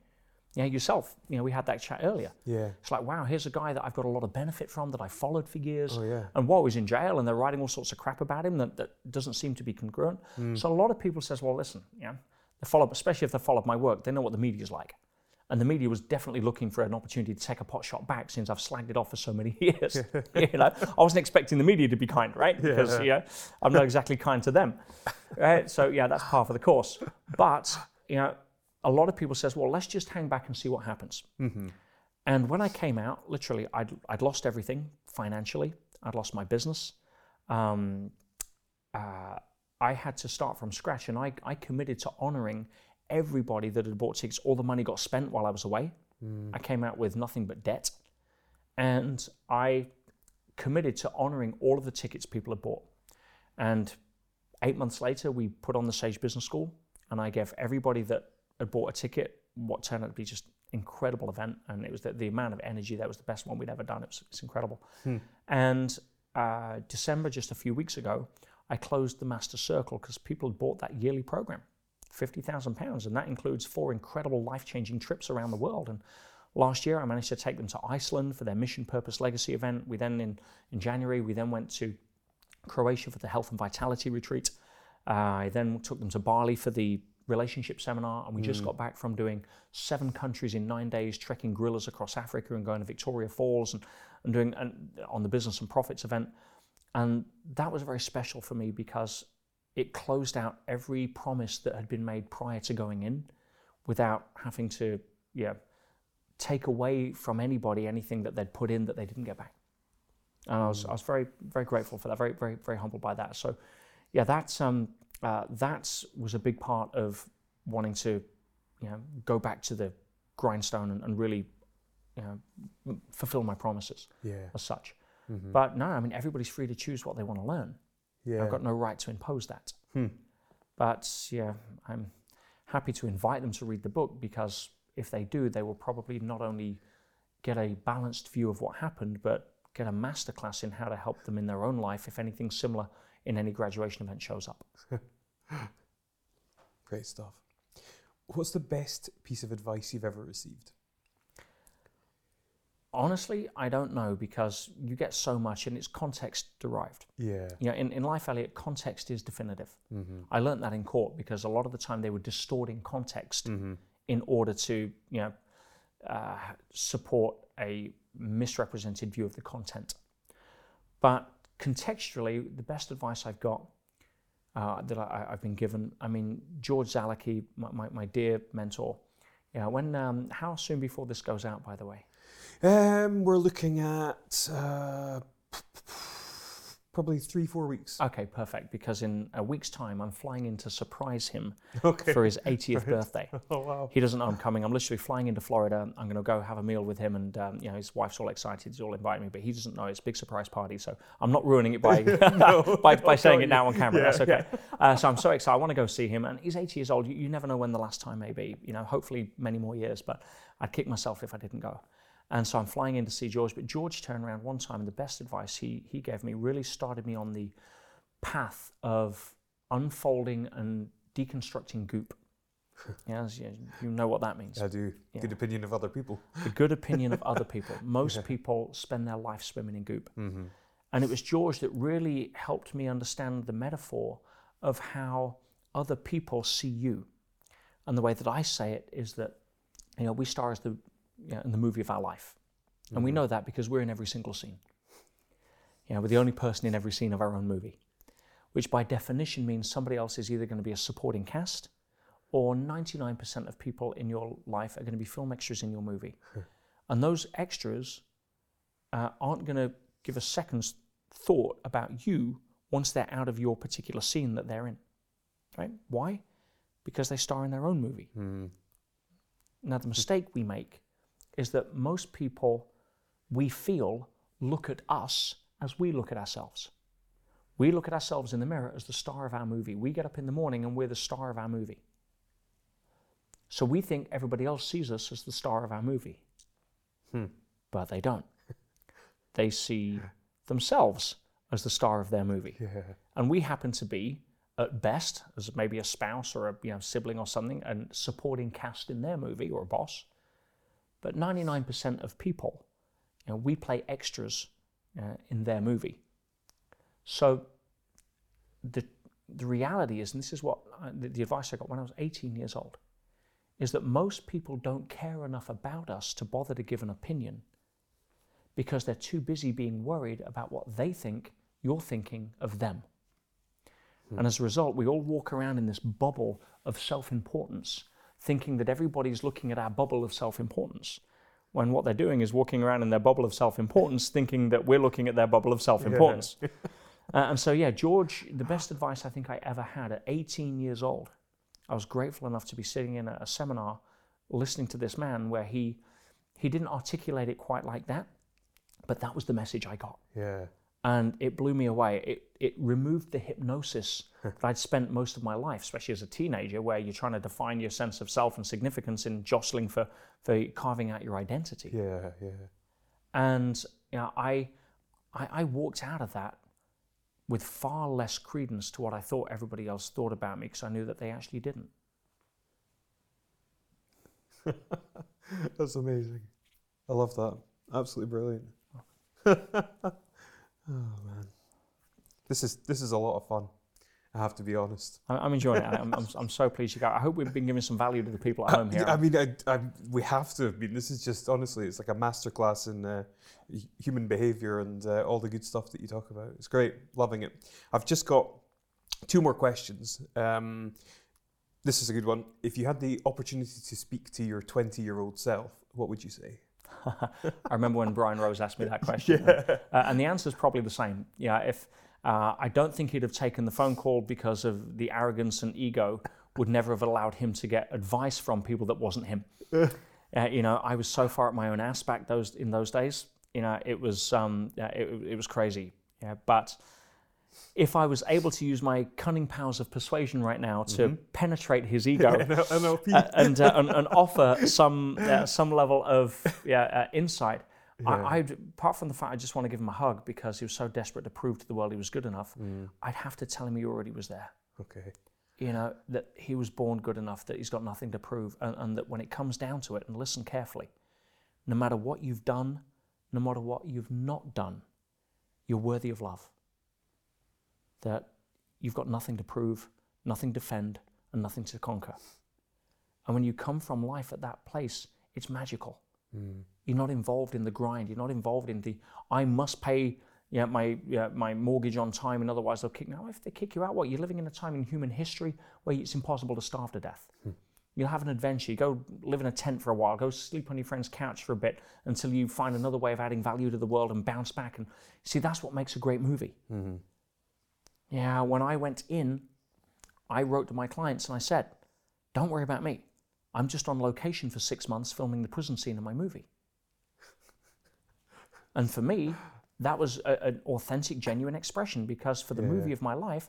[SPEAKER 2] Yeah, yourself, you know, we had that chat earlier.
[SPEAKER 1] Yeah.
[SPEAKER 2] It's like, wow, here's a guy that I've got a lot of benefit from that I followed for years.
[SPEAKER 1] Oh, yeah.
[SPEAKER 2] And while he's in jail and they're writing all sorts of crap about him that, that doesn't seem to be congruent. Mm. So a lot of people says, well, listen, yeah, they follow, especially if they followed my work, they know what the media's like. And the media was definitely looking for an opportunity to take a pot shot back since I've slagged it off for so many years. you know, I wasn't expecting the media to be kind, right? Because yeah. you know, I'm not exactly kind to them. Right? So yeah, that's part of the course. But you know, a lot of people says, well, let's just hang back and see what happens. Mm-hmm. And when I came out, literally, I'd, I'd lost everything financially. I'd lost my business. Um, uh, I had to start from scratch, and I, I committed to honoring everybody that had bought tickets. All the money got spent while I was away. Mm. I came out with nothing but debt. And I committed to honoring all of the tickets people had bought. And eight months later, we put on the Sage Business School, and I gave everybody that had bought a ticket, what turned out to be just incredible event, and it was the, the amount of energy. That was the best one we'd ever done. It was it's incredible. Hmm. And uh, December, just a few weeks ago, I closed the Master Circle because people had bought that yearly program, fifty thousand pounds, and that includes four incredible, life-changing trips around the world. And last year, I managed to take them to Iceland for their Mission Purpose Legacy event. We then in in January, we then went to Croatia for the Health and Vitality Retreat. Uh, I then took them to Bali for the relationship seminar, and we just got back from doing seven countries in nine days, trekking gorillas across Africa and going to Victoria Falls and, and doing and on the business and profits event. And that was very special for me because it closed out every promise that had been made prior to going in without having to yeah, take away from anybody anything that they'd put in that they didn't get back. And I was, I was very, very grateful for that, very, very, very humbled by that. So, yeah, that's, um, uh, that was a big part of wanting to you know, go back to the grindstone and, and really you know, fulfill my promises
[SPEAKER 1] Yeah.
[SPEAKER 2] as such. But no, I mean, everybody's free to choose what they want to learn.
[SPEAKER 1] Yeah.
[SPEAKER 2] I've got no right to impose that. But yeah, I'm happy to invite them to read the book because if they do, they will probably not only get a balanced view of what happened, but get a masterclass in how to help them in their own life if anything similar in any graduation event shows up.
[SPEAKER 1] Great stuff. What's the best piece of advice you've ever received?
[SPEAKER 2] Honestly, I don't know because you get so much and it's context derived.
[SPEAKER 1] Yeah.
[SPEAKER 2] You know, in, in life, Elliot, context is definitive. I learned that in court because a lot of the time they were distorting context in order to, you know, uh, support a misrepresented view of the content. But contextually, the best advice I've got uh, that I, I've been given, I mean, George Zalucki, my, my, my dear mentor, yeah, when, um, how soon before this goes out, by the way?
[SPEAKER 1] Um, we're looking at uh, probably three, four weeks.
[SPEAKER 2] Okay, perfect. Because in a week's time, I'm flying in to surprise him
[SPEAKER 1] Okay.
[SPEAKER 2] for his 80th birthday.
[SPEAKER 1] Oh wow.
[SPEAKER 2] He doesn't know I'm coming. I'm literally flying into Florida. I'm going to go have a meal with him, and um, you know his wife's all excited. He's all inviting me, but he doesn't know it's a big surprise party. So I'm not ruining it by by, by saying it now on camera. That's okay. Uh, so I'm so excited. I want to go see him, and he's 80 years old. You, you never know when the last time may be. You know, hopefully many more years. But I'd kick myself if I didn't go. And so I'm flying in to see George. But George turned around one time, and the best advice he he gave me really started me on the path of unfolding and deconstructing goop. Yes, yeah, you know what that means.
[SPEAKER 1] I do. Good opinion of other people.
[SPEAKER 2] The good opinion of other people. Most people spend their life swimming in goop. Mm-hmm. And it was George that really helped me understand the metaphor of how other people see you. And the way that I say it is that, you know, we star as the, you know, in the movie of our life. And we know that because we're in every single scene. You know, we're the only person in every scene of our own movie, which by definition means somebody else is either going to be a supporting cast or 99% of people in your life are going to be film extras in your movie. and those extras uh, aren't going to give a second's thought about you once they're out of your particular scene that they're in. Right? Why? Because they star in their own movie. Now, the mistake we make is that most people we feel look at us as we look at ourselves. We look at ourselves in the mirror as the star of our movie. We get up in the morning and we're the star of our movie. So we think everybody else sees us as the star of our movie. Hmm. But they don't. They see themselves as the star of their movie. And we happen to be, at best, as maybe a spouse or a you know, sibling or something, and supporting cast in their movie or a boss. But 99% of people, you know, we play extras uh, in their movie. So the, the reality is, and this is what I, the, the advice I got when I was 18 years old, is that most people don't care enough about us to bother to give an opinion because they're too busy being worried about what they think you're thinking of them. And as a result, we all walk around in this bubble of self importance, thinking that everybody's looking at our bubble of self importance. When what they're doing is walking around in their bubble of self importance, thinking that we're looking at their bubble of self importance. uh, and so, yeah, George, the best advice I think I ever had at 18 years old, I was grateful enough to be sitting in a, a seminar listening to this man where he, he didn't articulate it quite like that, but that was the message I got
[SPEAKER 1] Yeah.
[SPEAKER 2] And it blew me away. It it removed the hypnosis that I'd spent most of my life, especially as a teenager, where you're trying to define your sense of self and significance in jostling for for carving out your identity.
[SPEAKER 1] Yeah. Yeah.
[SPEAKER 2] And you know, I, I I walked out of that with far less credence to what I thought everybody else thought about me because I knew that they actually didn't.
[SPEAKER 1] That's amazing. I love that. Absolutely brilliant. oh man, this is this is a lot of fun, I have to be honest.
[SPEAKER 2] I- I'm enjoying it. I'm, I'm, I'm so pleased you got. I hope we've been giving some value to the people at home here.
[SPEAKER 1] I mean, I, I, we have to. I mean, this is just honestly, it's like a masterclass in uh, human behavior and uh, all the good stuff that you talk about. It's great, loving it. I've just got two more questions. Um, this is a good one. If you had the opportunity to speak to your 20 year old self, what would you say?
[SPEAKER 2] I remember when Brian Rose asked me that question, uh, and the answer is probably the same. Yeah, if uh, I don't think he'd have taken the phone call because of the arrogance and ego, would never have allowed him to get advice from people that wasn't him. Uh, you know, I was so far at my own ass back those in those days. You know, it was um, yeah, it, it was crazy. Yeah, but if I was able to use my cunning powers of persuasion right now to penetrate his ego, uh, and, uh, and and offer some uh, some level of yeah, uh, insight. I, I'd apart from the fact I just want to give him a hug because he was so desperate to prove to the world he was good enough. I'd have to tell him he already was there.
[SPEAKER 1] okay.
[SPEAKER 2] You know that he was born good enough that he's got nothing to prove, and, and that when it comes down to it, and listen carefully, no matter what you've done, no matter what you've not done, you're worthy of love. That you've got nothing to prove, nothing to defend, and nothing to conquer. And when you come from life at that place, it's magical. Mm. You're not involved in the grind. You're not involved in the I must pay yeah, my yeah, my mortgage on time, and otherwise they'll kick me out. If they kick you out, what? You're living in a time in human history where it's impossible to starve to death. Hmm. You'll have an adventure. You go live in a tent for a while. Go sleep on your friend's couch for a bit until you find another way of adding value to the world and bounce back. And see, that's what makes a great movie. Mm-hmm. Yeah, when I went in, I wrote to my clients and I said, "Don't worry about me. I'm just on location for six months filming the prison scene in my movie." And for me, that was a, an authentic, genuine expression because for the movie of my life,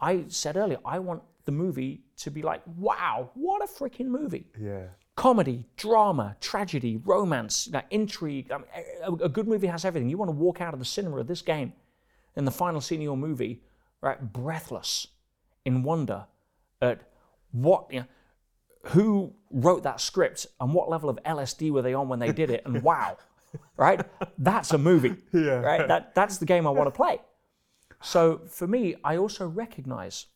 [SPEAKER 2] I said earlier, I want the movie to be like, wow, what a freaking movie.
[SPEAKER 1] Yeah.
[SPEAKER 2] Comedy, drama, tragedy, romance, like intrigue. I mean, a, a good movie has everything. You want to walk out of the cinema of this game in the final scene of your movie, right, breathless in wonder at what, you know, who wrote that script and what level of LSD were they on when they did it, and wow, right? That's a movie,
[SPEAKER 1] Yeah.
[SPEAKER 2] right? That, that's the game I want to play. So for me, I also recognize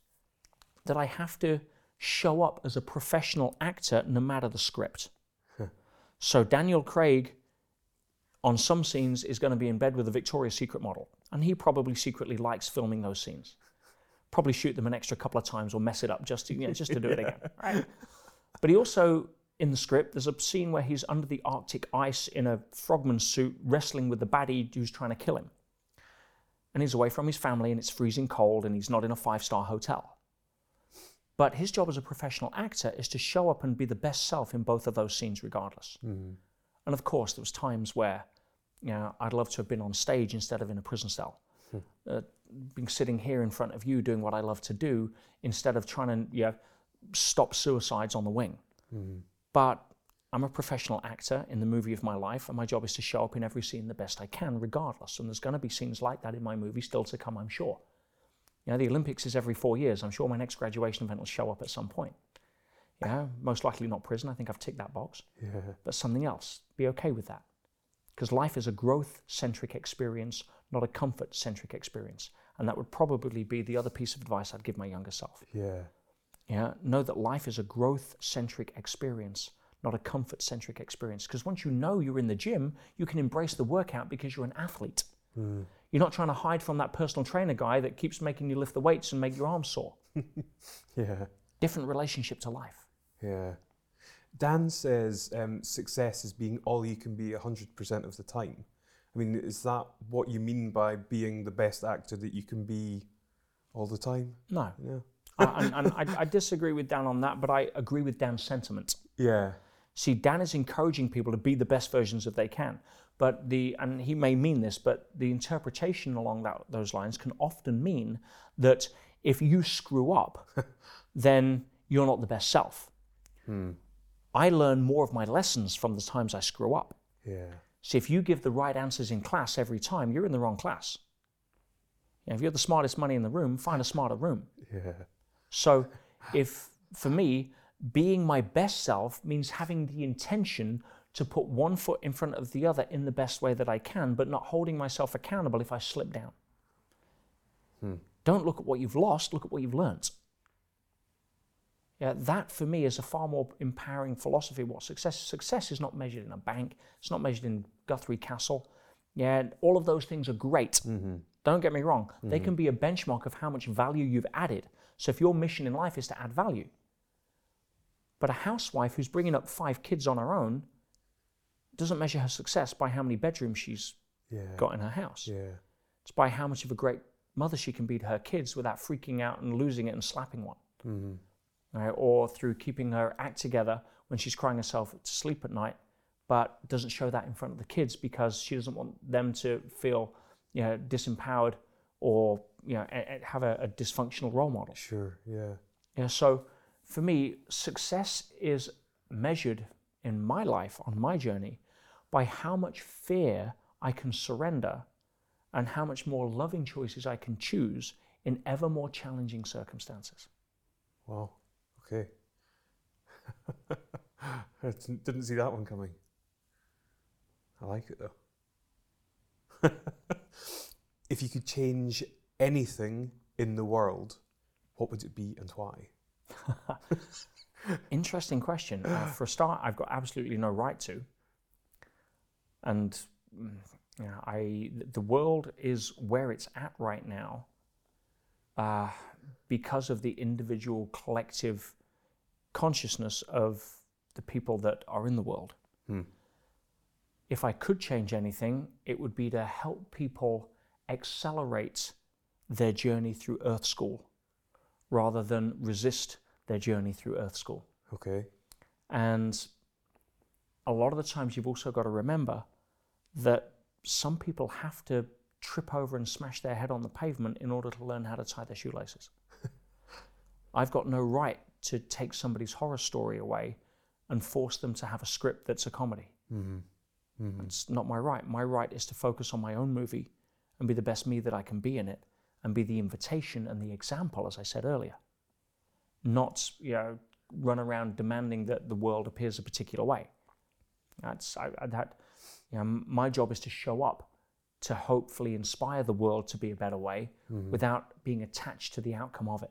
[SPEAKER 2] that I have to show up as a professional actor no matter the script. so Daniel Craig, on some scenes, is going to be in bed with a Victoria's Secret model, and he probably secretly likes filming those scenes. Probably shoot them an extra couple of times or mess it up just to you know, just to do it again. Right? But he also, in the script, there's a scene where he's under the Arctic ice in a frogman suit wrestling with the baddie who's trying to kill him. And he's away from his family and it's freezing cold and he's not in a five star hotel. But his job as a professional actor is to show up and be the best self in both of those scenes, regardless. Mm-hmm. And of course, there was times where, you know, I'd love to have been on stage instead of in a prison cell. Uh, being sitting here in front of you doing what I love to do instead of trying to you know, stop suicides on the wing. But I'm a professional actor in the movie of my life, and my job is to show up in every scene the best I can, regardless. And there's going to be scenes like that in my movie still to come, I'm sure. You know, the Olympics is every four years. I'm sure my next graduation event will show up at some point. Yeah, most likely not prison. I think I've ticked that box.
[SPEAKER 1] Yeah.
[SPEAKER 2] But something else. Be okay with that. Because life is a growth centric experience, not a comfort centric experience. And that would probably be the other piece of advice I'd give my younger self.
[SPEAKER 1] Yeah.
[SPEAKER 2] Yeah, know that life is a growth centric experience, not a comfort centric experience. Because once you know you're in the gym, you can embrace the workout because you're an athlete. Hmm. You're not trying to hide from that personal trainer guy that keeps making you lift the weights and make your arms sore.
[SPEAKER 1] Yeah.
[SPEAKER 2] Different relationship to life.
[SPEAKER 1] Yeah. Dan says um, success is being all you can be 100% of the time. I mean, is that what you mean by being the best actor that you can be all the time?
[SPEAKER 2] No.
[SPEAKER 1] Yeah.
[SPEAKER 2] I, and and I, I disagree with Dan on that, but I agree with Dan's sentiment.
[SPEAKER 1] Yeah.
[SPEAKER 2] See, Dan is encouraging people to be the best versions of they can. But the and he may mean this, but the interpretation along that, those lines can often mean that if you screw up, then you're not the best self. I learn more of my lessons from the times I screw up.
[SPEAKER 1] Yeah.
[SPEAKER 2] So if you give the right answers in class every time, you're in the wrong class. You know, if you're the smartest money in the room, find a smarter room.
[SPEAKER 1] Yeah.
[SPEAKER 2] So, if for me, being my best self means having the intention to put one foot in front of the other in the best way that I can, but not holding myself accountable if I slip down. Hmm. Don't look at what you've lost, look at what you've learnt. Yeah, that for me is a far more empowering philosophy what success is. Success is not measured in a bank, it's not measured in Guthrie Castle. Yeah, all of those things are great. Mm-hmm. Don't get me wrong. They mm-hmm. can be a benchmark of how much value you've added. So if your mission in life is to add value, but a housewife who's bringing up five kids on her own doesn't measure her success by how many bedrooms she's
[SPEAKER 1] Yeah.
[SPEAKER 2] got in her house.
[SPEAKER 1] Yeah.
[SPEAKER 2] It's by how much of a great mother she can be to her kids without freaking out and losing it and slapping one. Mm-hmm. Right? Or through keeping her act together when she's crying herself to sleep at night, but doesn't show that in front of the kids because she doesn't want them to feel you know, disempowered or you know, have a, a dysfunctional role model.
[SPEAKER 1] Sure. Yeah.
[SPEAKER 2] Yeah, so for me, success is measured in my life, on my journey, by how much fear I can surrender and how much more loving choices I can choose in ever more challenging circumstances.
[SPEAKER 1] Wow. Okay. I didn't see that one coming. I like it though. if you could change anything in the world, what would it be and why?
[SPEAKER 2] Interesting question. Uh, for a start, I've got absolutely no right to. And mm, you know, I, the world is where it's at right now uh, because of the individual collective consciousness of the people that are in the world. Hmm. If I could change anything, it would be to help people accelerate their journey through Earth School rather than resist their journey through Earth School.
[SPEAKER 1] Okay.
[SPEAKER 2] And a lot of the times, you've also got to remember that some people have to trip over and smash their head on the pavement in order to learn how to tie their shoelaces. I've got no right to take somebody's horror story away and force them to have a script that's a comedy. Mm-hmm. Mm-hmm. It's not my right. My right is to focus on my own movie and be the best me that I can be in it and be the invitation and the example, as I said earlier. Not, you know, run around demanding that the world appears a particular way. That's I, I, that. You know, my job is to show up to hopefully inspire the world to be a better way mm-hmm. without being attached to the outcome of it.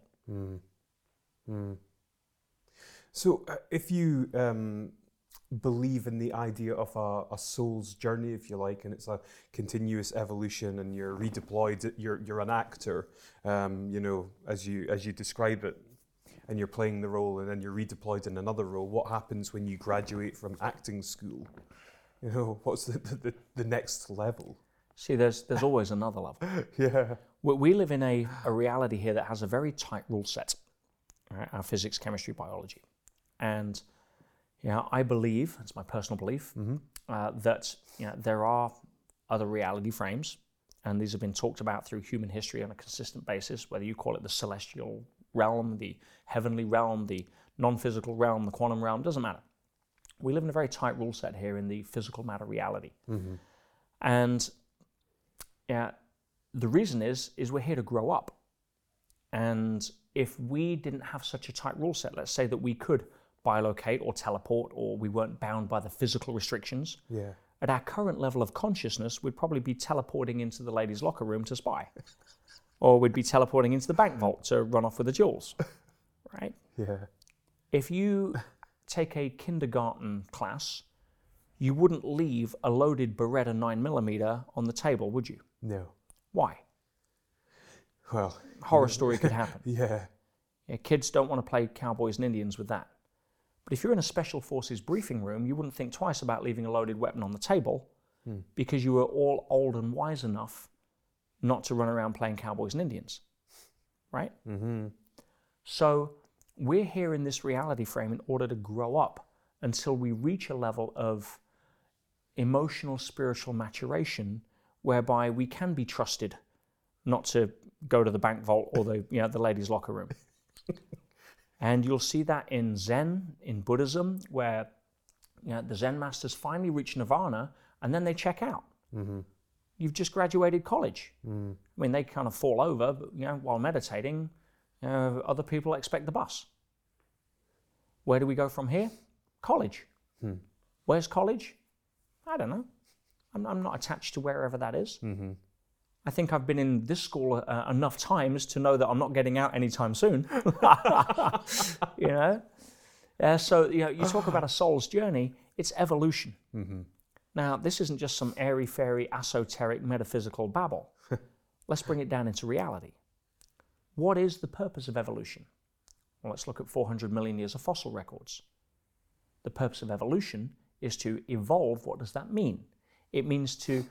[SPEAKER 1] So, uh, if you um, believe in the idea of a, a soul's journey, if you like, and it's a continuous evolution, and you're redeployed, you're you're an actor, um, you know, as you as you describe it, and you're playing the role, and then you're redeployed in another role. What happens when you graduate from acting school? You know, what's the the, the next level?
[SPEAKER 2] See, there's there's always another level.
[SPEAKER 1] Yeah.
[SPEAKER 2] We, we live in a, a reality here that has a very tight rule set. Right? Our physics, chemistry, biology, and you know, I believe it's my personal belief uh, that you know, there are other reality frames, and these have been talked about through human history on a consistent basis. Whether you call it the celestial realm, the heavenly realm, the non-physical realm, the quantum realm, doesn't matter. We live in a very tight rule set here in the physical matter reality, and yeah, the reason is is we're here to grow up. And if we didn't have such a tight rule set, let's say that we could bilocate or teleport or we weren't bound by the physical restrictions,
[SPEAKER 1] Yeah.
[SPEAKER 2] at our current level of consciousness, we'd probably be teleporting into the ladies' locker room to spy. or we'd be teleporting into the bank vault to run off with the jewels. Right?
[SPEAKER 1] Yeah.
[SPEAKER 2] If you take a kindergarten class, you wouldn't leave a loaded Beretta 9mm on the table, would you?
[SPEAKER 1] No.
[SPEAKER 2] Why?
[SPEAKER 1] Well.
[SPEAKER 2] Horror story could happen.
[SPEAKER 1] Yeah.
[SPEAKER 2] Yeah, kids don't want to play cowboys and Indians with that. But if you're in a special forces briefing room, you wouldn't think twice about leaving a loaded weapon on the table because you were all old and wise enough not to run around playing cowboys and Indians. Right?
[SPEAKER 1] Mm-hmm.
[SPEAKER 2] So we're here in this reality frame in order to grow up until we reach a level of emotional, spiritual maturation whereby we can be trusted not to go to the bank vault or the, you know, the ladies' locker room. and you'll see that in Zen, in Buddhism, where you know, the Zen masters finally reach nirvana and then they check out. Mm-hmm. You've just graduated college. Mm. I mean, they kind of fall over, but you know, while meditating, uh, other people expect the bus. Where do we go from here? College. Hmm. Where's college? I don't know. I'm, I'm not attached to wherever that is. Mm-hmm. I think I've been in this school uh, enough times to know that I'm not getting out anytime soon. you know? Uh, so, you know, you talk about a soul's journey, it's evolution. Mm-hmm. Now, this isn't just some airy fairy, esoteric, metaphysical babble. let's bring it down into reality. What is the purpose of evolution? Well, let's look at 400 million years of fossil records. The purpose of evolution is to evolve. What does that mean? It means to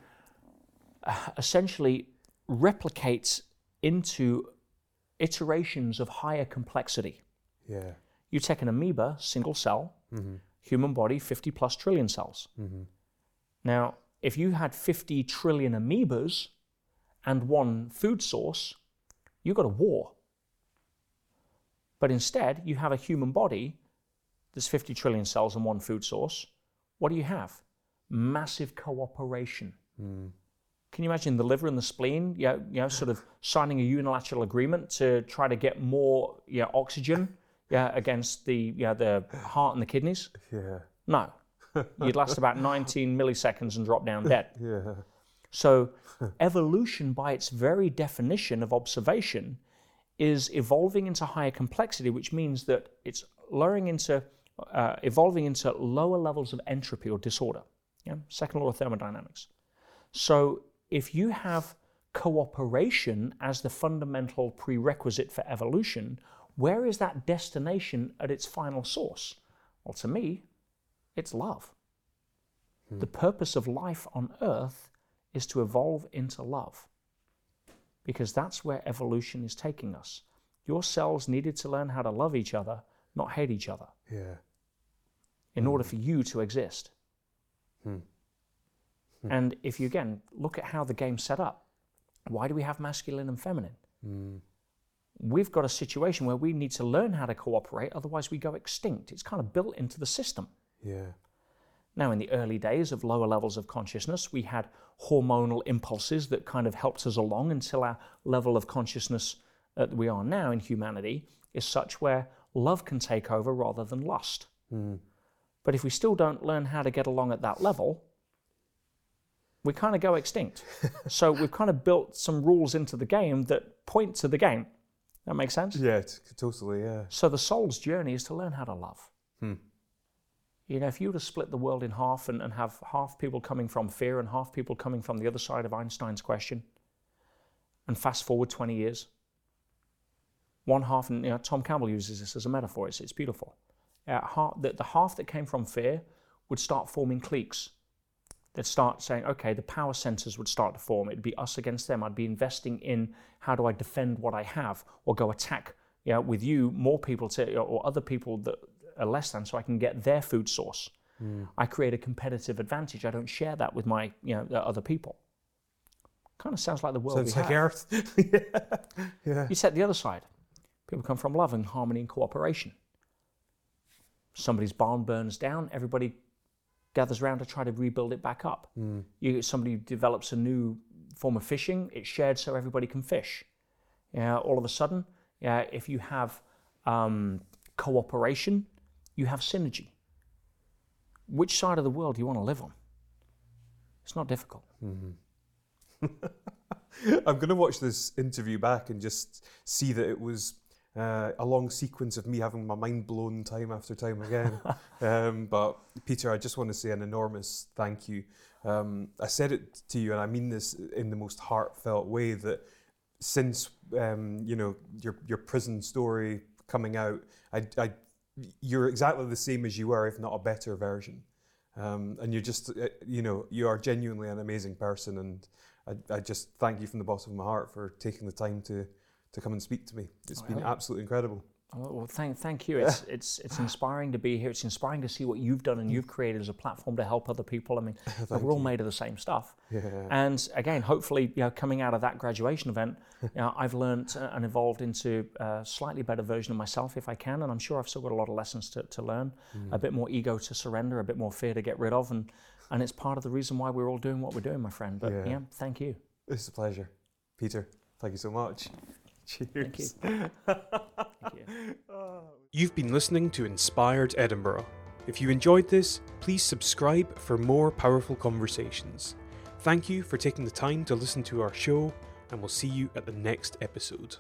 [SPEAKER 2] essentially replicates into iterations of higher complexity.
[SPEAKER 1] Yeah.
[SPEAKER 2] You take an amoeba, single cell, mm-hmm. human body, 50 plus trillion cells. Mm-hmm. Now, if you had 50 trillion amoebas and one food source, you got a war. But instead, you have a human body, there's 50 trillion cells and one food source. What do you have? Massive cooperation. Mm. Can you imagine the liver and the spleen, you know, you know, sort of signing a unilateral agreement to try to get more you know, oxygen yeah, against the, you know, the heart and the kidneys?
[SPEAKER 1] Yeah.
[SPEAKER 2] No. You'd last about 19 milliseconds and drop down dead.
[SPEAKER 1] Yeah.
[SPEAKER 2] So, evolution, by its very definition of observation, is evolving into higher complexity, which means that it's lowering into, uh, evolving into lower levels of entropy or disorder. Yeah? Second law of thermodynamics. So, if you have cooperation as the fundamental prerequisite for evolution, where is that destination at its final source? Well, to me, it's love. Hmm. The purpose of life on earth is to evolve into love because that's where evolution is taking us. Your cells needed to learn how to love each other, not hate each other.
[SPEAKER 1] Yeah.
[SPEAKER 2] In mm. order for you to exist. Hmm. Hmm. And if you again look at how the game's set up, why do we have masculine and feminine? Mm. We've got a situation where we need to learn how to cooperate, otherwise we go extinct. It's kind of built into the system.
[SPEAKER 1] Yeah.
[SPEAKER 2] Now, in the early days of lower levels of consciousness, we had hormonal impulses that kind of helped us along until our level of consciousness that we are now in humanity is such where love can take over rather than lust. Mm. But if we still don't learn how to get along at that level, we kind of go extinct. so we've kind of built some rules into the game that point to the game. That makes sense?
[SPEAKER 1] Yeah, totally, yeah.
[SPEAKER 2] So the soul's journey is to learn how to love. Hmm. You know, if you were to split the world in half and, and have half people coming from fear and half people coming from the other side of Einstein's question, and fast forward 20 years, one half, and you know, Tom Campbell uses this as a metaphor, it's, it's beautiful. Uh, half, the, the half that came from fear would start forming cliques they'd start saying, okay, the power centers would start to form. It'd be us against them. I'd be investing in how do I defend what I have or go attack you know, with you more people to, or other people that are less than so I can get their food source. Mm. I create a competitive advantage. I don't share that with my you know, other people. Kind of sounds like the world
[SPEAKER 1] sounds like
[SPEAKER 2] have.
[SPEAKER 1] Earth. yeah.
[SPEAKER 2] yeah. You set the other side. People come from love and harmony and cooperation. Somebody's barn burns down, everybody gathers around to try to rebuild it back up. Mm. You, somebody develops a new form of fishing, it's shared so everybody can fish. Yeah, all of a sudden, yeah, if you have um, cooperation, you have synergy. Which side of the world do you want to live on? It's not difficult.
[SPEAKER 1] Mm-hmm. I'm going to watch this interview back and just see that it was uh, a long sequence of me having my mind blown time after time again. um, but Peter, I just want to say an enormous thank you. Um, I said it to you, and I mean this in the most heartfelt way. That since um, you know your your prison story coming out, I, I, you're exactly the same as you were, if not a better version. Um, and you're just, uh, you know, you are genuinely an amazing person, and I, I just thank you from the bottom of my heart for taking the time to to come and speak to me. It's been absolutely incredible.
[SPEAKER 2] Well, thank, thank you. It's, it's, it's inspiring to be here. It's inspiring to see what you've done and you've created as a platform to help other people. I mean, we're all made of the same stuff.
[SPEAKER 1] Yeah.
[SPEAKER 2] And again, hopefully, you know, coming out of that graduation event, you know, I've learned and evolved into a slightly better version of myself if I can. And I'm sure I've still got a lot of lessons to, to learn, mm. a bit more ego to surrender, a bit more fear to get rid of. And, and it's part of the reason why we're all doing what we're doing, my friend. But yeah, yeah thank you.
[SPEAKER 1] It's a pleasure. Peter, thank you so much.
[SPEAKER 2] Cheers. Thank you. Thank
[SPEAKER 1] you. Oh. You've been listening to Inspired Edinburgh. If you enjoyed this, please subscribe for more powerful conversations. Thank you for taking the time to listen to our show, and we'll see you at the next episode.